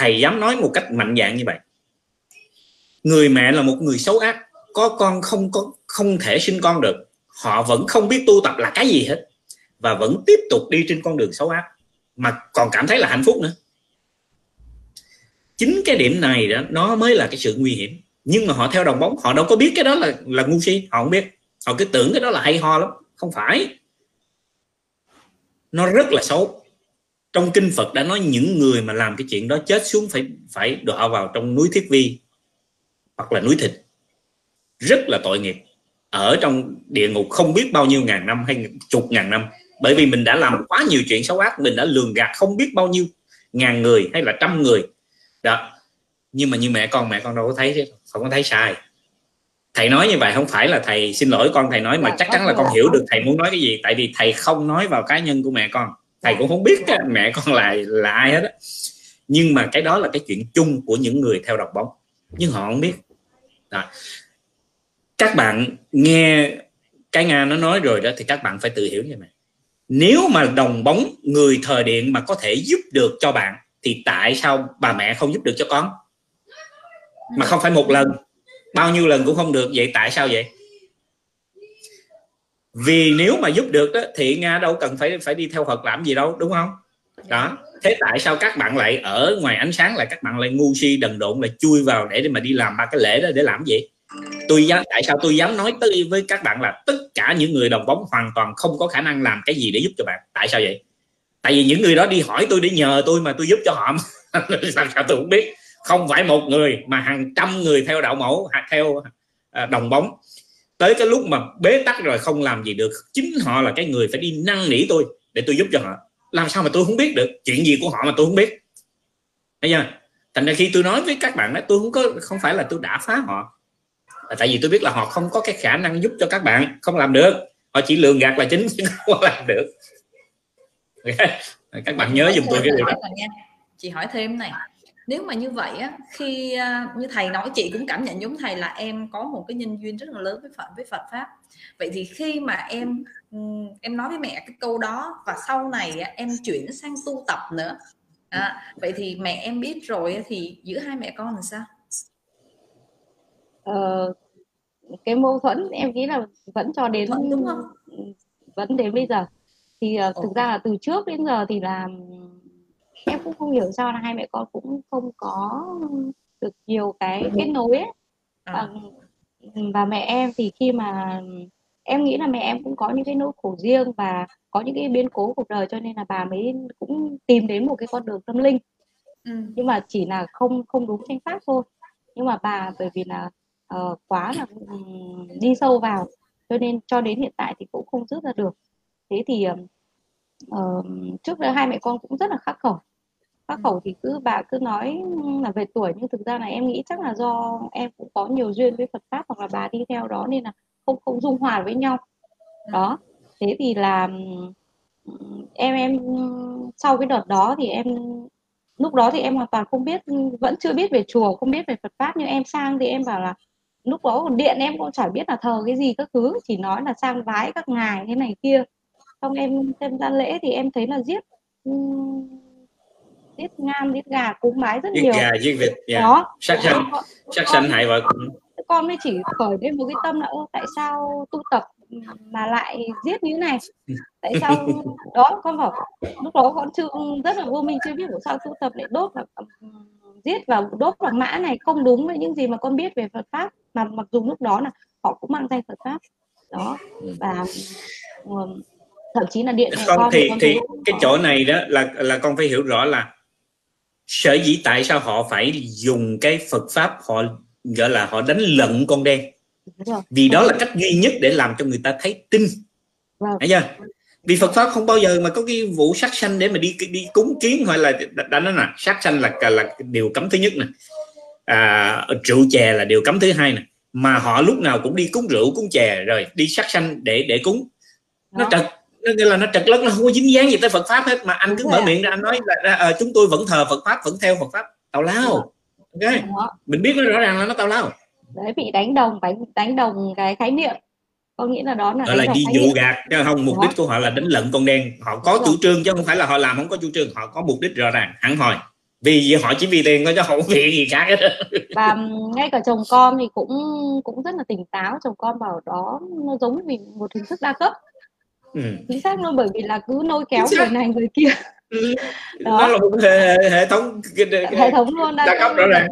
Thầy dám nói một cách mạnh dạng như vậy. Người mẹ là một người xấu ác, có con không có, không thể sinh con được. Họ vẫn không biết tu tập là cái gì hết và vẫn tiếp tục đi trên con đường xấu ác, mà còn cảm thấy là hạnh phúc nữa. Chính cái điểm này đó, nó mới là cái sự nguy hiểm. Nhưng mà họ theo đồng bóng, họ đâu có biết cái đó là là ngu si, họ không biết. Họ cứ tưởng cái đó là hay ho lắm, không phải. Nó rất là xấu trong kinh Phật đã nói những người mà làm cái chuyện đó chết xuống phải phải đọa vào trong núi thiết vi hoặc là núi thịt. Rất là tội nghiệp. Ở trong địa ngục không biết bao nhiêu ngàn năm hay chục ngàn năm. Bởi vì mình đã làm quá nhiều chuyện xấu ác mình đã lường gạt không biết bao nhiêu ngàn người hay là trăm người. Đó. Nhưng mà như mẹ con mẹ con đâu có thấy không có thấy sai. Thầy nói như vậy không phải là thầy xin lỗi con thầy nói mà dạ, chắc chắn là con hiểu được thầy muốn nói cái gì. Tại vì thầy không nói vào cá nhân của mẹ con thầy cũng không biết mẹ con là là ai hết đó nhưng mà cái đó là cái chuyện chung của những người theo đọc bóng. Nhưng họ không biết. Đó. các bạn nghe cái nga nó nói rồi đó thì các bạn phải tự hiểu như này nếu mà đồng bóng người thời điện mà có thể giúp được cho bạn, thì tại sao bà mẹ không giúp được cho con? Mà không phải một lần. Bao nhiêu lần cũng không được. Vậy tại sao vậy? Vì nếu mà giúp được đó thì nga đâu cần phải phải đi theo phật làm gì đâu đúng không? Đó. Thế tại sao các bạn lại ở ngoài ánh sáng lại các bạn lại ngu si đần độn lại chui vào để mà đi làm ba cái lễ đó để làm gì? Tôi dám tại sao tôi dám nói tới với các bạn là tất cả những người đồng bóng hoàn toàn không có khả năng làm cái gì để giúp cho bạn? Tại sao vậy? Tại vì những người đó đi hỏi tôi để nhờ tôi mà tôi giúp cho họ. <laughs> Sao, sao tôi không biết? Không phải một người mà hàng trăm người theo đạo mẫu theo à, đồng bóng tới cái lúc mà bế tắc rồi không làm gì được chính họ là cái người phải đi năn nỉ tôi để tôi giúp cho họ. Làm sao mà tôi không biết được? Chuyện gì của họ mà tôi không biết? Thấy chưa? Thành ra khi tôi nói với các bạn đó tôi không có không phải là tôi đã phá họ. Tại vì tôi biết là họ không có cái khả năng giúp cho các bạn không làm được. Họ chỉ lường gạt là chính <laughs> chứ không làm được. Okay. các bạn nhớ giùm tôi cái điều đó. chị hỏi thêm này nếu mà như vậy á khi uh, như thầy nói chị cũng cảm nhận giống thầy là em có một cái nhân duyên rất là lớn với Phật với Phật pháp. Vậy thì khi mà em em nói với mẹ cái câu đó và sau này em chuyển sang tu tập nữa à, vậy thì mẹ em biết rồi thì giữa hai mẹ con là sao? Ờ, cái mâu thuẫn em nghĩ là vẫn cho đến vẫn đúng không? vẫn đến bây giờ. Thì uh, thực ra là từ trước đến giờ thì là em cũng không hiểu sao là hai mẹ con cũng không có được nhiều cái kết nối ấy. À. và mẹ em thì khi mà em nghĩ là mẹ em cũng có những cái nỗi khổ riêng và có những cái biến cố cuộc đời cho nên là bà mới cũng tìm đến một cái con đường tâm linh ừ. nhưng mà chỉ là không không đúng tranh pháp thôi nhưng mà bà bởi vì là uh, quá là um, đi sâu vào cho nên cho đến hiện tại thì cũng không rút ra được thế thì uh, trước đây hai mẹ con cũng rất là khắc khẩu ừ. khẩu thì cứ bà cứ nói là về tuổi nhưng thực ra là em nghĩ chắc là do em cũng có nhiều duyên với Phật pháp hoặc là bà đi theo đó nên là không không dung hòa với nhau ừ. đó thế thì là em em sau cái đợt đó thì em lúc đó thì em hoàn toàn không biết vẫn chưa biết về chùa không biết về Phật pháp nhưng em sang thì em bảo là lúc đó còn điện em cũng chả biết là thờ cái gì các thứ chỉ nói là sang vái các ngài thế này kia xong em xem ra lễ thì em thấy là giết giết ngan giết gà cúng bái rất giết nhiều. gà giết vịt yeah. Dạ. đó. Sát sanh sát sanh hại vợ con. Mới chỉ khởi lên một cái tâm là ô tại sao tu tập mà lại giết như thế này? Tại sao <laughs> đó con bảo lúc đó con chưa rất là vô minh chưa biết của sao tu tập lại đốt và giết và đốt vàng mã này không đúng với những gì mà con biết về Phật pháp. Mà mặc dù lúc đó là họ cũng mang danh Phật pháp. Đó. Và thậm chí là điện con, con thì con thì cái chỗ này đó là là con phải hiểu rõ là sở dĩ tại sao họ phải dùng cái Phật pháp họ gọi là họ đánh lận con đen? Vì đó là cách duy nhất để làm cho người ta thấy tin. Vâng. thấy chưa? Vì Phật pháp không bao giờ mà có cái vụ sát sanh để mà đi đi cúng kiến hoặc là đã nói nè. Sát sanh là là điều cấm thứ nhất nè. À, rượu chè là điều cấm thứ hai nè. Mà họ lúc nào cũng đi cúng rượu cúng chè rồi đi sát sanh để để cúng. Nó trật nghĩa là nó trật lất nó không có dính dáng gì tới Phật pháp hết. Mà anh cứ mở miệng ra anh nói là à, chúng tôi vẫn thờ Phật pháp vẫn theo Phật pháp. Tào lao. Ok. Mình biết nó rõ ràng là nó tào lao. Đấy bị đánh đồng đánh đánh đồng cái khái niệm. Có nghĩa là đó là đó là đi dụ gạt chứ không mục đích của họ là đánh lận con đen. Họ có chủ trương chứ không phải là họ làm không có chủ trương. Họ có mục đích rõ ràng hẳn hoi. Vì họ chỉ vì tiền thôi chứ không vì gì khác hết. <laughs> Và ngay cả chồng con thì cũng cũng rất là tỉnh táo. Chồng con bảo đó nó giống vì một hình thức đa cấp ừ. chính xác luôn bởi vì là cứ lôi kéo người này người kia ừ. <laughs> đó. nó là một hệ, hệ thống hệ thống luôn đa cấp rõ ràng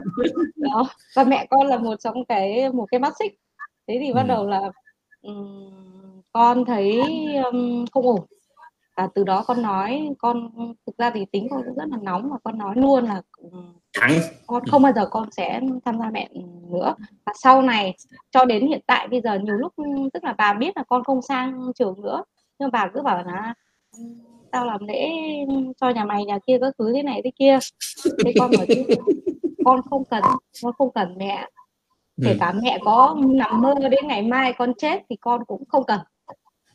đó và mẹ con là một trong cái một cái mắt xích thế thì bắt ừ. đầu là um, con thấy um, không ổn và từ đó con nói con thực ra thì tính con cũng rất là nóng và con nói luôn là Thẳng. con không bao giờ con sẽ tham gia mẹ nữa và sau này cho đến hiện tại bây giờ nhiều lúc tức là bà biết là con không sang trường nữa nhưng bà cứ bảo là tao làm lễ cho nhà mày nhà kia các thứ thế này thế kia thế con bảo chứ <laughs> con không cần con không cần mẹ kể ừ. cả mẹ có nằm mơ đến ngày mai con chết thì con cũng không cần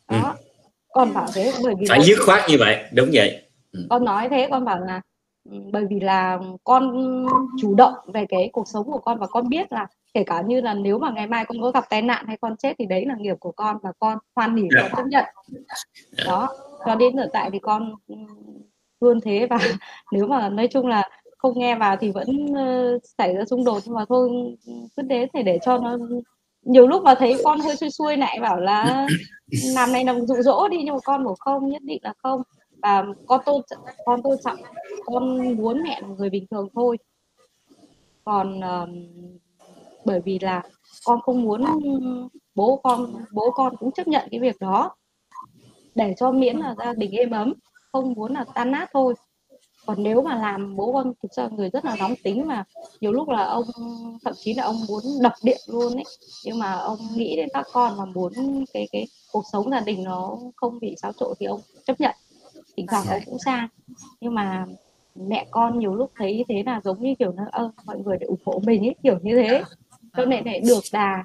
đó ừ. con bảo thế bởi vì phải dứt khoát như vậy đúng vậy ừ. con nói thế con bảo là bởi vì là con chủ động về cái cuộc sống của con và con biết là kể cả như là nếu mà ngày mai con có gặp tai nạn hay con chết thì đấy là nghiệp của con và con hoan hỉ yeah. con chấp nhận yeah. đó cho đến hiện tại thì con luôn thế và <laughs> nếu mà nói chung là không nghe vào thì vẫn uh, xảy ra xung đột nhưng mà thôi cứ thế thể để cho nó nhiều lúc mà thấy con hơi xuôi xuôi lại bảo là <coughs> làm này làm dụ dỗ đi nhưng mà con bảo không nhất định là không và con tôn con tôn trọng con muốn mẹ là người bình thường thôi còn uh, bởi vì là con không muốn ừ, bố con bố con cũng chấp nhận cái việc đó. Để cho miễn là gia đình êm ấm, không muốn là tan nát thôi. Còn nếu mà làm bố con thực ra người rất là nóng tính mà, nhiều lúc là ông, thậm chí là ông muốn đập điện luôn ấy. Nhưng mà ông nghĩ đến các con mà muốn cái cái cuộc sống gia đình nó không bị xáo trộn thì ông chấp nhận. Thỉnh thoảng ông cũng sang. Nhưng mà mẹ con nhiều lúc thấy như thế là giống như kiểu là, ơ, mọi người để ủng hộ mình ấy, kiểu như thế cho nên lại được đà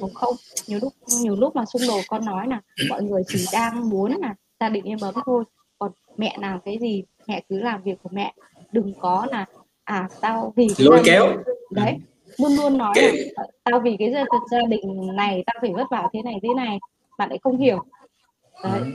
mà không nhiều lúc nhiều lúc mà xung đột con nói là mọi người chỉ đang muốn là gia đình em ấm thôi. Còn mẹ làm cái gì mẹ cứ làm việc của mẹ. Đừng có là à tao vì lôi kéo. Đấy luôn luôn nói là tao vì cái gia, gia đình này tao phải vất vả thế này thế này. Bạn lại không hiểu. Đấy ừ.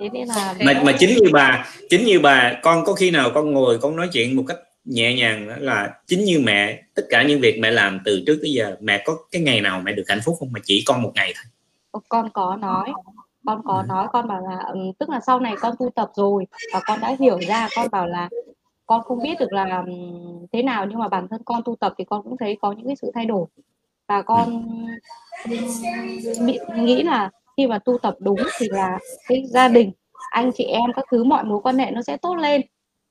thế nên là mà mà chính như bà chính như bà con có khi nào con ngồi con nói chuyện một cách nhẹ nhàng là chính như mẹ tất cả những việc mẹ làm từ trước tới giờ mẹ có cái ngày nào mẹ được hạnh phúc không? Mà chỉ con một ngày thôi. Con có nói con có nói con bảo là tức là sau này con tu tập rồi và con đã hiểu ra con bảo là con không biết được là thế nào nhưng mà bản thân con tu tập thì con cũng thấy có những cái sự thay đổi. Và con nghĩ là khi mà tu tập đúng thì là cái gia đình anh chị em các thứ mọi mối quan hệ nó sẽ tốt lên.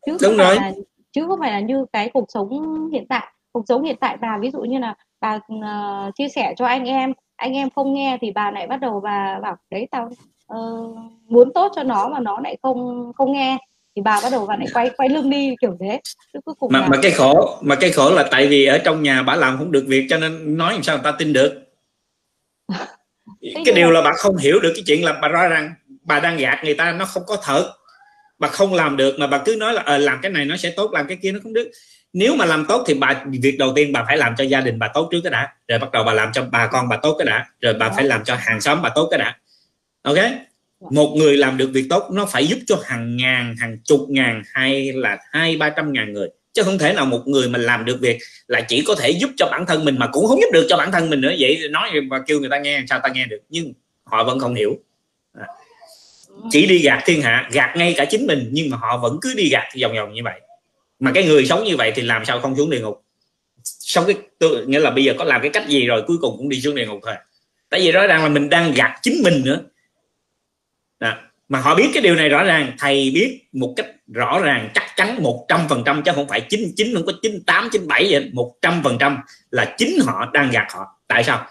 Chứ đúng không rồi. phải là chứ không phải là như cái cuộc sống hiện tại. Cuộc sống hiện tại bà ví dụ như là bà uh, chia sẻ cho anh em anh em không nghe thì bà lại bắt đầu bà bảo đấy tao uh, muốn tốt cho nó mà nó lại không không nghe. Thì bà bắt đầu bà lại quay quay lưng đi kiểu thế. Chứ cuối cùng mà, là... mà cái khổ mà cái khổ là tại vì ở trong nhà bà làm không được việc cho nên nói làm sao người ta tin được. <laughs> Cái, cái điều là... bà không hiểu được cái chuyện là bà rõ ràng bà đang gạt người ta nó không có thật bà không làm được mà bà cứ nói là à, làm cái này nó sẽ tốt làm cái kia nó không được. Nếu mà làm tốt thì bà việc đầu tiên bà phải làm cho gia đình bà tốt trước cái đã rồi bắt đầu bà làm cho bà con bà tốt cái đã rồi bà phải làm cho hàng xóm bà tốt cái đã. Ok? Một người làm được việc tốt nó phải giúp cho hàng ngàn hàng chục ngàn hay là hai ba trăm ngàn người. Chứ không thể nào một người mình làm được việc là chỉ có thể giúp cho bản thân mình mà cũng không giúp được cho bản thân mình nữa. Vậy nói và kêu người ta nghe sao ta nghe được? Nhưng họ vẫn không hiểu chỉ đi gạt thiên hạ gạt ngay cả chính mình nhưng mà họ vẫn cứ đi gạt vòng vòng như vậy. Mà cái người sống như vậy thì làm sao không xuống địa ngục? Sống cái tôi, nghĩa là bây giờ có làm cái cách gì rồi cuối cùng cũng đi xuống địa ngục thôi. Tại vì rõ ràng là mình đang gạt chính mình nữa. Đó. mà họ biết cái điều này rõ ràng thầy biết một cách rõ ràng chắc chắn một trăm phần trăm chứ không phải chín chín không có chín tám chín bảy vậy một trăm phần trăm là chính họ đang gạt họ. Tại sao?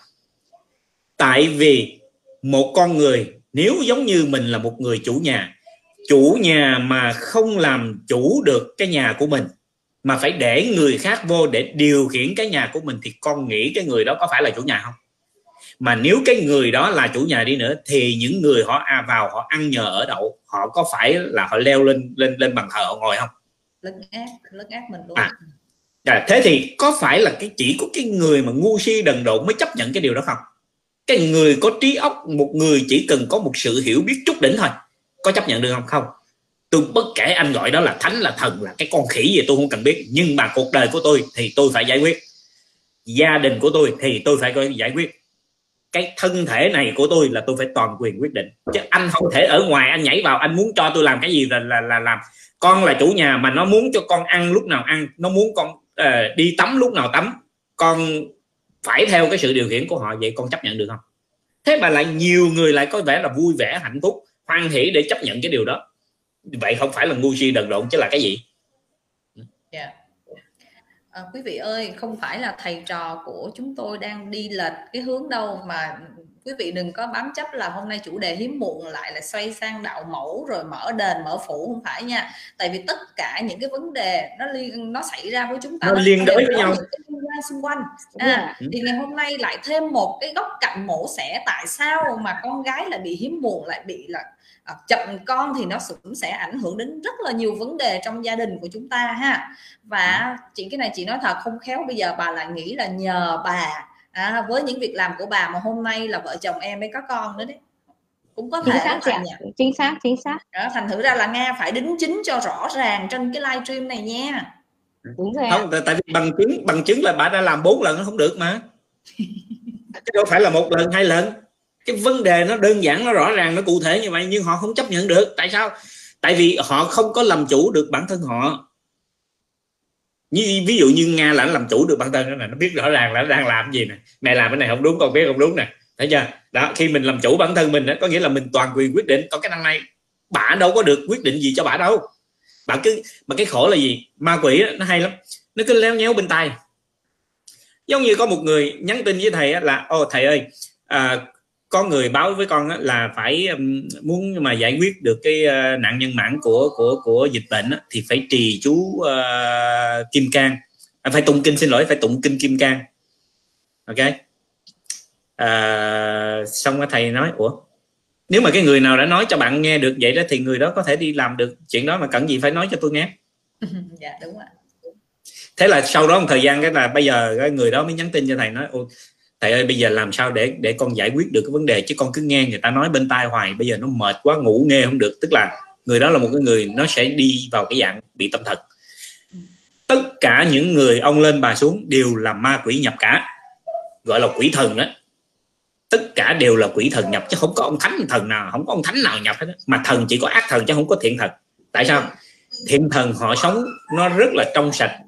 Tại vì một con người nếu giống như mình là một người chủ nhà chủ nhà mà không làm chủ được cái nhà của mình mà phải để người khác vô để điều khiển cái nhà của mình thì con nghĩ cái người đó có phải là chủ nhà không? Mà nếu cái người đó là chủ nhà đi nữa thì những người họ à vào họ ăn nhờ ở đậu họ có phải là họ leo lên lên lên bằng thờ họ ngồi không? Lấn ác lấn ác mình luôn. À, à, thế thì có phải là cái chỉ có cái người mà ngu si đần độn mới chấp nhận cái điều đó không cái người có trí óc một người chỉ cần có một sự hiểu biết chút đỉnh thôi. Có chấp nhận được không? Không. Tôi bất kể anh gọi đó là thánh là thần là cái con khỉ gì tôi không cần biết. Nhưng mà cuộc đời của tôi thì tôi phải giải quyết. Gia đình của tôi thì tôi phải giải quyết. Cái thân thể này của tôi là tôi phải toàn quyền quyết định. Chứ anh không thể ở ngoài anh nhảy vào anh muốn cho tôi làm cái gì là là, là làm. Con là chủ nhà mà nó muốn cho con ăn lúc nào ăn. Nó muốn con uh, đi tắm lúc nào tắm. Con phải theo cái sự điều khiển của họ vậy con chấp nhận được không? Thế mà lại nhiều người lại có vẻ là vui vẻ hạnh phúc hoan hỷ để chấp nhận cái điều đó. Vậy không phải là ngu si đần độn chứ là cái gì? Yeah. À, quý vị ơi không phải là thầy trò của chúng tôi đang đi lệch cái hướng đâu mà quý vị đừng có bám chấp là hôm nay chủ đề hiếm muộn lại là xoay sang đạo mẫu rồi mở đền mở phủ không phải nha. Tại vì tất cả những cái vấn đề nó liên nó xảy ra với chúng ta nó, liên đới với nhau. xung quanh. À, thì ngày hôm nay lại thêm một cái góc cạnh mổ xẻ tại sao mà con gái lại bị hiếm muộn lại bị là à, chậm con thì nó cũng sẽ ảnh hưởng đến rất là nhiều vấn đề trong gia đình của chúng ta ha. Và chị cái này chị nói thật không khéo bây giờ bà lại nghĩ là nhờ bà à, với những việc làm của bà mà hôm nay là vợ chồng em mới có con nữa đấy. Cũng có chính thể xác dạ. chính xác chính xác. Đó, thành thử ra là nga phải đính chính cho rõ ràng trên cái livestream này nha. Đúng rồi không tại vì bằng chứng bằng chứng là bà đã làm bốn lần nó không được mà. Chứ đâu phải là một lần hai lần. Cái vấn đề nó đơn giản nó rõ ràng nó cụ thể như vậy nhưng họ không chấp nhận được. Tại sao? Tại vì họ không có làm chủ được bản thân họ như ví dụ như nga là nó làm chủ được bản thân này nó biết rõ ràng là nó đang làm gì nè. Mẹ làm cái này không đúng con biết không đúng nè. Thấy chưa? Đó khi mình làm chủ bản thân mình đó, có nghĩa là mình toàn quyền quyết định còn cái năng này bà đâu có được quyết định gì cho bà đâu. Bà cứ mà cái khổ là gì? Ma quỷ đó, nó hay lắm. Nó cứ leo nhéo bên tay giống như có một người nhắn tin với thầy là ô thầy ơi à, có người báo với con là phải muốn mà giải quyết được cái ờ, nạn nhân mãn của của của dịch bệnh thì phải trì chú uh, kim cang. À, phải tụng kinh xin lỗi phải tụng kinh kim cang. Ok? À, xong rồi thầy nói ủa nếu mà cái người nào đã nói cho bạn nghe được vậy đó thì người đó có thể đi làm được chuyện đó mà cần gì phải nói cho tôi nghe. <laughs> Dạ đúng rồi thế là sau đó một thời gian cái là bây giờ cái người đó mới nhắn tin cho thầy nói ôi thầy ơi, bây giờ làm sao để để con giải quyết được cái vấn đề? Chứ con cứ nghe người ta nói bên tai hoài, bây giờ nó mệt quá, ngủ nghe không được. Tức là người đó là một cái người nó sẽ đi vào cái dạng bị tâm thần. Tất cả những người ông lên bà xuống đều là ma quỷ nhập cả, gọi là quỷ thần đó. tất cả đều là quỷ thần nhập, chứ không có ông thánh thần nào, không có ông thánh nào nhập hết đó. mà thần chỉ có ác thần chứ không có thiện thần. Tại sao? Thiện thần họ sống nó rất là trong sạch.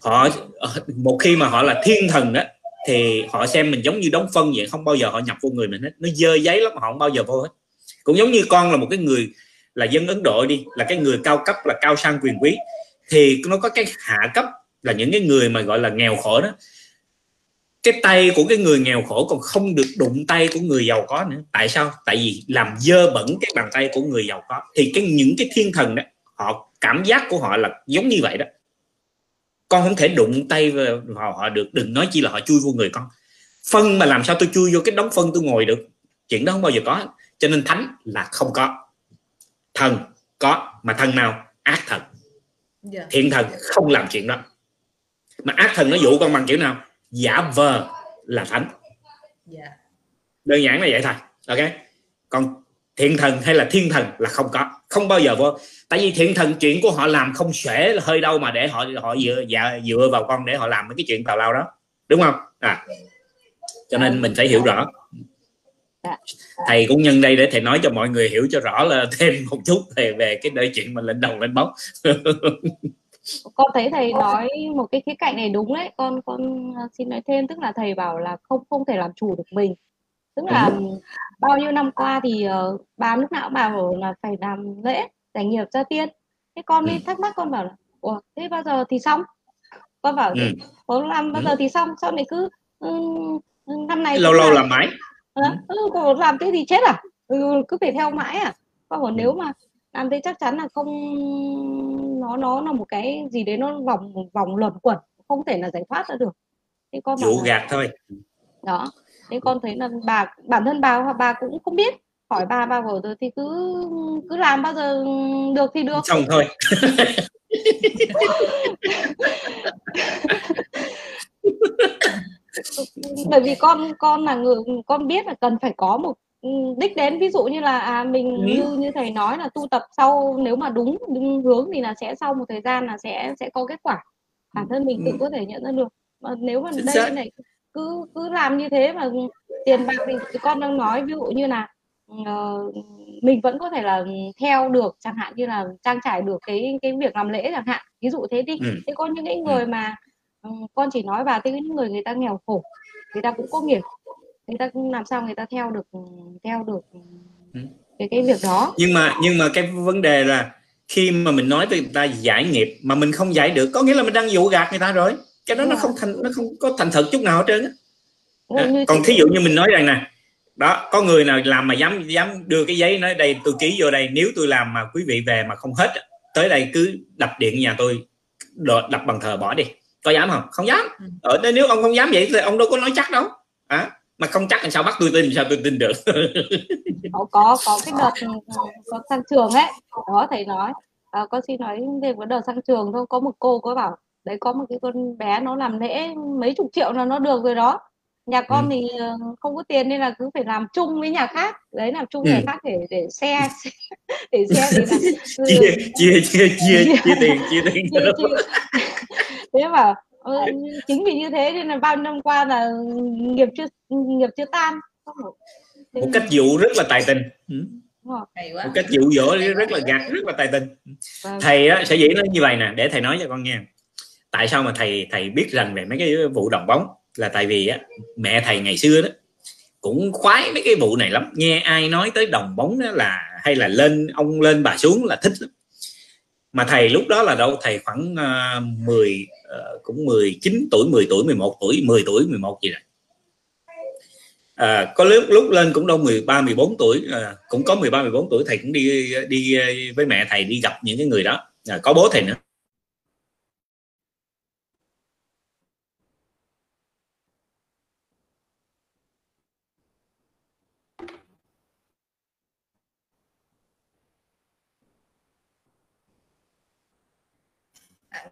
Họ ờ, một khi mà họ là thiên thần đó thì họ xem mình giống như đóng phân vậy, không bao giờ họ nhập vô người mình hết. Nó dơ giấy lắm họ không bao giờ vô hết. Cũng giống như con là một cái người là dân Ấn Độ đi, là cái người cao cấp, là cao sang quyền quý, thì nó có cái hạ cấp là những cái người mà gọi là nghèo khổ đó. Cái tay của cái người nghèo khổ còn không được đụng tay của người giàu có nữa. Tại sao? Tại vì làm dơ bẩn cái bàn tay của người giàu có. Thì cái, những cái thiên thần đó, họ, cảm giác của họ là giống như vậy đó con không thể đụng tay vào họ, được. Đừng nói chi là họ chui vô người con. Phân mà làm sao tôi chui vô cái đống phân tôi ngồi được? Chuyện đó không bao giờ có. Cho nên thánh là không có. Thần có mà thần nào? Ác thần. Dạ. thiện thần không làm chuyện đó. Mà ác thần nó dụ con bằng kiểu nào? Giả vờ là thánh. Dạ. đơn giản là vậy thôi. Ok? Còn thiện thần hay là thiên thần là không có không bao giờ vô. Tại vì thiện thần chuyện của họ làm không xuể hơi đâu mà để họ họ dựa dạ, dựa vào con để họ làm mấy cái chuyện tào lao đó. Đúng không? À cho nên mình phải hiểu rõ. Thầy cũng nhân đây để thầy nói cho mọi người hiểu cho rõ là <laughs> thêm một chút về về cái đời chuyện mà lên đầu lên bóng. <laughs> Con thấy thầy nói một cái khía cạnh này đúng đấy. Con con xin nói thêm tức là thầy bảo là không không thể làm chủ được mình tức là ừ. bao nhiêu năm qua thì uh, bà lúc nào bảo là phải làm lễ giải nghiệp ra tiên. Thế con mới ừ. thắc mắc con bảo là ủa thế bao giờ thì xong? Con bảo ừ. làm bao ừ. giờ thì xong? Sau này cứ um, năm này lâu lâu làm mãi. À, ừ, làm thế thì chết à? Ừ, cứ phải theo mãi à? Con bảo ừ. nếu mà làm thế chắc chắn là không nó nó là một cái gì đấy nó vòng vòng luẩn quẩn không thể là giải thoát ra được. Thế con bảo gạt thôi. Đó thế con thấy là bà bản thân bà bà cũng không biết. Hỏi bà bà bảo rồi thì cứ cứ làm bao giờ được thì được. Xong thôi. <laughs> Bởi vì con con là người con biết là cần phải có một đích đến. Ví dụ như là à, mình ừ. như như thầy nói là tu tập sau nếu mà đúng, đúng hướng thì là sẽ sau một thời gian là sẽ sẽ có kết quả. Bản thân mình tự ừ. có thể nhận ra được. Mà nếu mà Chính đây này cứ cứ làm như thế mà tiền bạc thì con đang nói ví dụ như là uh, mình vẫn có thể là theo được chẳng hạn như là trang trải được cái cái việc làm lễ chẳng hạn ví dụ thế đi ừ. thế có những cái người ừ. mà um, con chỉ nói vào thế những người người ta nghèo khổ người ta cũng có nghiệp người ta cũng làm sao người ta theo được theo được ừ. cái cái việc đó nhưng mà nhưng mà cái vấn đề là khi mà mình nói với người ta giải nghiệp mà mình không giải được có nghĩa là mình đang dụ gạt người ta rồi cái đó nó không thành nó không có thành thật chút nào hết trơn á. À, còn thí dụ như mình nói rằng nè đó có người nào làm mà dám dám đưa cái giấy nói đây tôi ký vô đây nếu tôi làm mà quý vị về mà không hết tới đây cứ đập điện nhà tôi đập bằng thờ bỏ đi. Có dám không? Không dám. Ừ. ở đây nếu ông không dám vậy thì ông đâu có nói chắc đâu. À, mà không chắc làm sao bắt tôi tin sao tôi tin được? Có có có cái đợt <laughs> có sang trường ấy đó thầy nói. À, con xin nói thêm cái đợt sang trường thôi. Có một cô có bảo đấy có một cái con bé nó làm lễ mấy chục triệu là nó được rồi đó. Nhà con ừ. thì ờ, không có tiền nên là cứ phải làm chung với nhà khác. Đấy làm chung ừ. nhà khác để để xe để xe thì là <laughs> chia, <laughs> chia chia chia chia. tiền chia tiền chia, chia. <laughs> thế mà ừ, chính vì như thế nên là bao năm qua là nghiệp chưa nghiệp chưa tan. Một cách dụ rất là tài tình. Ừ. một cách dụ dỗ rất là gạt rất là tài tình. Vâng. thầy á, sẽ dĩ nó như vậy nè để thầy nói cho con nghe tại sao mà thầy thầy biết rằng về mấy cái vụ đồng bóng? Là tại vì á mẹ thầy ngày xưa đó cũng khoái mấy cái vụ này lắm. Nghe ai nói tới đồng bóng đó là hay là lên ông lên bà xuống là thích lắm. Mà thầy lúc đó là đâu? Thầy khoảng uh, 10 uh, cũng 19 tuổi 10 tuổi 11 tuổi 10 tuổi 11 gì rồi à, ờ, có lúc lúc lên cũng đâu 13 14 tuổi à, cũng có 13 14 tuổi thầy cũng đi đi ờ, với mẹ thầy đi gặp những cái người đó. À, có bố thầy nữa.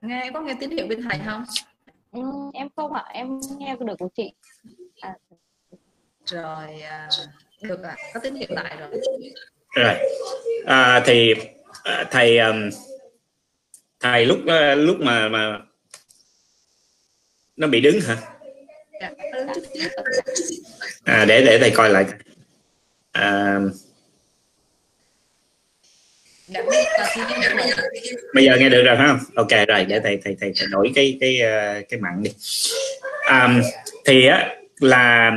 Nghe có nghe tín hiệu bên thầy không? Ừ, em không ạ em nghe được của chị. À. rồi à, được ạ à. có tín hiệu lại rồi. Rồi. À, thì à, thầy um, thầy lúc uh, lúc mà mà nó bị đứng hả? Dạ, à, để để thầy coi lại. À, dạ, bây giờ nghe được rồi phải không? Ok rồi để thầy thầy thầy, thầy đổi cái cái ờ, cái mặn đi. À, thì á là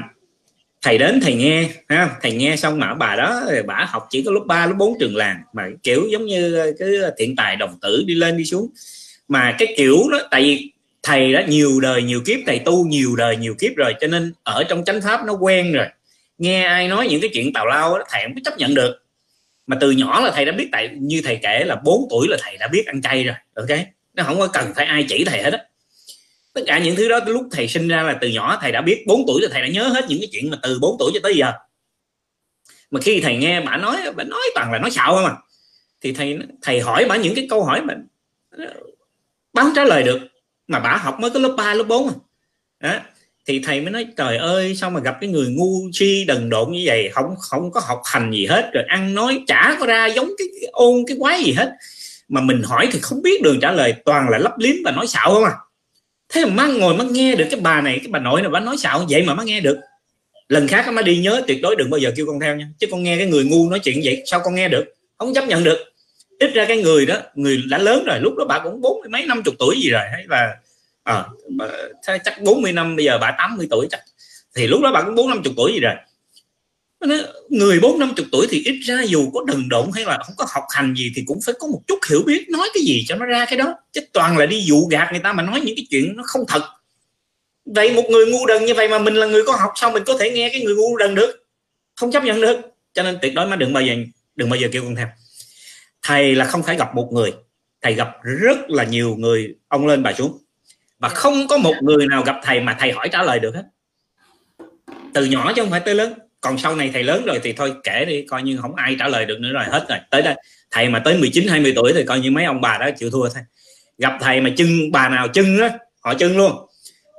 thầy đến thầy nghe ha thầy nghe xong mà bà đó bà học chỉ có lớp 3 lớp 4 trường làng mà kiểu giống như cái thiện tài đồng tử đi lên đi xuống. Mà cái kiểu đó tại vì thầy đã nhiều đời nhiều kiếp thầy tu nhiều đời nhiều kiếp rồi cho nên ở trong chánh pháp nó quen rồi. Nghe ai nói những cái chuyện tào lao đó, thầy không có chấp nhận được mà từ nhỏ là thầy đã biết tại như thầy kể là 4 tuổi là thầy đã biết ăn chay rồi ok? Nó không có cần phải ai chỉ thầy hết á. Tất cả những thứ đó lúc thầy sinh ra là từ nhỏ thầy đã biết 4 tuổi là thầy đã nhớ hết những cái chuyện mà từ 4 tuổi cho tới giờ. Mà khi thầy nghe bà nói bà nói toàn là nói xạo không à. Thì thầy thầy hỏi bà những cái câu hỏi mà bà trả lời được mà bà học mới có lớp 3, lớp 4 à. Đó thì thầy mới nói trời ơi sao mà gặp cái người ngu si đần độn như vậy? Không không có học hành gì hết rồi ăn nói chả có ra giống cái, cái ôn cái quái gì hết. Mà mình hỏi thì không biết đường trả lời toàn là lấp liếm và nói xạo không à. Thế mà má ngồi má nghe được cái bà này cái bà nội này bà nói xạo vậy mà má nghe được. Lần khác má đi nhớ tuyệt đối đừng bao giờ kêu con theo nha. Chứ con nghe cái người ngu nói chuyện vậy sao con nghe được? Không chấp nhận được. Ít ra cái người đó người đã lớn rồi lúc đó bà cũng bốn mươi mấy năm chục tuổi gì rồi hay là à, chắc 40 năm bây giờ bà 80 tuổi chắc. Thì lúc đó bà cũng bốn năm chục tuổi gì rồi. Người bốn năm chục tuổi thì ít ra dù có đần độn hay là không có học hành gì thì cũng phải có một chút hiểu biết nói cái gì cho nó ra cái đó. Chứ toàn là đi dụ gạt người ta mà nói những cái chuyện nó không thật. Vậy một người ngu đần như vậy mà mình là người có học sao mình có thể nghe cái người ngu đần được? Không chấp nhận được. Cho nên tuyệt đối mà đừng bao giờ đừng bao giờ kêu con theo. Thầy là không phải gặp một người. Thầy gặp rất là nhiều người. Ông lên bà xuống và không có một người nào gặp thầy mà thầy hỏi trả lời được hết. Từ nhỏ chứ không phải tới lớn. Còn sau này thầy lớn rồi thì thôi kể đi coi như không ai trả lời được nữa rồi hết rồi. Tới đây thầy mà tới 19 20 tuổi thì coi như mấy ông bà đó chịu thua thôi. Gặp thầy mà chân bà nào chân đó họ chân luôn.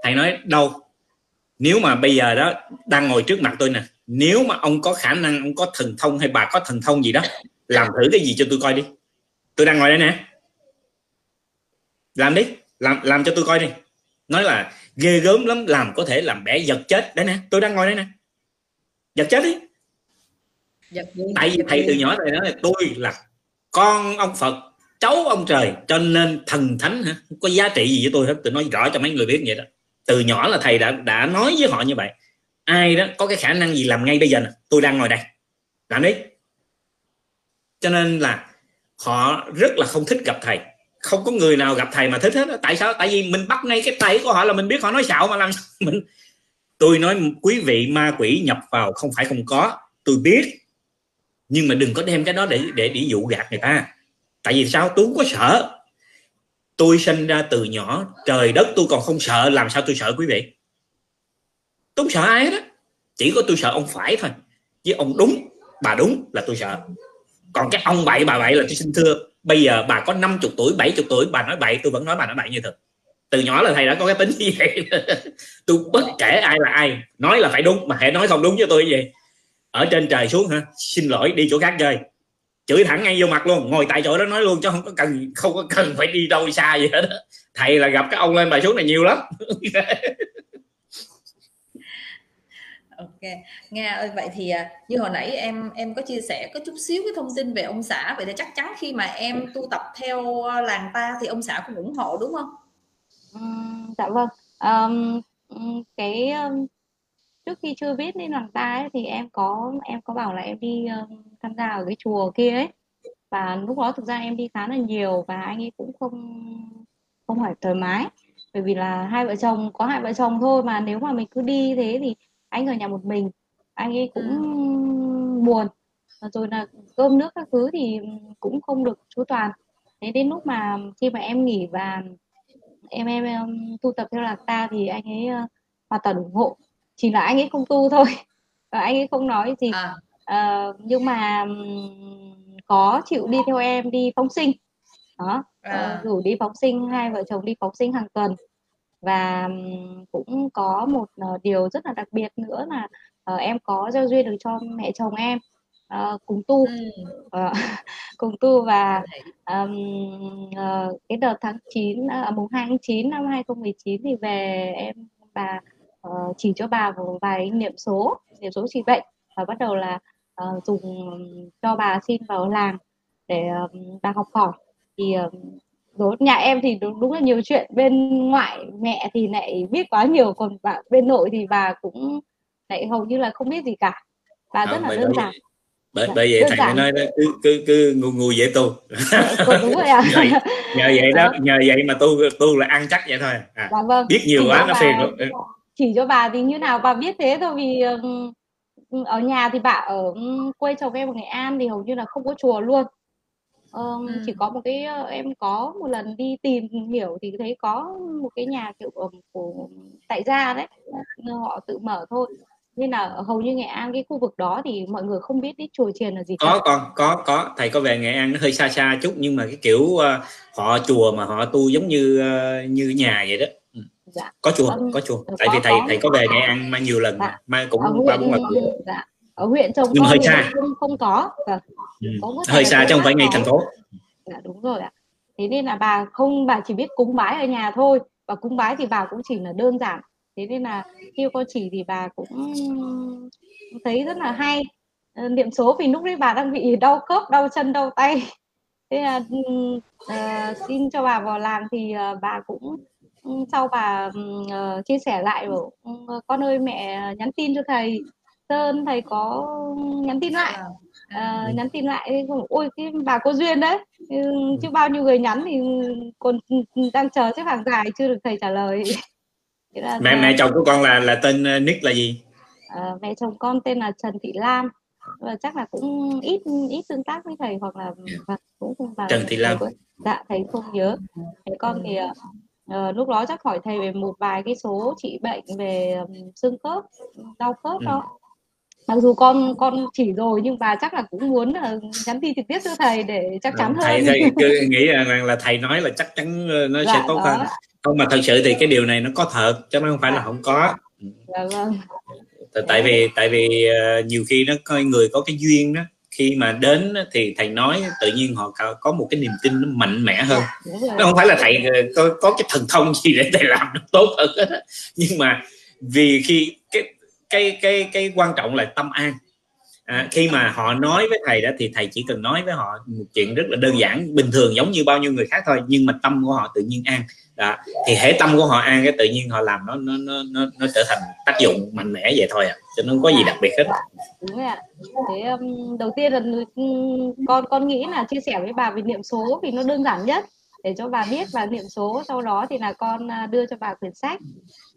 Thầy nói đâu nếu mà bây giờ đó đang ngồi trước mặt tôi nè nếu mà ông có khả năng ông có thần thông hay bà có thần thông gì đó làm thử cái gì cho tôi coi đi. Tôi đang ngồi đây nè. Làm đi làm làm cho tôi coi đi. Nói là ghê gớm lắm làm có thể làm bẻ giật chết. Đấy nè tôi đang ngồi đây nè. Giật chết đi. Giật tại vì thầy từ nhỏ thầy nói là tôi là con ông phật cháu ông trời cho nên thần thánh hả? Có giá trị gì với tôi hết. Tôi nói rõ cho mấy người biết vậy đó. Từ nhỏ là thầy đã đã nói với họ như vậy. Ai đó có cái khả năng gì làm ngay bây giờ nè? Tôi đang ngồi đây. Làm đi. Cho nên là họ rất là không thích gặp thầy không có người nào gặp thầy mà thích hết tại sao? Tại vì mình bắt ngay cái tay của họ là mình biết họ nói xạo mà làm mình tôi nói, quý vị ma quỷ nhập vào không phải không có. Tôi biết. Nhưng mà đừng có đem cái đó để để để dụ gạt người ta. Tại vì sao? Tôi không có sợ. Tôi sinh ra từ nhỏ, trời đất tôi còn không sợ, làm sao tôi sợ quý vị? Tôi không sợ ai đó chỉ có tôi sợ ông phải thôi. Với ông đúng, bà đúng là tôi sợ. Còn cái ông bậy bà bậy là tôi xin thưa bây giờ bà có 50 tuổi 70 tuổi, bà nói bậy, tôi vẫn nói bà nói bậy như thật. Từ nhỏ là thầy đã có cái tính như vậy. <laughs> Tôi bất kể ai là ai, nói là phải đúng, mà hãy nói không đúng với tôi vậy ở trên trời xuống hả? Xin lỗi, đi chỗ khác chơi. Chửi thẳng ngay vô mặt luôn, ngồi tại chỗ đó nói luôn, chứ không có cần, không có cần phải đi đâu xa gì hết thầy là gặp các ông lên bài xuống này nhiều lắm. <laughs> ok. Nghe ơi vậy thì à, như hồi nãy em em có chia sẻ có chút xíu cái thông tin về ông xã vậy thì chắc chắn khi mà em tu tập theo à, làng ta thì ông xã cũng ủng hộ đúng không? Dạ vâng. Um, cái um, trước khi chưa biết đến làng ta ấy, thì em có em có bảo là em đi um, tham gia ở cái chùa kia ấy. Và lúc đó thực ra em đi khá là nhiều và anh ấy cũng không không phải thoải mái. Bởi vì là hai vợ chồng có hai vợ chồng thôi mà nếu mà mình cứ đi thế thì anh ở nhà một mình. Anh ấy cũng ừ. buồn. Rồi là cơm nước các thứ thì cũng không được chu toàn. Thế đến lúc mà khi mà em nghỉ và em em, em tu tập theo lạc ta thì anh ấy uh, hoàn toàn ủng hộ. Chỉ là anh ấy không tu thôi. <laughs> Và anh ấy không nói gì. À. uh, nhưng mà um, có chịu đi theo em đi phóng sinh. Đó. À. rủ đi phóng sinh hai vợ chồng đi phóng sinh hàng tuần và cũng có một điều rất là đặc biệt nữa là uh, em có gieo duyên được cho mẹ chồng em uh, cùng tu. Ừ. uh, <laughs> cùng tu và um, uh, cái đợt tháng 9 uh, mùng 2 tháng 9 năm 2019 thì về em bà uh, chỉ cho bà một vài niệm số niệm số trị bệnh và bắt đầu là uh, dùng cho bà xin vào làng để uh, bà học hỏi. Thì uh, đối nhà em thì đúng, đúng là nhiều chuyện. Bên ngoại mẹ thì lại biết quá nhiều còn bà bên nội thì bà cũng lại hầu như là không biết gì cả. Bà rất là đơn giản. Bởi, bởi vậy thầy mới nói đó cứ cứ cứ ngu ngu dễ tu. Ừ, đúng rồi à. <laughs> nhờ, nhờ vậy đó. đó nhờ vậy mà tu tu là ăn chắc vậy thôi. À, dạ vâng. biết nhiều chỉ quá nó phiền lắm chỉ cho bà thì như nào bà biết thế thôi vì ở nhà thì bà ở quê chồng em ở nghệ an thì hầu như là không có chùa luôn um, ừ. chỉ có một cái em có một lần đi tìm hiểu thì thấy có một cái nhà kiểu của tại gia đấy họ tự mở thôi nên là hầu như nghệ an cái khu vực đó thì mọi người không biết cái chùa chiền là gì có con có có thầy có về nghệ an nó hơi xa xa chút nhưng mà cái kiểu uh, họ chùa mà họ tu giống như uh, như nhà vậy đó dạ. có chùa um, có chùa tại có, vì thầy có. thầy có về nghệ an mà nhiều lần dạ. mà cũng ba bốn lần dạ. Ở huyện trồng nhưng hơi xa. không, không có. Vâng. ừ. hơi xa không phải ngay thành phố. Dạ đúng rồi ạ. Thế nên là bà không bà chỉ biết cúng bái ở nhà thôi. Và cúng bái thì bà cũng chỉ là đơn giản. Thế nên là khi cô chỉ thì bà cũng thấy rất là hay. Ờ, niệm số vì lúc đấy bà đang bị đau khớp đau chân đau tay. <laughs> Thế là uh, xin cho bà vào làng thì uh, bà cũng sau bà uh, chia sẻ lại bảo con ơi mẹ nhắn tin cho thầy sơn thầy có nhắn tin lại. Uh, nhắn tin lại ôi cái bà có duyên đấy. Chứ bao nhiêu người nhắn thì còn đang chờ xếp hàng dài chưa được thầy trả lời. <laughs> Là mẹ mẹ chồng của con là là tên ờ, nick là gì? À, mẹ chồng con tên là Trần Thị Lam. Và chắc là cũng ít ít tương tác với thầy hoặc là và cũng không vào Trần Thị Lam. Dạ thầy không nhớ. Thế con thì uh, lúc đó chắc hỏi thầy về một vài cái số trị bệnh về um, xương khớp đau khớp ừ. đó mặc dù con con chỉ rồi nhưng bà chắc là cũng muốn là nhắn tin trực tiếp cho thầy để chắc chắn thầy, hơn. thầy cứ <laughs> nghĩ rằng là thầy nói là chắc chắn nó dạ, sẽ tốt đó. hơn. Không mà thật sự thì cái điều này nó có thật chứ nó không phải là không có. Dạ, vâng. tại vì tại vì uh, nhiều khi nó coi người có cái duyên đó khi mà đến thì thầy nói tự nhiên họ có một cái niềm tin nó mạnh mẽ hơn. Nó không phải là thầy ờ, có, có cái thần thông gì để thầy làm nó tốt hơn hết nhưng mà vì khi cái cái cái quan trọng là tâm an. À, khi mà họ nói với thầy đó thì thầy chỉ cần nói với họ một chuyện rất là đơn giản bình thường giống như bao nhiêu người khác thôi nhưng mà tâm của họ tự nhiên an. Đó thì hệ tâm của họ an cái tự nhiên họ làm nó nó nó nó, nó trở thành tác dụng mạnh mẽ vậy thôi à cho nó không có gì đặc biệt hết. Đúng rồi ạ. Thế um, đầu tiên là ừ, con con nghĩ là chia sẻ với bà về niệm số vì nó đơn giản nhất để cho bà biết và niệm số sau đó thì là con à, đưa cho bà quyển sách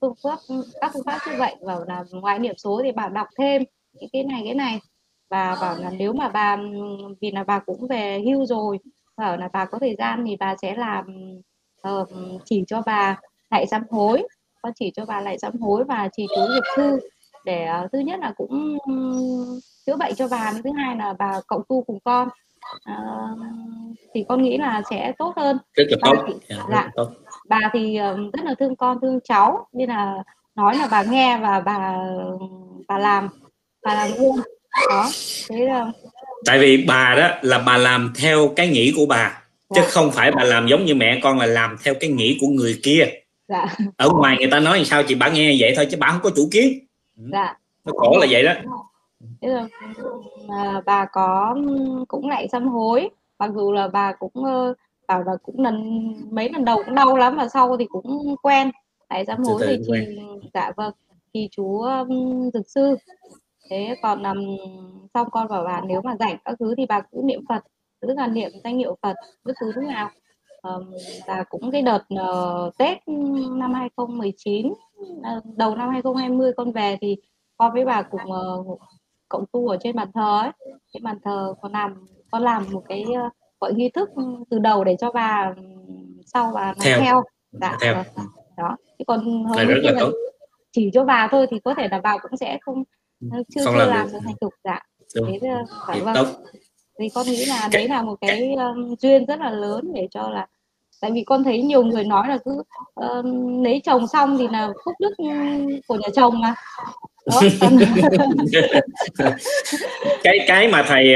phương pháp các phương pháp như vậy và là ngoài niệm số thì bà đọc thêm những cái này cái này. Và bảo là nếu mà bà vì là bà cũng về hưu rồi bảo là bà có thời gian thì bà sẽ làm uh, chỉ cho bà lại sám hối con chỉ cho bà lại sám hối và chỉ chú nghiệp thư để uh, thứ nhất là cũng chữa bệnh cho bà thứ hai là bà cộng tu cùng con uh, thì con nghĩ là sẽ tốt hơn rất là tốt thì, dạ, dạ tốt. bà thì rất là thương con thương cháu nên là nói là bà nghe và bà bà làm bà làm luôn đó thế là tại vì bà đó là bà làm theo cái nghĩ của bà dạ. chứ không phải bà làm giống như mẹ con là làm theo cái nghĩ của người kia dạ. ở ngoài người ta nói sao chị bà nghe vậy thôi chứ bà không có chủ kiến dạ. nó khổ là vậy đó thế là à, bà có cũng lại xăm hối mặc dù là bà cũng bảo là cũng lần mấy lần đầu cũng đau lắm và sau thì cũng quen. Lại xăm hối thì chị dạ vâng thì chú um, dược sư. Thế còn um, xong con bảo bà nếu mà rảnh các thứ thì bà cũng niệm phật tức là niệm danh hiệu phật bất cứ lúc nào. Um, và cũng cái đợt uh, tết năm 2019 uh, ờ, đầu năm 2020 con về thì con với bà cùng uh, cộng tu ở trên bàn thờ ấy. Cái bàn thờ con làm con làm một cái uh, gọi nghi thức từ đầu để cho bà sau bà theo, theo. Dạ, theo. đó. Chứ còn hầu như là chỉ cho bà thôi thì có thể là bà cũng sẽ không chưa không chưa làm được thành tục dạ. Đúng. thế phải vâng. tốt. Thì con nghĩ là đấy là một cái um, duyên rất là lớn để cho là tại vì con thấy nhiều người nói là cứ uh, lấy chồng xong thì là phúc đức của nhà chồng mà. <laughs> cái cái mà thầy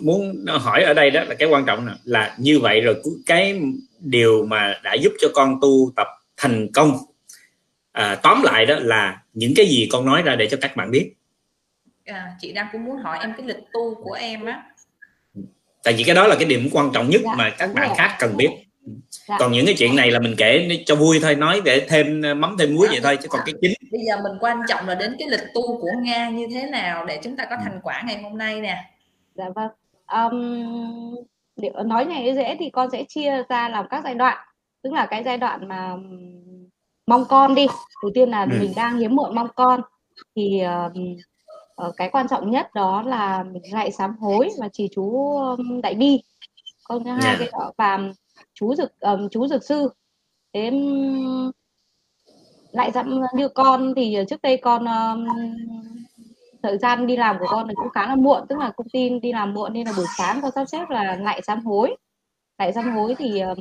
muốn hỏi ở đây đó là cái quan trọng là, là như vậy rồi cái điều mà đã giúp cho con tu tập thành công à, tóm lại đó là những cái gì con nói ra để cho các bạn biết. À, chị đang cũng muốn hỏi em cái lịch tu của em á. Tại vì cái đó là cái điểm quan trọng nhất dạ, mà các bạn rồi. khác cần biết dạ. còn những cái chuyện này là mình kể cho vui thôi nói để thêm mắm thêm muối dạ. vậy thôi chứ còn cái chính bây giờ mình quan trọng là đến cái lịch tu của nga như thế nào để chúng ta có thành quả ngày hôm nay nè dạ vâng um, để nói này dễ thì con sẽ chia ra làm các giai đoạn tức là cái giai đoạn mà mong con đi đầu tiên là ừ. mình đang hiếm muộn mong con thì uh, cái quan trọng nhất đó là mình lại sám hối và trì chú đại bi con thứ hai yeah. Dạ. cái đó và chú dược um, chú dược sư. Thế lại dặm như con thì trước đây con um, thời gian đi làm của con thì cũng khá là muộn tức là công ty đi làm muộn nên là buổi sáng con sắp xếp là lại sám hối. Lại sám hối thì uh,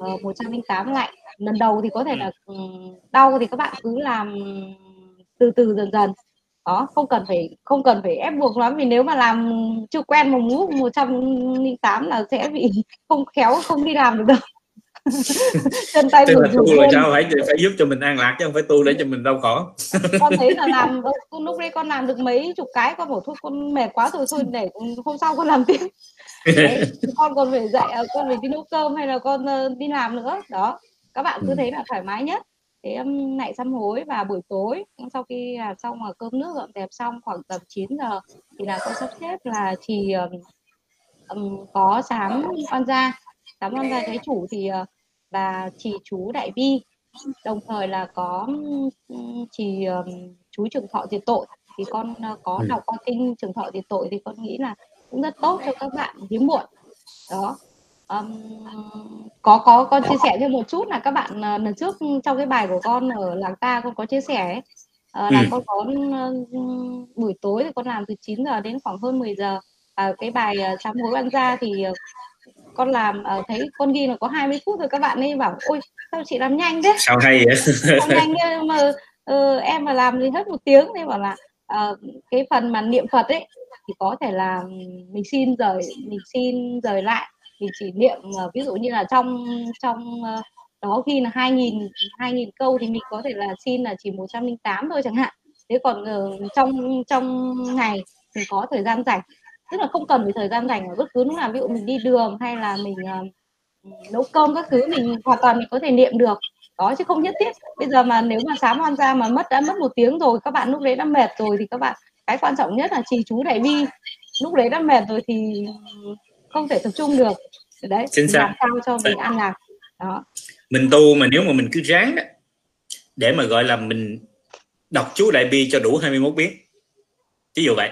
ờ, 108 lại. Lần đầu thì có thể là đau thì các bạn cứ làm từ từ dần dần đó không cần phải không cần phải ép buộc lắm vì nếu mà làm chưa quen một mũ 108 là sẽ bị <laughs> không khéo không đi làm được đâu. <laughs> Chân tay Tức là tu là sao? Phải phải giúp cho mình an lạc chứ không phải tu để cho mình đau khổ. Con thấy là làm lúc đấy con làm được mấy chục cái con bảo thôi con mệt quá rồi thôi để hôm sau con làm tiếp. Đấy, <laughs> con còn phải dạy à, con phải đi nấu cơm hay là con ờ, đi làm nữa. Đó các bạn cứ ừ. thấy là thoải mái nhất um, lại sám hối và buổi tối. Sau khi làm xong mà cơm nước dọn dẹp xong khoảng tầm 9 giờ thì là con sắp xếp là chỉ um, có sám con ra. Sám con ra cái chủ thì uh, và chỉ chú đại bi đồng thời là có chỉ um, chú trường thọ diệt tội. Thì con uh, có ừ. đọc qua kinh trường thọ diệt tội thì con nghĩ là cũng rất tốt cho các bạn hiếm muộn. Đó um, có có con chia sẻ thêm một chút là các bạn uh, lần trước trong cái bài của con ở làng ta con có chia sẻ ấy, uh, là ừ. con có uh, buổi tối thì con làm từ 9 giờ đến khoảng hơn 10 giờ. À, cái bài uh, sám hối ăn ra thì uh, con làm uh, thấy con ghi là có 20 phút rồi các bạn ấy bảo ôi sao chị làm nhanh thế? Sao hay vậy? <laughs> Làm nhanh mà uh, em mà làm thì hết một tiếng. Nên bảo là uh, cái phần mà niệm Phật ấy thì có thể là mình xin rời mình xin rời lại mình chỉ niệm ờ, ví dụ như là trong trong ờ, đó ghi là 2.000 2.000 câu thì mình có thể là xin là chỉ 108 thôi chẳng hạn. Thế còn uh, trong trong ngày mình có thời gian rảnh. Tức là không cần phải thời gian dành ở bất cứ lúc nào ví dụ mình đi đường hay là mình uh, nấu cơm các thứ mình hoàn toàn mình có thể niệm được. Đó chứ không nhất thiết. Bây giờ mà nếu mà sáng hoan ra mà mất đã mất một tiếng rồi các bạn lúc đấy đã mệt rồi thì các bạn cái quan trọng nhất là trì chú đại bi. Lúc đấy đã mệt rồi thì không thể tập trung được. Đấy Chính làm sao cho mình ăn lạc. Đó. Mình tu mà nếu mà mình cứ ráng đó để mà gọi là mình đọc chú đại bi cho đủ 21 biến. Ví dụ vậy.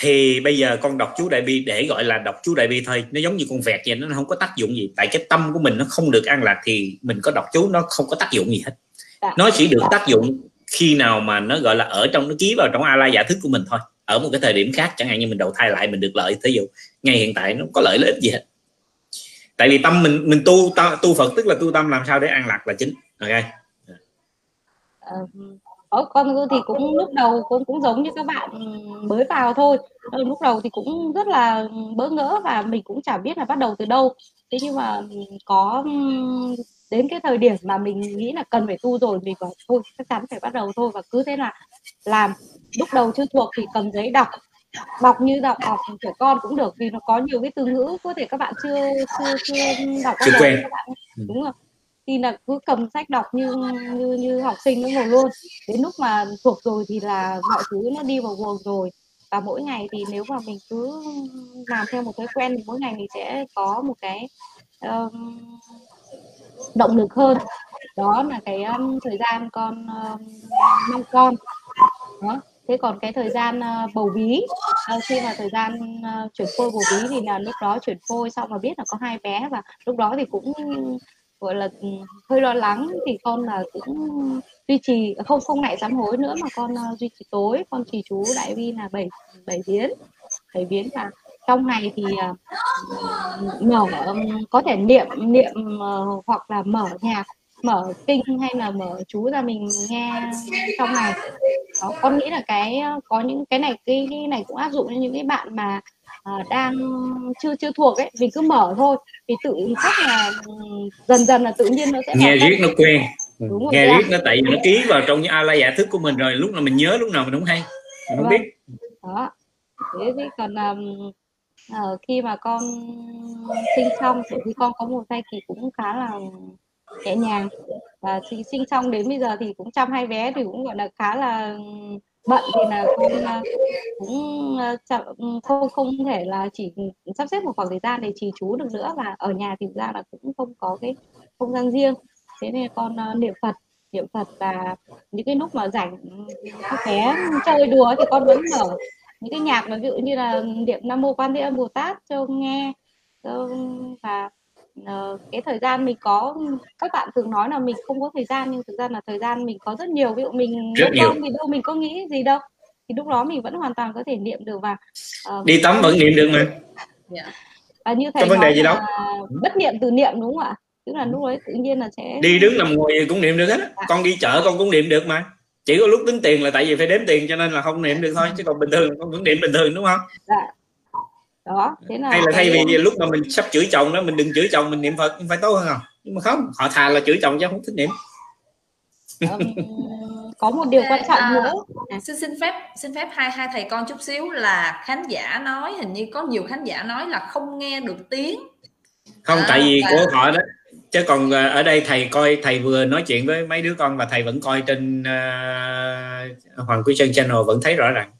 Thì bây giờ con đọc chú đại bi để gọi là đọc chú đại bi thôi nó giống như con vẹt vậy nó không có tác dụng gì. Tại cái tâm của mình nó không được an lạc thì mình có đọc chú nó không có tác dụng gì hết. Dạ. nó chỉ được tác dụng khi nào mà nó gọi là ở trong nó ký vào trong a la giả thức của mình thôi ở một cái thời điểm khác, chẳng hạn như mình đầu thai lại, mình được lợi, thí dụ, ngay hiện tại nó có lợi ích gì hết. Tại vì tâm mình mình tu tu phật, tức là tu tâm làm sao để an lạc là chính. Ok? Ờ, ở con thì cũng lúc đầu cũng cũng giống như các bạn mới vào thôi. Ờ, lúc đầu thì cũng rất là bỡ ngỡ và mình cũng chả biết là bắt đầu từ đâu. Thế nhưng mà có đến cái thời điểm mà mình nghĩ là cần phải tu rồi, mình bảo thôi, chắc chắn phải bắt đầu thôi và cứ thế là làm lúc đầu chưa thuộc thì cầm giấy đọc đọc như đọc học trẻ con cũng được vì nó có nhiều cái từ ngữ có thể các bạn chưa chưa chưa đọc chưa quen. các bạn ừ. đúng rồi. Thì là cứ cầm sách đọc như như như học sinh nó ngồi luôn. Đến lúc mà thuộc rồi thì là mọi thứ nó đi vào guồng rồi. Và mỗi ngày thì nếu mà mình cứ làm theo một thói quen thì mỗi ngày mình sẽ có một cái um, động lực hơn. Đó là cái um, thời gian con um, mong con. Đó thế còn cái thời gian ờ, bầu bí ờ, khi mà thời gian ờ, chuyển phôi bầu bí thì là lúc đó chuyển phôi xong mà biết là có hai bé và lúc đó thì cũng gọi là ừ, hơi lo lắng thì con là cũng duy trì không không lại sám hối nữa mà con uh, duy trì tối. Con trì chú đại vi là bảy bảy biến bảy biến và trong ngày thì uh, mở có thể niệm niệm uh, hoặc là mở nhạc mở kinh hay là mở chú ra mình nghe trong ngày đó con nghĩ là cái có những cái này cái, cái này cũng áp dụng cho những cái bạn mà uh, đang chưa chưa thuộc ấy mình cứ mở thôi. Thì tự chắc là dần dần là tự nhiên nó sẽ nghe riết nó quen. Đúng rồi nghe riết nó tại vì nó ký vào trong những a la giả thức của mình rồi lúc nào mình nhớ lúc nào mình không hay. Mình không biết. Đó. Thế thì còn um, uh, khi mà con sinh xong thì con có một thai kỳ cũng khá là nhẹ nhàng. Và sinh sinh xong đến bây giờ thì cũng chăm hai bé thì cũng, gọi là, khá là bận thì là con cũng ờ, ờ, ừ, không không thể là chỉ sắp xếp một khoảng thời gian để trì chú được nữa và ở nhà thì ra là cũng không có cái không gian riêng. Thế nên con ờ, niệm phật niệm phật và những cái lúc mà rảnh, các bé chơi đùa thì con vẫn mở những cái nhạc mà ví dụ như là niệm nam mô quan thế âm bồ tát cho nghe và uh, cái thời gian mình có các bạn thường nói là mình không có thời gian nhưng thực ra là thời gian mình có rất nhiều. Ví dụ mình rất nhiều. thì đâu mình có nghĩ gì đâu. Thì lúc đó mình vẫn hoàn toàn có thể niệm được và uh, đi tắm vẫn niệm được mà. Yeah. Dạ. và như thầy vấn đề gì đâu. bất niệm từ niệm đúng không ạ? Tức là lúc đấy tự nhiên là sẽ đi đứng nằm ngồi cũng niệm được hết à. con đi chợ con cũng niệm được mà. Chỉ có lúc tính tiền là tại vì phải đếm tiền cho nên là không niệm được thôi chứ còn bình thường con vẫn niệm bình thường đúng không? Dạ. Đó thế là hay là thay vì lúc mà mình sắp chửi chồng đó mình đừng chửi chồng mình niệm phật phải tốt hơn không nhưng mà không họ thà là chửi chồng chứ không thích niệm. Có một điều quan trọng à, nữa. à, xin xin phép xin phép hai hai thầy con chút xíu là khán giả nói hình như có nhiều khán giả nói là không nghe được tiếng. Không à, tại vì của họ đó chứ còn à, ở đây thầy coi thầy vừa nói chuyện với mấy đứa con và thầy vẫn coi trên uh, Hoàng Quý Sơn Channel vẫn thấy rõ ràng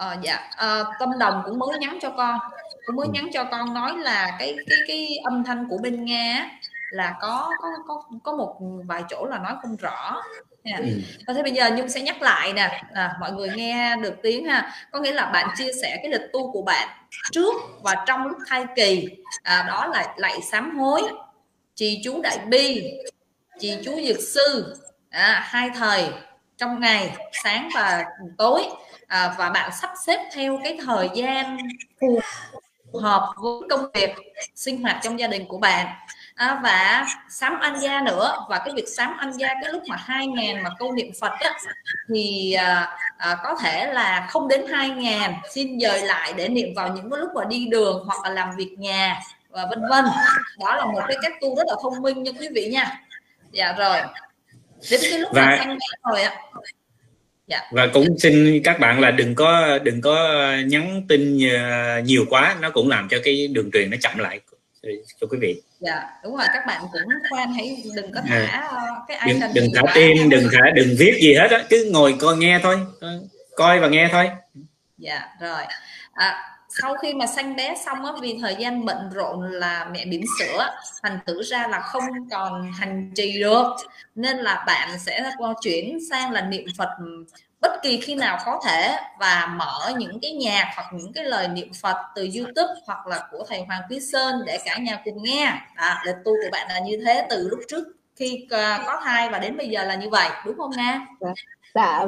à, dạ. À, Tâm Đồng cũng mới nhắn cho con. Cũng mới ừ. nhắn cho con nói là cái cái cái âm thanh của bên Nga là có có có có một vài chỗ là nói không rõ. Nha. Ừ. Và thế bây giờ nhung sẽ nhắc lại nè. À, mọi người nghe được tiếng ha. Có nghĩa là bạn chia sẻ cái lịch tu của bạn trước và trong lúc thai kỳ. À, đó là lạy sám hối trì chú đại bi trì chú dược sư à, hai thời trong ngày sáng và tối à, và bạn sắp xếp theo cái thời gian phù hợp với công việc sinh hoạt trong gia đình của bạn. À, và sám anh gia nữa. Và cái việc sám anh gia cái lúc mà 2.000 mà câu niệm Phật á, thì à, à, có thể là không đến 2.000 xin dời lại để niệm vào những cái lúc mà đi đường hoặc là làm việc nhà và vân vân. Đó là một cái cách tu rất là thông minh nha quý vị nha. Dạ rồi. Đến cái lúc và... mà thanh rồi ạ dạ. và cũng xin các bạn là đừng có đừng có nhắn tin ờ, nhiều quá. Nó cũng làm cho cái đường truyền nó chậm lại cho quý vị. Dạ đúng rồi. Các bạn cũng khoan hãy đừng có thả à. cái đừng, đừng thả tim đừng thả đừng viết gì hết á. Cứ ngồi coi nghe thôi coi và nghe thôi. Dạ rồi. À, sau khi mà sanh bé xong á vì thời gian bận rộn là mẹ bỉm sữa thành thử ra là không còn hành trì được nên là bạn sẽ chuyển sang là niệm phật bất kỳ khi nào có thể và mở những cái nhạc hoặc những cái lời niệm Phật từ YouTube hoặc là của thầy Hoàng Quý Sơn để cả nhà cùng nghe. À, lịch tu của bạn là như thế từ lúc trước khi à, có thai và đến bây giờ là như vậy, đúng không Nga? Dạ. Dạ,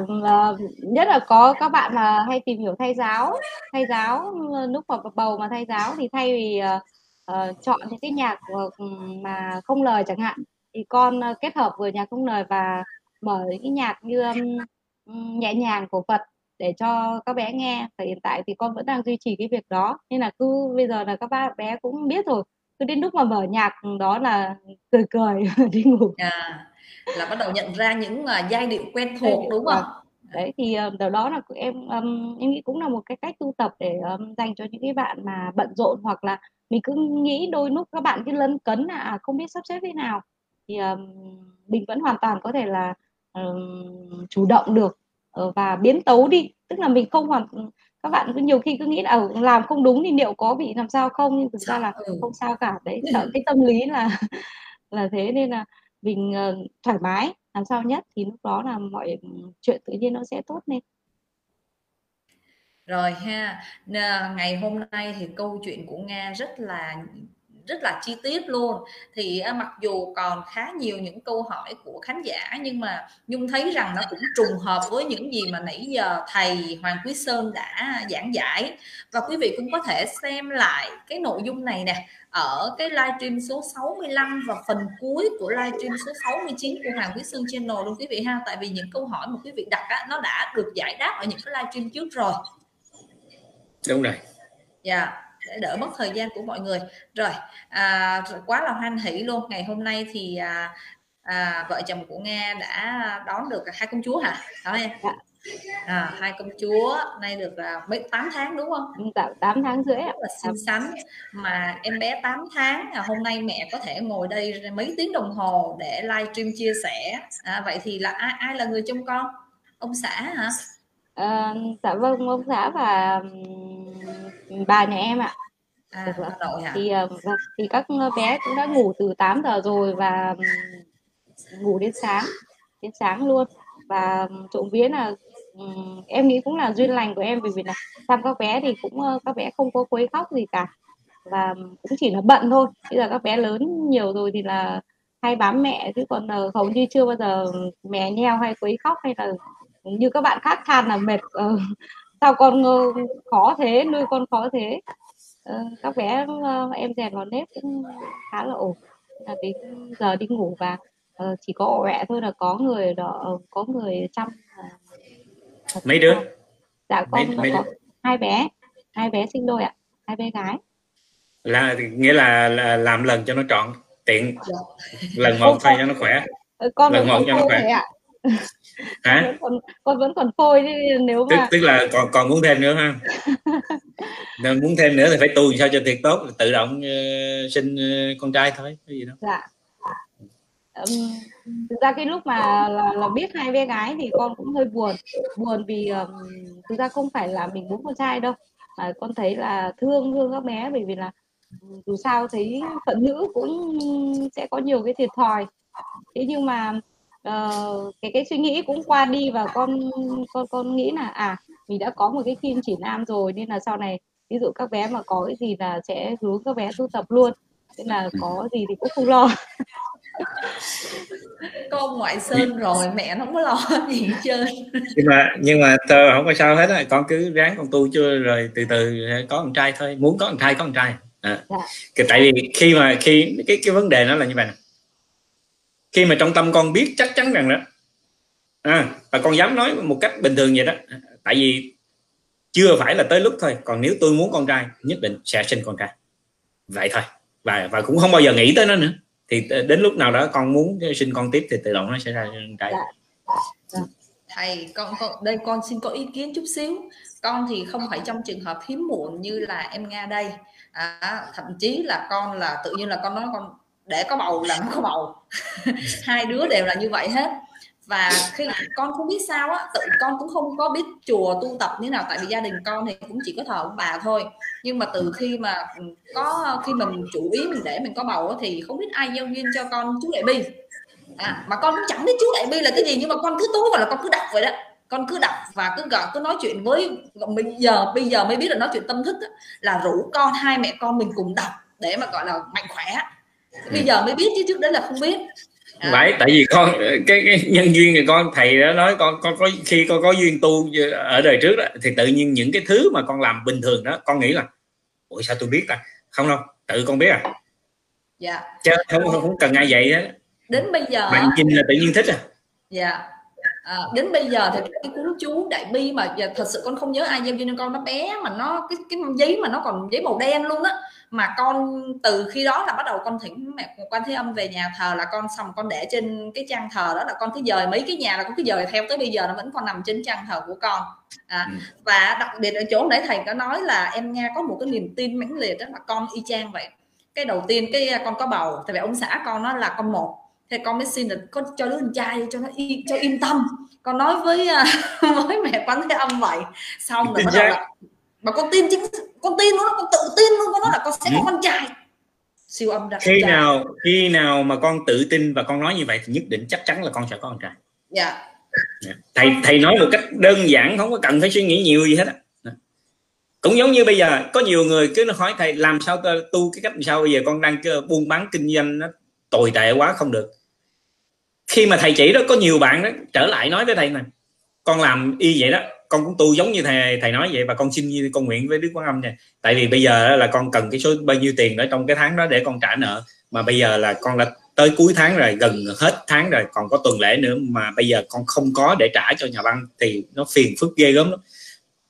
nhất là có các bạn mà hay tìm hiểu thay giáo, thay giáo lúc mà bầu mà thay giáo thì thay vì uh, chọn những cái nhạc ờ, mà không lời chẳng hạn thì con uh, kết hợp vừa nhạc không lời và mở những cái nhạc như um, nhẹ nhàng của Phật để cho các bé nghe. Và hiện tại thì con vẫn đang duy trì cái việc đó nên là cứ bây giờ là các ba bé cũng biết rồi. Cứ đến lúc mà mở nhạc đó là cười cười <laughs> đi ngủ. À, là bắt đầu nhận ra những uh, giai điệu quen thuộc đúng không? Đấy. Thì uh, đó là em um, em nghĩ cũng là một cái cách tu tập để um, dành cho những cái bạn mà bận rộn hoặc là mình cứ nghĩ đôi lúc các bạn cứ lấn cấn là à, không biết sắp xếp thế nào. Thì um, mình vẫn hoàn toàn có thể là uh, chủ động được uh, và biến tấu đi. Tức là mình không hoàn các bạn cứ nhiều khi cứ nghĩ là ờ, làm không đúng thì liệu có bị làm sao không? Nhưng thực ra là ừ. không sao cả. Đấy sợ <laughs> cái tâm lý là <laughs> là thế nên là mình uh, thoải mái làm sao nhất thì lúc đó là mọi chuyện tự nhiên nó sẽ tốt lên. Rồi ha ngày hôm nay thì câu chuyện của nga rất là rất là chi tiết luôn. Thì à, mặc dù còn khá nhiều những câu hỏi của khán giả nhưng mà nhung thấy rằng nó cũng trùng hợp với những gì mà nãy giờ thầy hoàng quý sơn đã giảng giải. Và quý vị cũng có thể xem lại cái nội dung này nè ở cái livestream số 65 và phần cuối của livestream số 69 của Hoàng Quý Sơn Channel luôn quý vị ha. Tại vì những câu hỏi mà quý vị đặt á, nó đã được giải đáp ở những cái livestream trước rồi. Đúng rồi. Dạ. yeah, để đỡ mất thời gian của mọi người. Rồi à, quá là hoan hỷ luôn. Ngày hôm nay thì à, à, vợ chồng của nga đã đón được hai công chúa hả? Đó em dạ. à, hai công chúa nay được là mấy 8 tháng đúng không? Dạ 8 tháng rưỡi rất là xinh xắn. Mà em bé 8 tháng à, hôm nay mẹ có thể ngồi đây mấy tiếng đồng hồ để livestream chia sẻ. À, vậy thì là ai ai là người trông con? Ông xã hả à, dạ vâng ông xã và bà nhà em ạ à, vâng. nội hả? thì ờ, vâng, thì các bé cũng đã ngủ từ 8 giờ rồi và ngủ đến sáng đến sáng luôn và trộm vía là em nghĩ cũng là duyên lành của em vì vì là thăm các bé thì cũng ờ, các bé không có quấy khóc gì cả và cũng chỉ là bận thôi bây giờ các bé lớn nhiều rồi thì là hay bám mẹ chứ còn uh, hầu như chưa bao giờ mẹ nheo hay quấy khóc hay là như các bạn khác than là mệt uh, sao con uh, khó thế nuôi con khó thế. Uh, các bé uh, em rèn vào nếp cũng khá là ổn. Là đến giờ đi ngủ và uh, chỉ có mẹ thôi là có người đó có người chăm uh, mấy đứa? Dạ con mấy, mấy có đứa? hai bé hai bé sinh đôi ạ hai bé gái. Là nghĩa là, là làm lần cho nó trọn tiện dạ. lần một thôi cho nó khỏe. Con lần một cho nó khỏe. ạ hả? Con vẫn còn, con vẫn còn phôi chứ nếu mà tức, tức là còn còn muốn thêm nữa ha? <laughs> Nên muốn thêm nữa thì phải tu sao cho thiệt tốt tự động uh, sinh uh, con trai thôi cái gì đâu. Dạ. Um, thực ra cái lúc mà là, là biết hai bé gái thì con cũng hơi buồn. Buồn vì um, thực ra không phải là mình muốn con trai đâu mà con thấy là thương thương các bé bởi vì là dù sao thấy phận nữ cũng sẽ có nhiều cái thiệt thòi. Thế nhưng mà uh, cái cái suy nghĩ cũng qua đi và con con con nghĩ là à mình đã có một cái kim chỉ nam rồi nên là sau này ví dụ các bé mà có cái gì là sẽ hướng các bé tu tập luôn. Nên là có gì thì cũng không lo. Con ngoại sơn rồi mẹ nó không có lo <laughs> gì hết trơn. Nhưng mà nhưng mà tờ không có sao hết á con cứ ráng con tu chưa rồi từ từ có con trai thôi muốn có con trai có con trai. À. dạ. tại vì khi mà khi cái cái vấn đề nó là như vậy này khi mà trong tâm con biết chắc chắn rằng đó à, và con dám nói một cách bình thường vậy đó tại vì chưa phải là tới lúc thôi. Còn nếu tôi muốn con trai nhất định sẽ sinh con trai. Vậy thôi. Và và cũng không bao giờ nghĩ tới nó nữa. Thì đến lúc nào đó con muốn sinh con tiếp thì tự động nó sẽ ra con trai. Dạ. Dạ. Thầy con, con đây con xin có ý kiến chút xíu. Con thì không phải trong trường hợp hiếm muộn như là em nga đây. À, thậm chí là con là tự nhiên là con nói con để có bầu là nó có bầu. <laughs> Hai đứa đều là như vậy hết. Và khi con không biết sao á tự con cũng không có biết chùa tu tập như nào tại vì gia đình con thì cũng chỉ có thờ ông bà thôi. Nhưng mà từ khi mà có khi mình chủ ý mình để mình có bầu á, thì không biết ai giao duyên cho con chú đại bi. À, mà con cũng chẳng biết chú đại bi là cái gì nhưng mà con cứ tối vào là con cứ đọc vậy đó. Con cứ đọc và cứ gọi cứ nói chuyện với bây giờ bây giờ mới biết là nói chuyện tâm thức đó, là rủ con hai mẹ con mình cùng đọc để mà gọi là mạnh khỏe bây giờ mới biết chứ trước đấy là không biết. À. phải tại vì con cái, cái nhân duyên thì con thầy đã nói con con có khi con có duyên tu ở đời trước đó thì tự nhiên những cái thứ mà con làm bình thường đó con nghĩ là ủa sao tôi biết ta? Không đâu tự con biết à. Dạ. Chứ không không, không cần ai vậy hết. Đến bây giờ bạn nhìn là tự nhiên thích à. Dạ à, đến bây giờ thì cái cuốn chú đại bi mà giờ thật sự con không nhớ ai giao cho nên con nó bé mà nó cái cái giấy mà nó còn giấy màu đen luôn á. Mà con từ khi đó là bắt đầu con thỉnh mẹ quan thế âm về nhà thờ là con xong con để trên cái trang thờ đó là con cứ dời mấy cái nhà là con cứ dời theo tới bây giờ nó vẫn còn nằm trên trang thờ của con. À, ừ. và đặc biệt ở chỗ nãy thầy có nói là em nghe có một cái niềm tin mãnh liệt đó là con y chang vậy. Cái đầu tiên cái con có bầu tại vì ông xã con nó là con một thì con mới xin được con cho đứa con trai cho nó yên cho yên tâm. Con nói với <laughs> với mẹ quán thế âm vậy. Xong rồi bắt đầu là mà con tin chính con tin nó con tự tin luôn con nói là con sẽ có ừ. con trai. Siêu âm ra khi nào khi nào mà con tự tin và con nói như vậy thì nhất định chắc chắn là con sẽ có con trai. Dạ. Yeah. thầy thầy nói một cách đơn giản không có cần phải suy nghĩ nhiều gì hết á. Cũng giống như bây giờ có nhiều người cứ hỏi thầy làm sao tu cái cách sao? Bây giờ con đang buôn bán kinh doanh nó tồi tệ quá không được khi mà thầy chỉ đó, có nhiều bạn đó trở lại nói với thầy này con làm y vậy đó, con cũng tu giống như thầy thầy nói vậy, và con xin như con nguyện với đức quán âm nha tại vì bây giờ là con cần cái số bao nhiêu tiền ở trong cái tháng đó để con trả nợ, mà bây giờ là con đã tới cuối tháng rồi, gần hết tháng rồi, còn có tuần lễ nữa mà bây giờ con không có để trả cho nhà băng thì nó phiền phức ghê gớm lắm.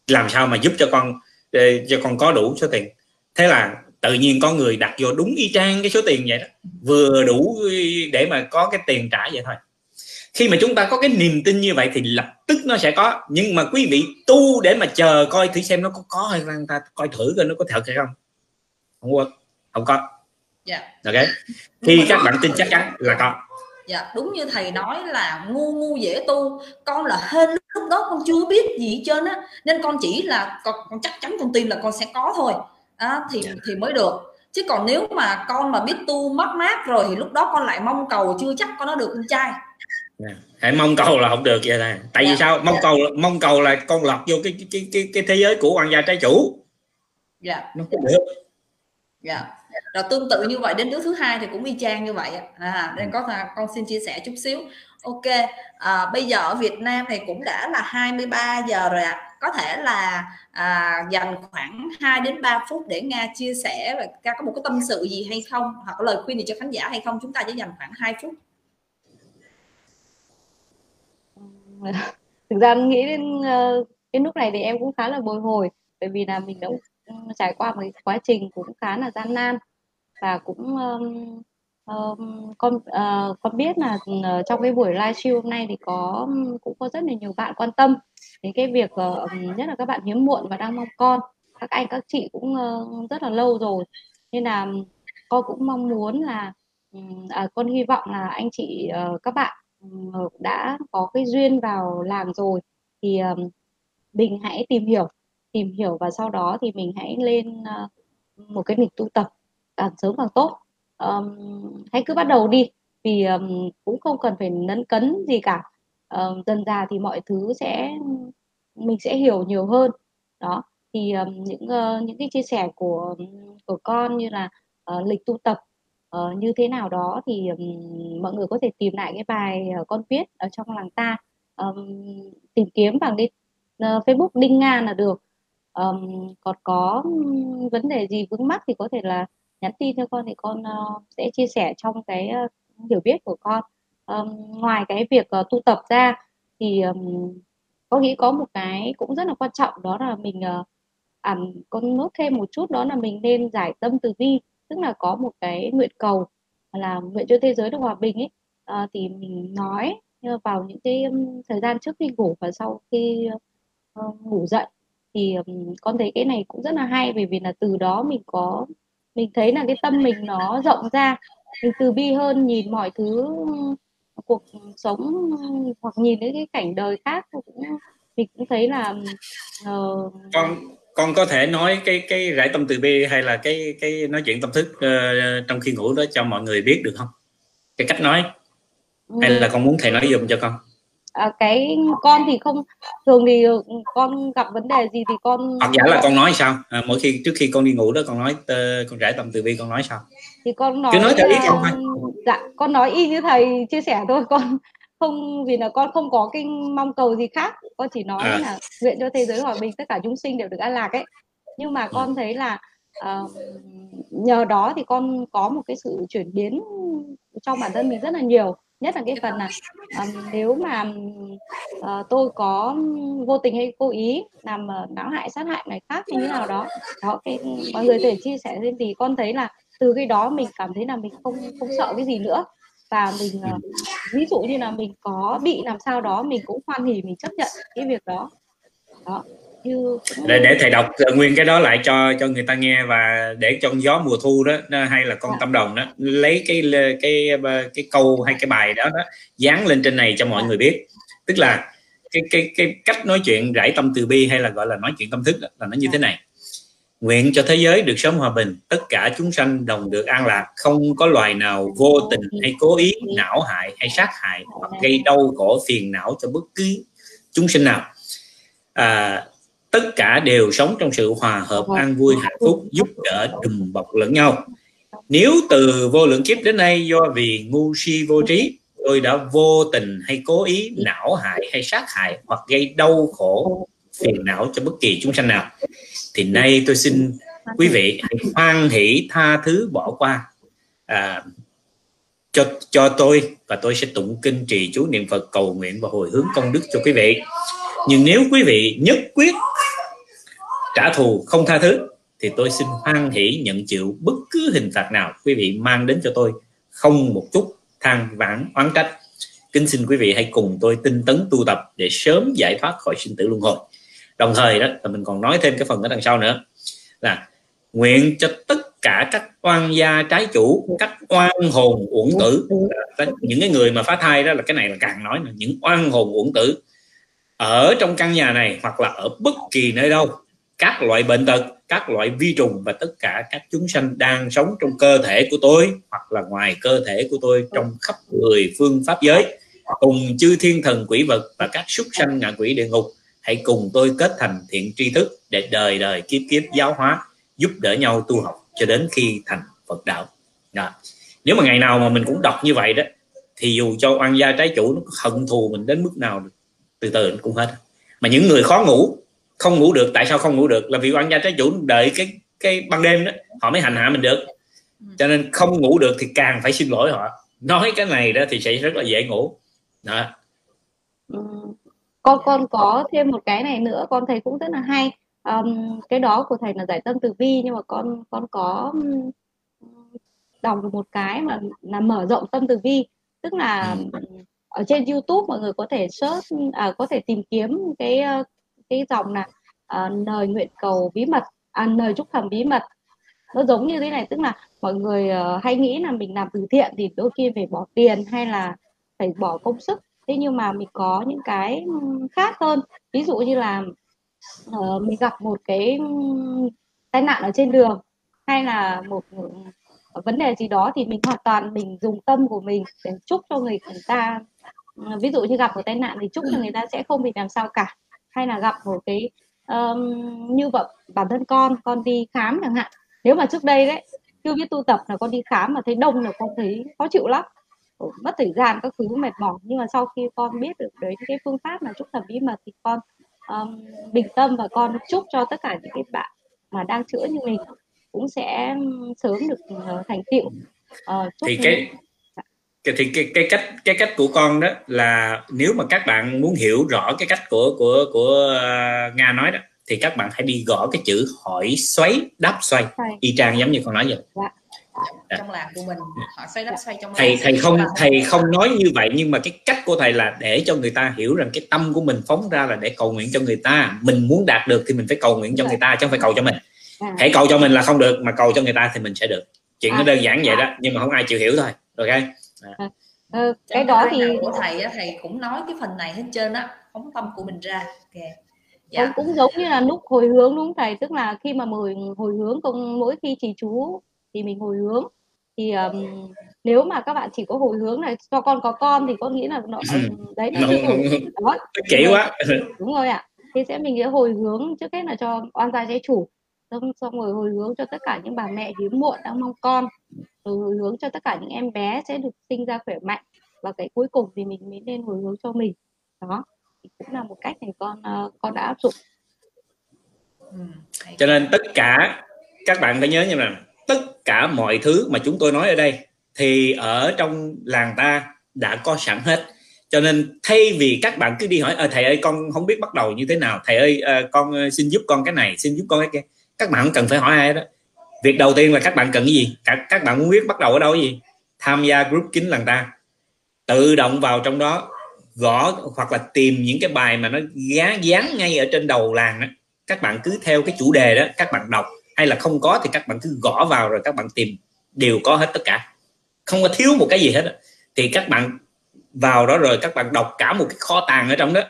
Làm sao mà giúp cho con ờ, cho con có đủ số tiền. Thế là tự nhiên có người đặt vô đúng y chang cái số tiền vậy đó. Vừa đủ để mà có cái tiền trả vậy thôi. Khi mà chúng ta có cái niềm tin như vậy thì lập tức nó sẽ có. Nhưng mà quý vị tu để mà chờ coi thử xem nó có có hay không ta. Coi thử coi nó có thật hay không. Không có. Không có. Dạ. Ok. Khi các bạn tin chắc chắn là có. Dạ đúng như thầy nói là ngu ngu dễ tu. Con là hên lúc đó con chưa biết gì hết trơn á. Nên con chỉ là con, con chắc chắn con tin là con sẽ có thôi à, thì yeah. thì mới được. Chứ còn nếu mà con mà biết tu mất mát rồi thì lúc đó con lại mong cầu chưa chắc con nó được con trai. Yeah. hãy mong cầu là không được vậy này tại yeah. vì sao? Mong yeah. cầu mong cầu là con lọt vô cái cái cái cái thế giới của hoàng gia trái chủ. Dạ. Nó không được. Dạ. Rồi tương tự như vậy đến đứa thứ hai thì cũng y chang như vậy à nên có là con xin chia sẻ chút xíu. Ok. À, bây giờ ở Việt Nam thì cũng đã là 23 giờ rồi ạ. à có thể là à, dành khoảng 2 đến 3 phút để Nga chia sẻ và có một cái tâm sự gì hay không hoặc lời khuyên gì cho khán giả hay không chúng ta chỉ dành khoảng 2 phút. Thực ra nghĩ đến uh, cái lúc này thì em cũng khá là bồi hồi bởi vì là mình đã trải qua một quá trình cũng khá là gian nan và cũng um, um, con uh, con biết là ờ, trong cái buổi livestream hôm nay thì có cũng có rất là nhiều bạn quan tâm đến cái việc ờ, nhất là các bạn hiếm muộn và đang mong con các anh các chị cũng ờ, rất là lâu rồi. Nên là con cũng mong muốn là à, con hy vọng là anh chị ờ, các bạn đã có cái duyên vào làm rồi. Thì mình hãy tìm hiểu tìm hiểu và sau đó thì mình hãy lên một cái lịch tu tập càng sớm càng tốt. Um, hãy cứ bắt đầu đi vì um, cũng không cần phải nấn cấn gì cả dần già thì mọi thứ sẽ mình sẽ hiểu nhiều hơn. Đó thì um, những uh, những cái chia sẻ của của con như là uh, lịch tu tập uh, như thế nào đó thì um, mọi người có thể tìm lại cái bài uh, con viết ở trong làng ta. Um, tìm kiếm bằng đi uh, Facebook Đinh Nga là được. Um, còn có vấn đề gì vướng mắc thì có thể là nhắn tin cho con thì con uh, sẽ chia sẻ trong cái uh, hiểu biết của con um, ngoài cái việc uh, tu tập ra thì um, có nghĩ có một cái cũng rất là quan trọng đó là mình ờ, uh, à, con nốt thêm một chút đó là mình nên giải tâm từ bi tức là có một cái nguyện cầu là nguyện cho thế giới được hòa bình ấy. Uh, thì mình nói vào những cái um, thời gian trước khi ngủ và sau khi uh, ngủ dậy thì um, con thấy cái này cũng rất là hay bởi vì là từ đó mình có mình thấy là cái tâm mình nó rộng ra mình từ bi hơn nhìn mọi thứ cuộc sống hoặc nhìn đến cái cảnh đời khác cũng mình cũng thấy là uh... con con có thể nói cái cái rải tâm từ bi hay là cái cái nói chuyện tâm thức uh, trong khi ngủ đó cho mọi người biết được không? Cái cách nói hay là con muốn thầy nói dùm cho con à, cái con thì không thường thì ừ, con gặp vấn đề gì thì con hoặc giả là con nói sao? À, mỗi khi trước khi con đi ngủ đó con nói uh, con rải tâm từ bi con nói sao? Thì con nói cứ nói theo ý con thôi. dạ con nói y như thầy chia sẻ thôi con không vì là con không có cái mong cầu gì khác. Con chỉ nói à. là nguyện cho thế giới hòa bình tất cả chúng sinh đều được an lạc ấy. Nhưng mà con ừ. thấy là uh, nhờ đó thì con có một cái sự chuyển biến trong bản thân mình rất là nhiều nhất là cái phần là um, nếu mà uh, tôi có vô tình hay cố ý làm uh, náo hại sát hại người khác hay như nào đó đó cái mọi người thể chia sẻ lên thì con thấy là từ cái đó mình cảm thấy là mình không không sợ cái gì nữa. Và mình uh, ví dụ như là mình có bị làm sao đó mình cũng hoan hỉ mình chấp nhận cái việc đó. Đó để để thầy đọc nguyên cái đó lại cho cho người ta nghe và để trong gió mùa thu đó hay là con à. tâm đồng đó lấy cái cái cái câu hay cái bài đó đó dán lên trên này cho mọi à. người biết tức là cái cái cái cách nói chuyện rải tâm từ bi hay là gọi là nói chuyện tâm thức đó, là nó như à. thế này nguyện cho thế giới được sống hòa bình tất cả chúng sanh đồng được an lạc không có loài nào vô tình hay cố ý não hại hay sát hại hoặc gây đau khổ phiền não cho bất cứ chúng sinh nào à, tất cả đều sống trong sự hòa hợp an vui hạnh phúc giúp đỡ đùm bọc lẫn nhau. Nếu từ vô lượng kiếp đến nay do vì ngu si vô trí tôi đã vô tình hay cố ý não hại hay sát hại hoặc gây đau khổ phiền não cho bất kỳ chúng sanh nào. Thì nay tôi xin quý vị hãy hoan hỷ tha thứ bỏ qua. À, cho cho tôi và tôi sẽ tụng kinh trì chú niệm Phật cầu nguyện và hồi hướng công đức cho quý vị nhưng nếu quý vị nhất quyết trả thù, không tha thứ, thì tôi xin hoan hỷ nhận chịu bất cứ hình phạt nào quý vị mang đến cho tôi, không một chút than vãn oán trách. Kính xin quý vị hãy cùng tôi tinh tấn tu tập để sớm giải thoát khỏi sinh tử luân hồi. Đồng thời đó, là mình còn nói thêm cái phần ở đằng sau nữa, là nguyện cho tất cả các oan gia trái chủ, các oan hồn uổng tử. Những cái người mà phá thai đó là cái này là càng nói là những oan hồn uổng tử ở trong căn nhà này hoặc là ở bất kỳ nơi đâu. Các loại bệnh tật, các loại vi trùng và tất cả các chúng sanh đang sống trong cơ thể của tôi hoặc là ngoài cơ thể của tôi trong khắp mười phương pháp giới. Cùng chư thiên thần quỷ vật và các súc sanh ngạ quỷ địa ngục, hãy cùng tôi kết thành thiện tri thức để đời đời kiếp kiếp giáo hóa, giúp đỡ nhau tu học cho đến khi thành Phật đạo. Đó. nếu mà ngày nào mà mình cũng đọc như vậy đó, thì dù cho oan gia trái chủ nó hận thù mình đến mức nào từ từ cũng hết. Mà những người khó ngủ không ngủ được tại sao không ngủ được? Là vì oan gia trái chủ đợi cái cái ban đêm đó họ mới hành hạ mình được. Cho nên không ngủ được thì càng phải xin lỗi họ. Nói cái này đó thì sẽ rất là dễ ngủ. Đó. Ừ. con con có thêm một cái này nữa con thấy cũng rất là hay. Um, cái đó của thầy là giải tâm từ bi nhưng mà con con có đọc được một cái mà là mở rộng tâm từ bi tức là ừ ở trên YouTube mọi người có thể search à, có thể tìm kiếm cái ờ, cái dòng là à, ờ, lời nguyện cầu bí mật à, lời chúc thầm bí mật. Nó giống như thế này tức là mọi người uh, hay nghĩ là mình làm từ thiện thì đôi khi phải bỏ tiền hay là phải bỏ công sức. Thế nhưng mà mình có những cái khác hơn. Ví dụ như là uh, mình gặp một cái tai nạn ở trên đường hay là một vấn đề gì đó thì mình hoàn toàn mình dùng tâm của mình để chúc cho người ta ví dụ như gặp một tai nạn thì chúc cho người ta sẽ không bị làm sao cả. Hay là gặp một cái um, như vậy bản thân con con đi khám chẳng hạn. Nếu mà trước đây đấy chưa biết tu tập là con đi khám mà thấy đông là con thấy khó chịu lắm. Mất thời gian các thứ mệt mỏi. Nhưng mà sau khi con biết được đến cái phương pháp là chúc thẩm bí mật thì con um, bình tâm và con chúc cho tất cả những cái bạn mà đang chữa như mình cũng sẽ sớm được uh, thành tựu. Uh, thì cái thì cái, cái cách cái cách của con đó là nếu mà các bạn muốn hiểu rõ cái cách của của của uh, nga nói đó thì các bạn hãy đi gõ cái chữ hỏi xoáy đáp xoay y chang giống như con nói vậy dạ. Dạ. trong làng của mình họ xoay đáp xoay trong thầy thầy không thầy không nói như vậy nhưng mà cái cách của thầy là để cho người ta hiểu rằng cái tâm của mình phóng ra là để cầu nguyện cho người ta mình muốn đạt được thì mình phải cầu nguyện cho người ta chứ không phải cầu cho mình dạ. hãy cầu cho mình là không được mà cầu cho người ta thì mình sẽ được chuyện nó à. đơn giản vậy đó nhưng mà không ai chịu hiểu thôi ok à. ừ, cái đó thì của thầy thầy cũng nói cái phần này hết trơn á phóng tâm của mình ra. Okay dạ. cũng giống như là lúc hồi hướng đúng không thầy? Tức là khi mà hồi hồi hướng công mỗi khi trì chú thì mình hồi hướng. Thì um, nếu mà các bạn chỉ có hồi hướng này cho con có con thì con nghĩ là nó đấy nó đó. kỹ quá. Đúng rồi ạ. Thì sẽ mình sẽ hồi hướng trước hết là cho oan gia trái chủ. Xong xong rồi hồi hướng cho tất cả những bà mẹ hiếm muộn đang mong con hồi hướng cho tất cả những em bé sẽ được sinh ra khỏe mạnh. Và cái cuối cùng thì mình mới nên hồi hướng cho mình. Đó thì cũng là một cách này con uh, con đã áp dụng. Ừ, cho nên tất cả các bạn phải nhớ như là tất cả mọi thứ mà chúng tôi nói ở đây thì ở trong làng ta đã có sẵn hết. Cho nên thay vì các bạn cứ đi hỏi ờ, thầy ơi con không biết bắt đầu như thế nào thầy ơi à, con ờ, xin giúp con cái này xin giúp con cái kia các bạn không cần phải hỏi ai đó việc đầu tiên là các bạn cần cái gì? Các, các bạn muốn biết bắt đầu ở đâu cái gì? Tham gia group kín làng ta. Tự động vào trong đó gõ hoặc là tìm những cái bài mà nó gá dán ngay ở trên đầu làng đó. các bạn cứ theo cái chủ đề đó các bạn đọc. Hay là không có thì các bạn cứ gõ vào rồi các bạn tìm. Đều có hết tất cả. Không có thiếu một cái gì hết thì các bạn vào đó rồi các bạn đọc cả một cái kho tàng ở trong đó.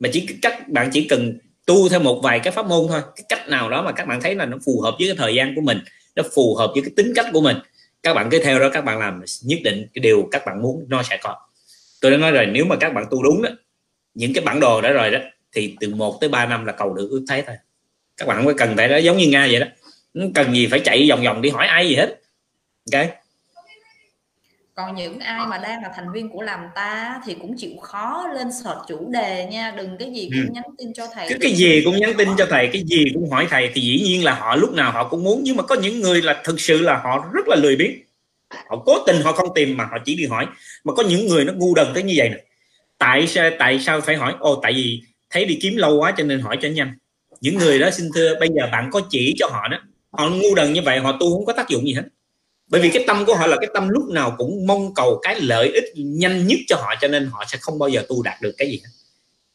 Mà chỉ các bạn chỉ cần tu theo một vài cái pháp môn thôi. Cái cách nào đó mà các bạn thấy là nó phù hợp với cái thời gian của mình, nó phù hợp với cái tính cách của mình, các bạn cứ theo đó, các bạn làm nhất định cái điều các bạn muốn, nó sẽ có. Tôi đã nói rồi, nếu mà các bạn tu đúng đó, những cái bản đồ đã rồi đó, thì từ 1 tới 3 năm là cầu được ước thấy thôi. Các bạn không có cần phải đó giống như nga vậy đó. Cần gì phải chạy vòng vòng đi hỏi ai gì hết. Ok? Còn những ai mà đang là thành viên của làm ta thì cũng chịu khó lên search chủ đề nha. Đừng cái gì cũng ừ. nhắn tin cho thầy cái, cái gì cũng nhắn tin cho thầy cái gì cũng hỏi thầy thì dĩ nhiên là họ lúc nào họ cũng muốn. Nhưng mà có những người là thực sự là họ rất là lười biếng. Họ cố tình họ không tìm mà họ chỉ đi hỏi. Mà có những người nó ngu đần tới như vậy nè. Tại sao tại sao phải hỏi? Ô tại vì thấy đi kiếm lâu quá cho nên hỏi cho nhanh. Những người đó xin thưa bây giờ bạn có chỉ cho họ đó. Họ ngu đần như vậy họ tu không có tác dụng gì hết bởi vì cái tâm của họ là cái tâm lúc nào cũng mong cầu cái lợi ích nhanh nhất cho họ cho nên họ sẽ không bao giờ tu đạt được cái gì hết.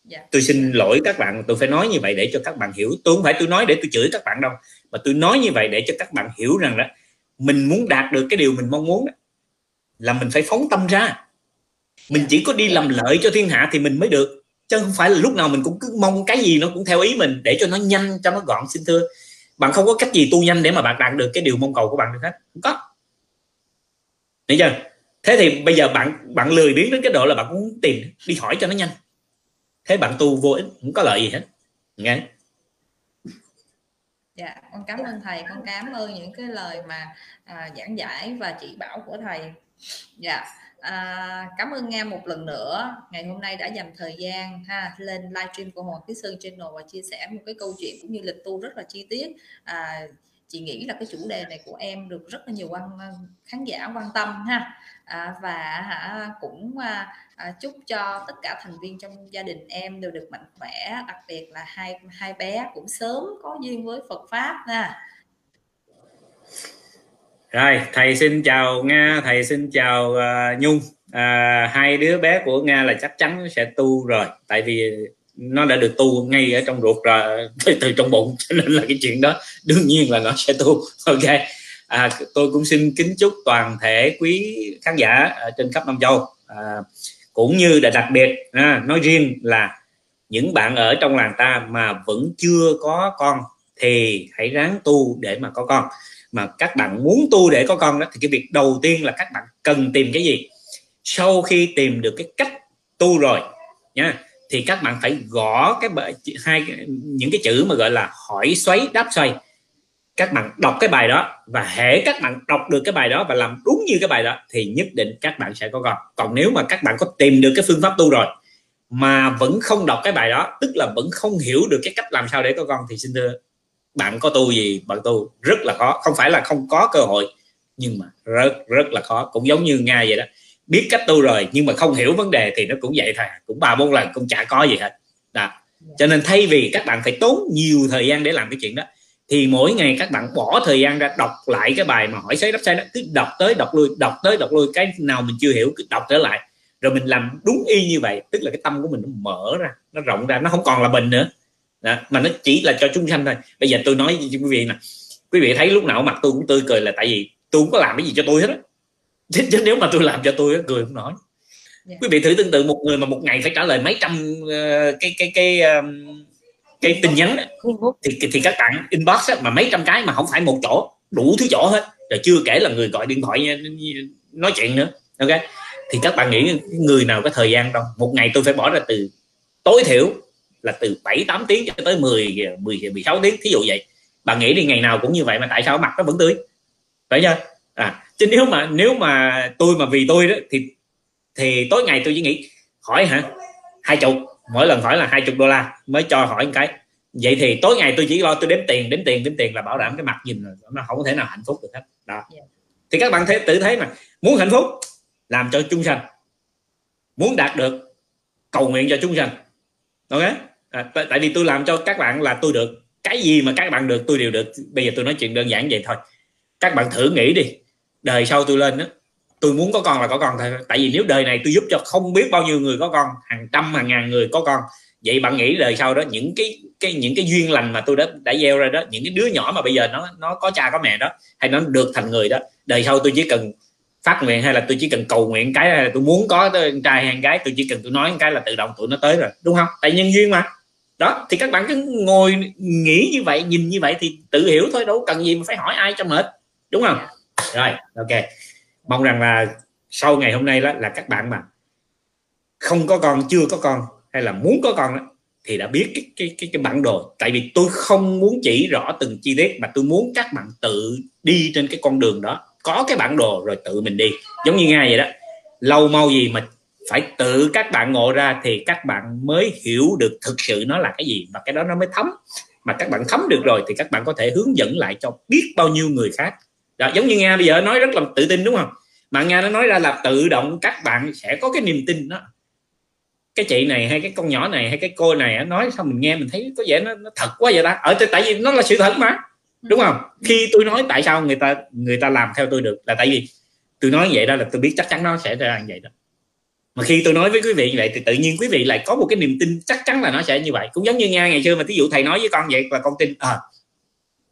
Yeah. Dạ. tôi xin lỗi các bạn tôi phải nói như vậy để cho các bạn hiểu. Tôi không phải tôi nói để tôi chửi các bạn đâu mà tôi nói như vậy để cho các bạn hiểu rằng đó mình muốn đạt được cái điều mình mong muốn đó, là mình phải phóng tâm ra. Mình chỉ có đi làm lợi cho thiên hạ thì mình mới được chứ không phải là lúc nào mình cũng cứ mong cái gì nó cũng theo ý mình để cho nó nhanh cho nó gọn. Xin thưa bạn không có cách gì tu nhanh để mà bạn đạt được cái điều mong cầu của bạn được hết. Không có hiểu chưa? Thế thì bây giờ bạn bạn lười biến đến cái độ là bạn muốn tìm đi hỏi cho nó nhanh. Thế bạn tu vô ích không có lợi gì hết. Nghe. Dạ con cảm ơn thầy con cảm ơn những cái lời mà à, giảng giải và chỉ bảo của thầy. Dạ à, cảm ơn nga một lần nữa. Ngày hôm nay đã dành thời gian ha lên livestream của hoàng Thí sơn channel và chia sẻ một cái câu chuyện cũng như lịch tu rất là chi tiết. À, chị nghĩ là cái chủ đề này của em được rất là nhiều quan khán giả quan tâm ha. À, và hả cũng à, à, chúc cho tất cả thành viên trong gia đình em đều được mạnh khỏe đặc biệt là hai hai bé cũng sớm có duyên với Phật pháp ha. Rồi thầy xin chào nga thầy xin chào uh, nhung. À, hai đứa bé của nga là chắc chắn sẽ tu rồi tại vì nó đã được tu ngay ở trong ruột rồi từ, từ trong bụng cho nên là cái chuyện đó đương nhiên là nó sẽ tu. <laughs> Ok. À, tôi cũng xin kính chúc toàn thể quý khán giả trên khắp nam châu. À, cũng như là đặc biệt à, nói riêng là những bạn ở trong làng ta mà vẫn chưa có con thì hãy ráng tu để mà có con. Mà các bạn muốn tu để có con đó thì cái việc đầu tiên là các bạn cần tìm cái gì? Sau khi tìm được cái cách tu rồi nha thì các bạn phải gõ cái bài hai những cái chữ mà gọi là hỏi xoáy, đáp xoay. Các bạn đọc cái bài đó và hệ các bạn đọc được cái bài đó và làm đúng như cái bài đó thì nhất định các bạn sẽ có con. Còn nếu mà các bạn có tìm được cái phương pháp tu rồi mà vẫn không đọc cái bài đó, tức là vẫn không hiểu được cái cách làm sao để có con, thì xin thưa, bạn có tu gì, bạn tu rất là khó. Không phải là không có cơ hội, nhưng mà rất rất là khó. Cũng giống như nga vậy đó biết cách tu rồi, nhưng mà không hiểu vấn đề thì nó cũng vậy thôi, cũng ba bốn lần cũng chả có gì hết đó. cho nên thay vì các bạn phải tốn nhiều thời gian để làm cái chuyện đó, thì mỗi ngày các bạn bỏ thời gian ra đọc lại cái bài mà hỏi sấy đắp sai đó, cứ đọc tới đọc lui, đọc tới đọc lui, cái nào mình chưa hiểu cứ đọc trở lại rồi mình làm đúng y như vậy, tức là cái tâm của mình nó mở ra, nó rộng ra, nó không còn là mình nữa đó. mà nó chỉ là cho chúng sanh thôi bây giờ tôi nói với quý vị nè, quý vị thấy lúc nào mặt tôi cũng tươi cười là tại vì tôi không có làm cái gì cho tôi hết á chứ, chứ nếu mà tôi làm cho tôi cười không nói yeah. Dạ. quý vị thử tương tự một người mà một ngày phải trả lời mấy trăm uh, cái cái cái um, cái tin nhắn thì thì các bạn inbox á, mà mấy trăm cái mà không phải một chỗ đủ thứ chỗ hết. Rồi chưa kể là người gọi điện thoại nói chuyện nữa ok? Thì các bạn nghĩ người nào có thời gian đâu một ngày tôi phải bỏ ra từ tối thiểu là từ 7 8 tiếng cho tới 10 10 16 tiếng thí dụ vậy. Bạn nghĩ đi ngày nào cũng như vậy mà tại sao mặt nó vẫn tươi? Phải chưa à chứ nếu mà nếu mà tôi mà vì tôi đó thì thì tối ngày tôi chỉ nghĩ hỏi hả? Hai chục mỗi lần hỏi là hai chục đô la mới cho hỏi một cái. Vậy thì tối ngày tôi chỉ lo tôi đếm tiền đếm tiền đếm tiền là bảo đảm cái mặt nhìn nó không có thể nào hạnh phúc được hết. Đó. Dạ. thì các bạn thấy tự thấy mà muốn hạnh phúc làm cho chúng sanh. Muốn đạt được cầu nguyện cho chúng sanh. Ok? À, tại vì tôi làm cho các bạn là tôi được. Cái gì mà các bạn được tôi đều được. Bây giờ tôi nói chuyện đơn giản vậy thôi. Các bạn thử nghĩ đi đời sau tôi lên đó tôi muốn có con là có con thôi. Tại vì nếu đời này tôi giúp cho không biết bao nhiêu người có con, hàng trăm, hàng ngàn người có con, vậy bạn nghĩ đời sau đó những cái cái, những cái duyên lành mà tôi đã đã gieo ra đó, những cái đứa nhỏ mà bây giờ nó nó có cha có mẹ đó, hay nó được thành người đó, đời sau tôi chỉ cần phát nguyện hay là tôi chỉ cần cầu nguyện cái là tôi muốn có trai hay gái, tôi chỉ cần tôi nói cái là tự động tụi nó tới rồi, đúng không? Tại nhân duyên mà. Đó, thì các bạn cứ ngồi nghĩ như vậy, nhìn như vậy thì tự hiểu thôi, đâu cần gì mà phải hỏi ai cho mệt, đúng không? Rồi ok. Mong rằng là sau ngày hôm nay đó là các bạn mà không có con chưa có con hay là muốn có con đó, thì đã biết cái cái cái cái bản đồ. Tại vì tôi không muốn chỉ rõ từng chi tiết mà tôi muốn các bạn tự đi trên cái con đường đó. Có cái bản đồ rồi tự mình đi. Giống như ngay vậy đó. Lâu mau gì mà phải tự các bạn ngộ ra thì các bạn mới hiểu được thực sự nó là cái gì. Và cái đó nó mới thấm. Mà các bạn thấm được rồi thì các bạn có thể hướng dẫn lại cho biết bao nhiêu người khác đó, giống như nga bây giờ nói rất là tự tin đúng không? Mà nga nó nói ra là tự động các bạn sẽ có cái niềm tin đó. Cái chị này hay cái con nhỏ này hay cái cô này nói sao mình nghe mình thấy có vẻ nó, nó thật quá vậy ta? Ở tại vì nó là sự thật mà đúng không? Khi tôi nói tại sao người ta người ta làm theo tôi được là tại vì tôi nói vậy đó là tôi biết chắc chắn nó sẽ ra như vậy đó. Mà khi tôi nói với quý vị như vậy thì tự nhiên quý vị lại có một cái niềm tin chắc chắn là nó sẽ như vậy. Cũng giống như nga ngày xưa mà ví dụ thầy nói với con vậy và con tin à,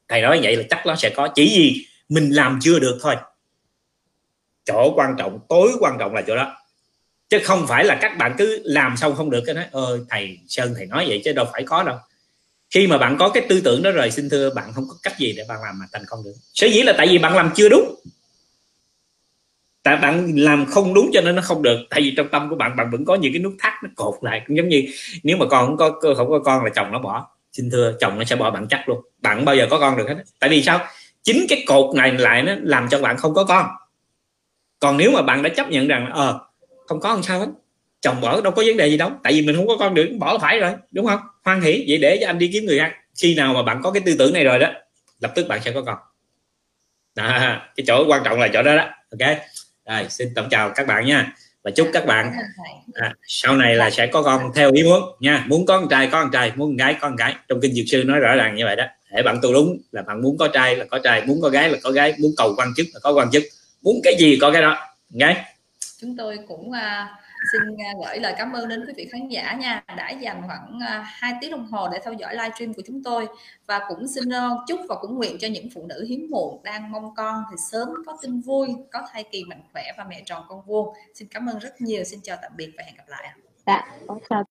thầy nói vậy là chắc nó sẽ có chỉ gì mình làm chưa được thôi. Chỗ quan trọng, tối quan trọng là chỗ đó. Chứ không phải là các bạn cứ làm xong không được cái nói ơi thầy sơn, thầy nói vậy chứ đâu phải có đâu. Khi mà bạn có cái tư tưởng đó rồi, xin thưa, bạn không có cách gì để bạn làm mà thành công được. Sở dĩ là tại vì bạn làm chưa đúng. Tại bạn làm không đúng cho nên nó không được. Tại vì trong tâm của bạn bạn vẫn có những cái nút thắt nó cột lại. Cũng giống như nếu mà con không có không có con là chồng nó bỏ. Xin thưa, chồng nó sẽ bỏ bạn chắc luôn. Bạn bao giờ có con được hết tại vì sao? Chính cái cột này lại nó làm cho bạn không có con. Còn nếu mà bạn đã chấp nhận rằng ờ không có làm sao hết chồng bỏ đâu có vấn đề gì đâu tại vì mình không có con được bỏ phải rồi đúng không? Hoan hỷ vậy để cho anh đi kiếm người khác khi nào mà bạn có cái tư tưởng này rồi đó lập tức bạn sẽ có con. Đó, cái chỗ quan trọng là chỗ đó đó ok? Rồi xin tổng chào các bạn nha và chúc các bạn à, sau này là sẽ có con theo ý muốn nha. Muốn có con trai có con trai muốn con gái có con gái. Trong kinh dược sư nói rõ ràng như vậy đó để bạn tu đúng là bạn muốn có trai là có trai muốn có gái là có gái muốn cầu quan chức là có quan chức. Muốn cái gì có cái đó gái chúng tôi cũng uh, xin uh, gửi lời cảm ơn đến quý vị khán giả nha. Đã dành khoảng uh, 2 tiếng đồng hồ để theo dõi livestream của chúng tôi. Và cũng xin uh, chúc và cũng nguyện cho những phụ nữ hiếm muộn đang mong con thì sớm có tin vui có thai kỳ mạnh khỏe và mẹ tròn con vuông. Xin cảm ơn rất nhiều. Xin chào tạm biệt và hẹn gặp lại dạ chào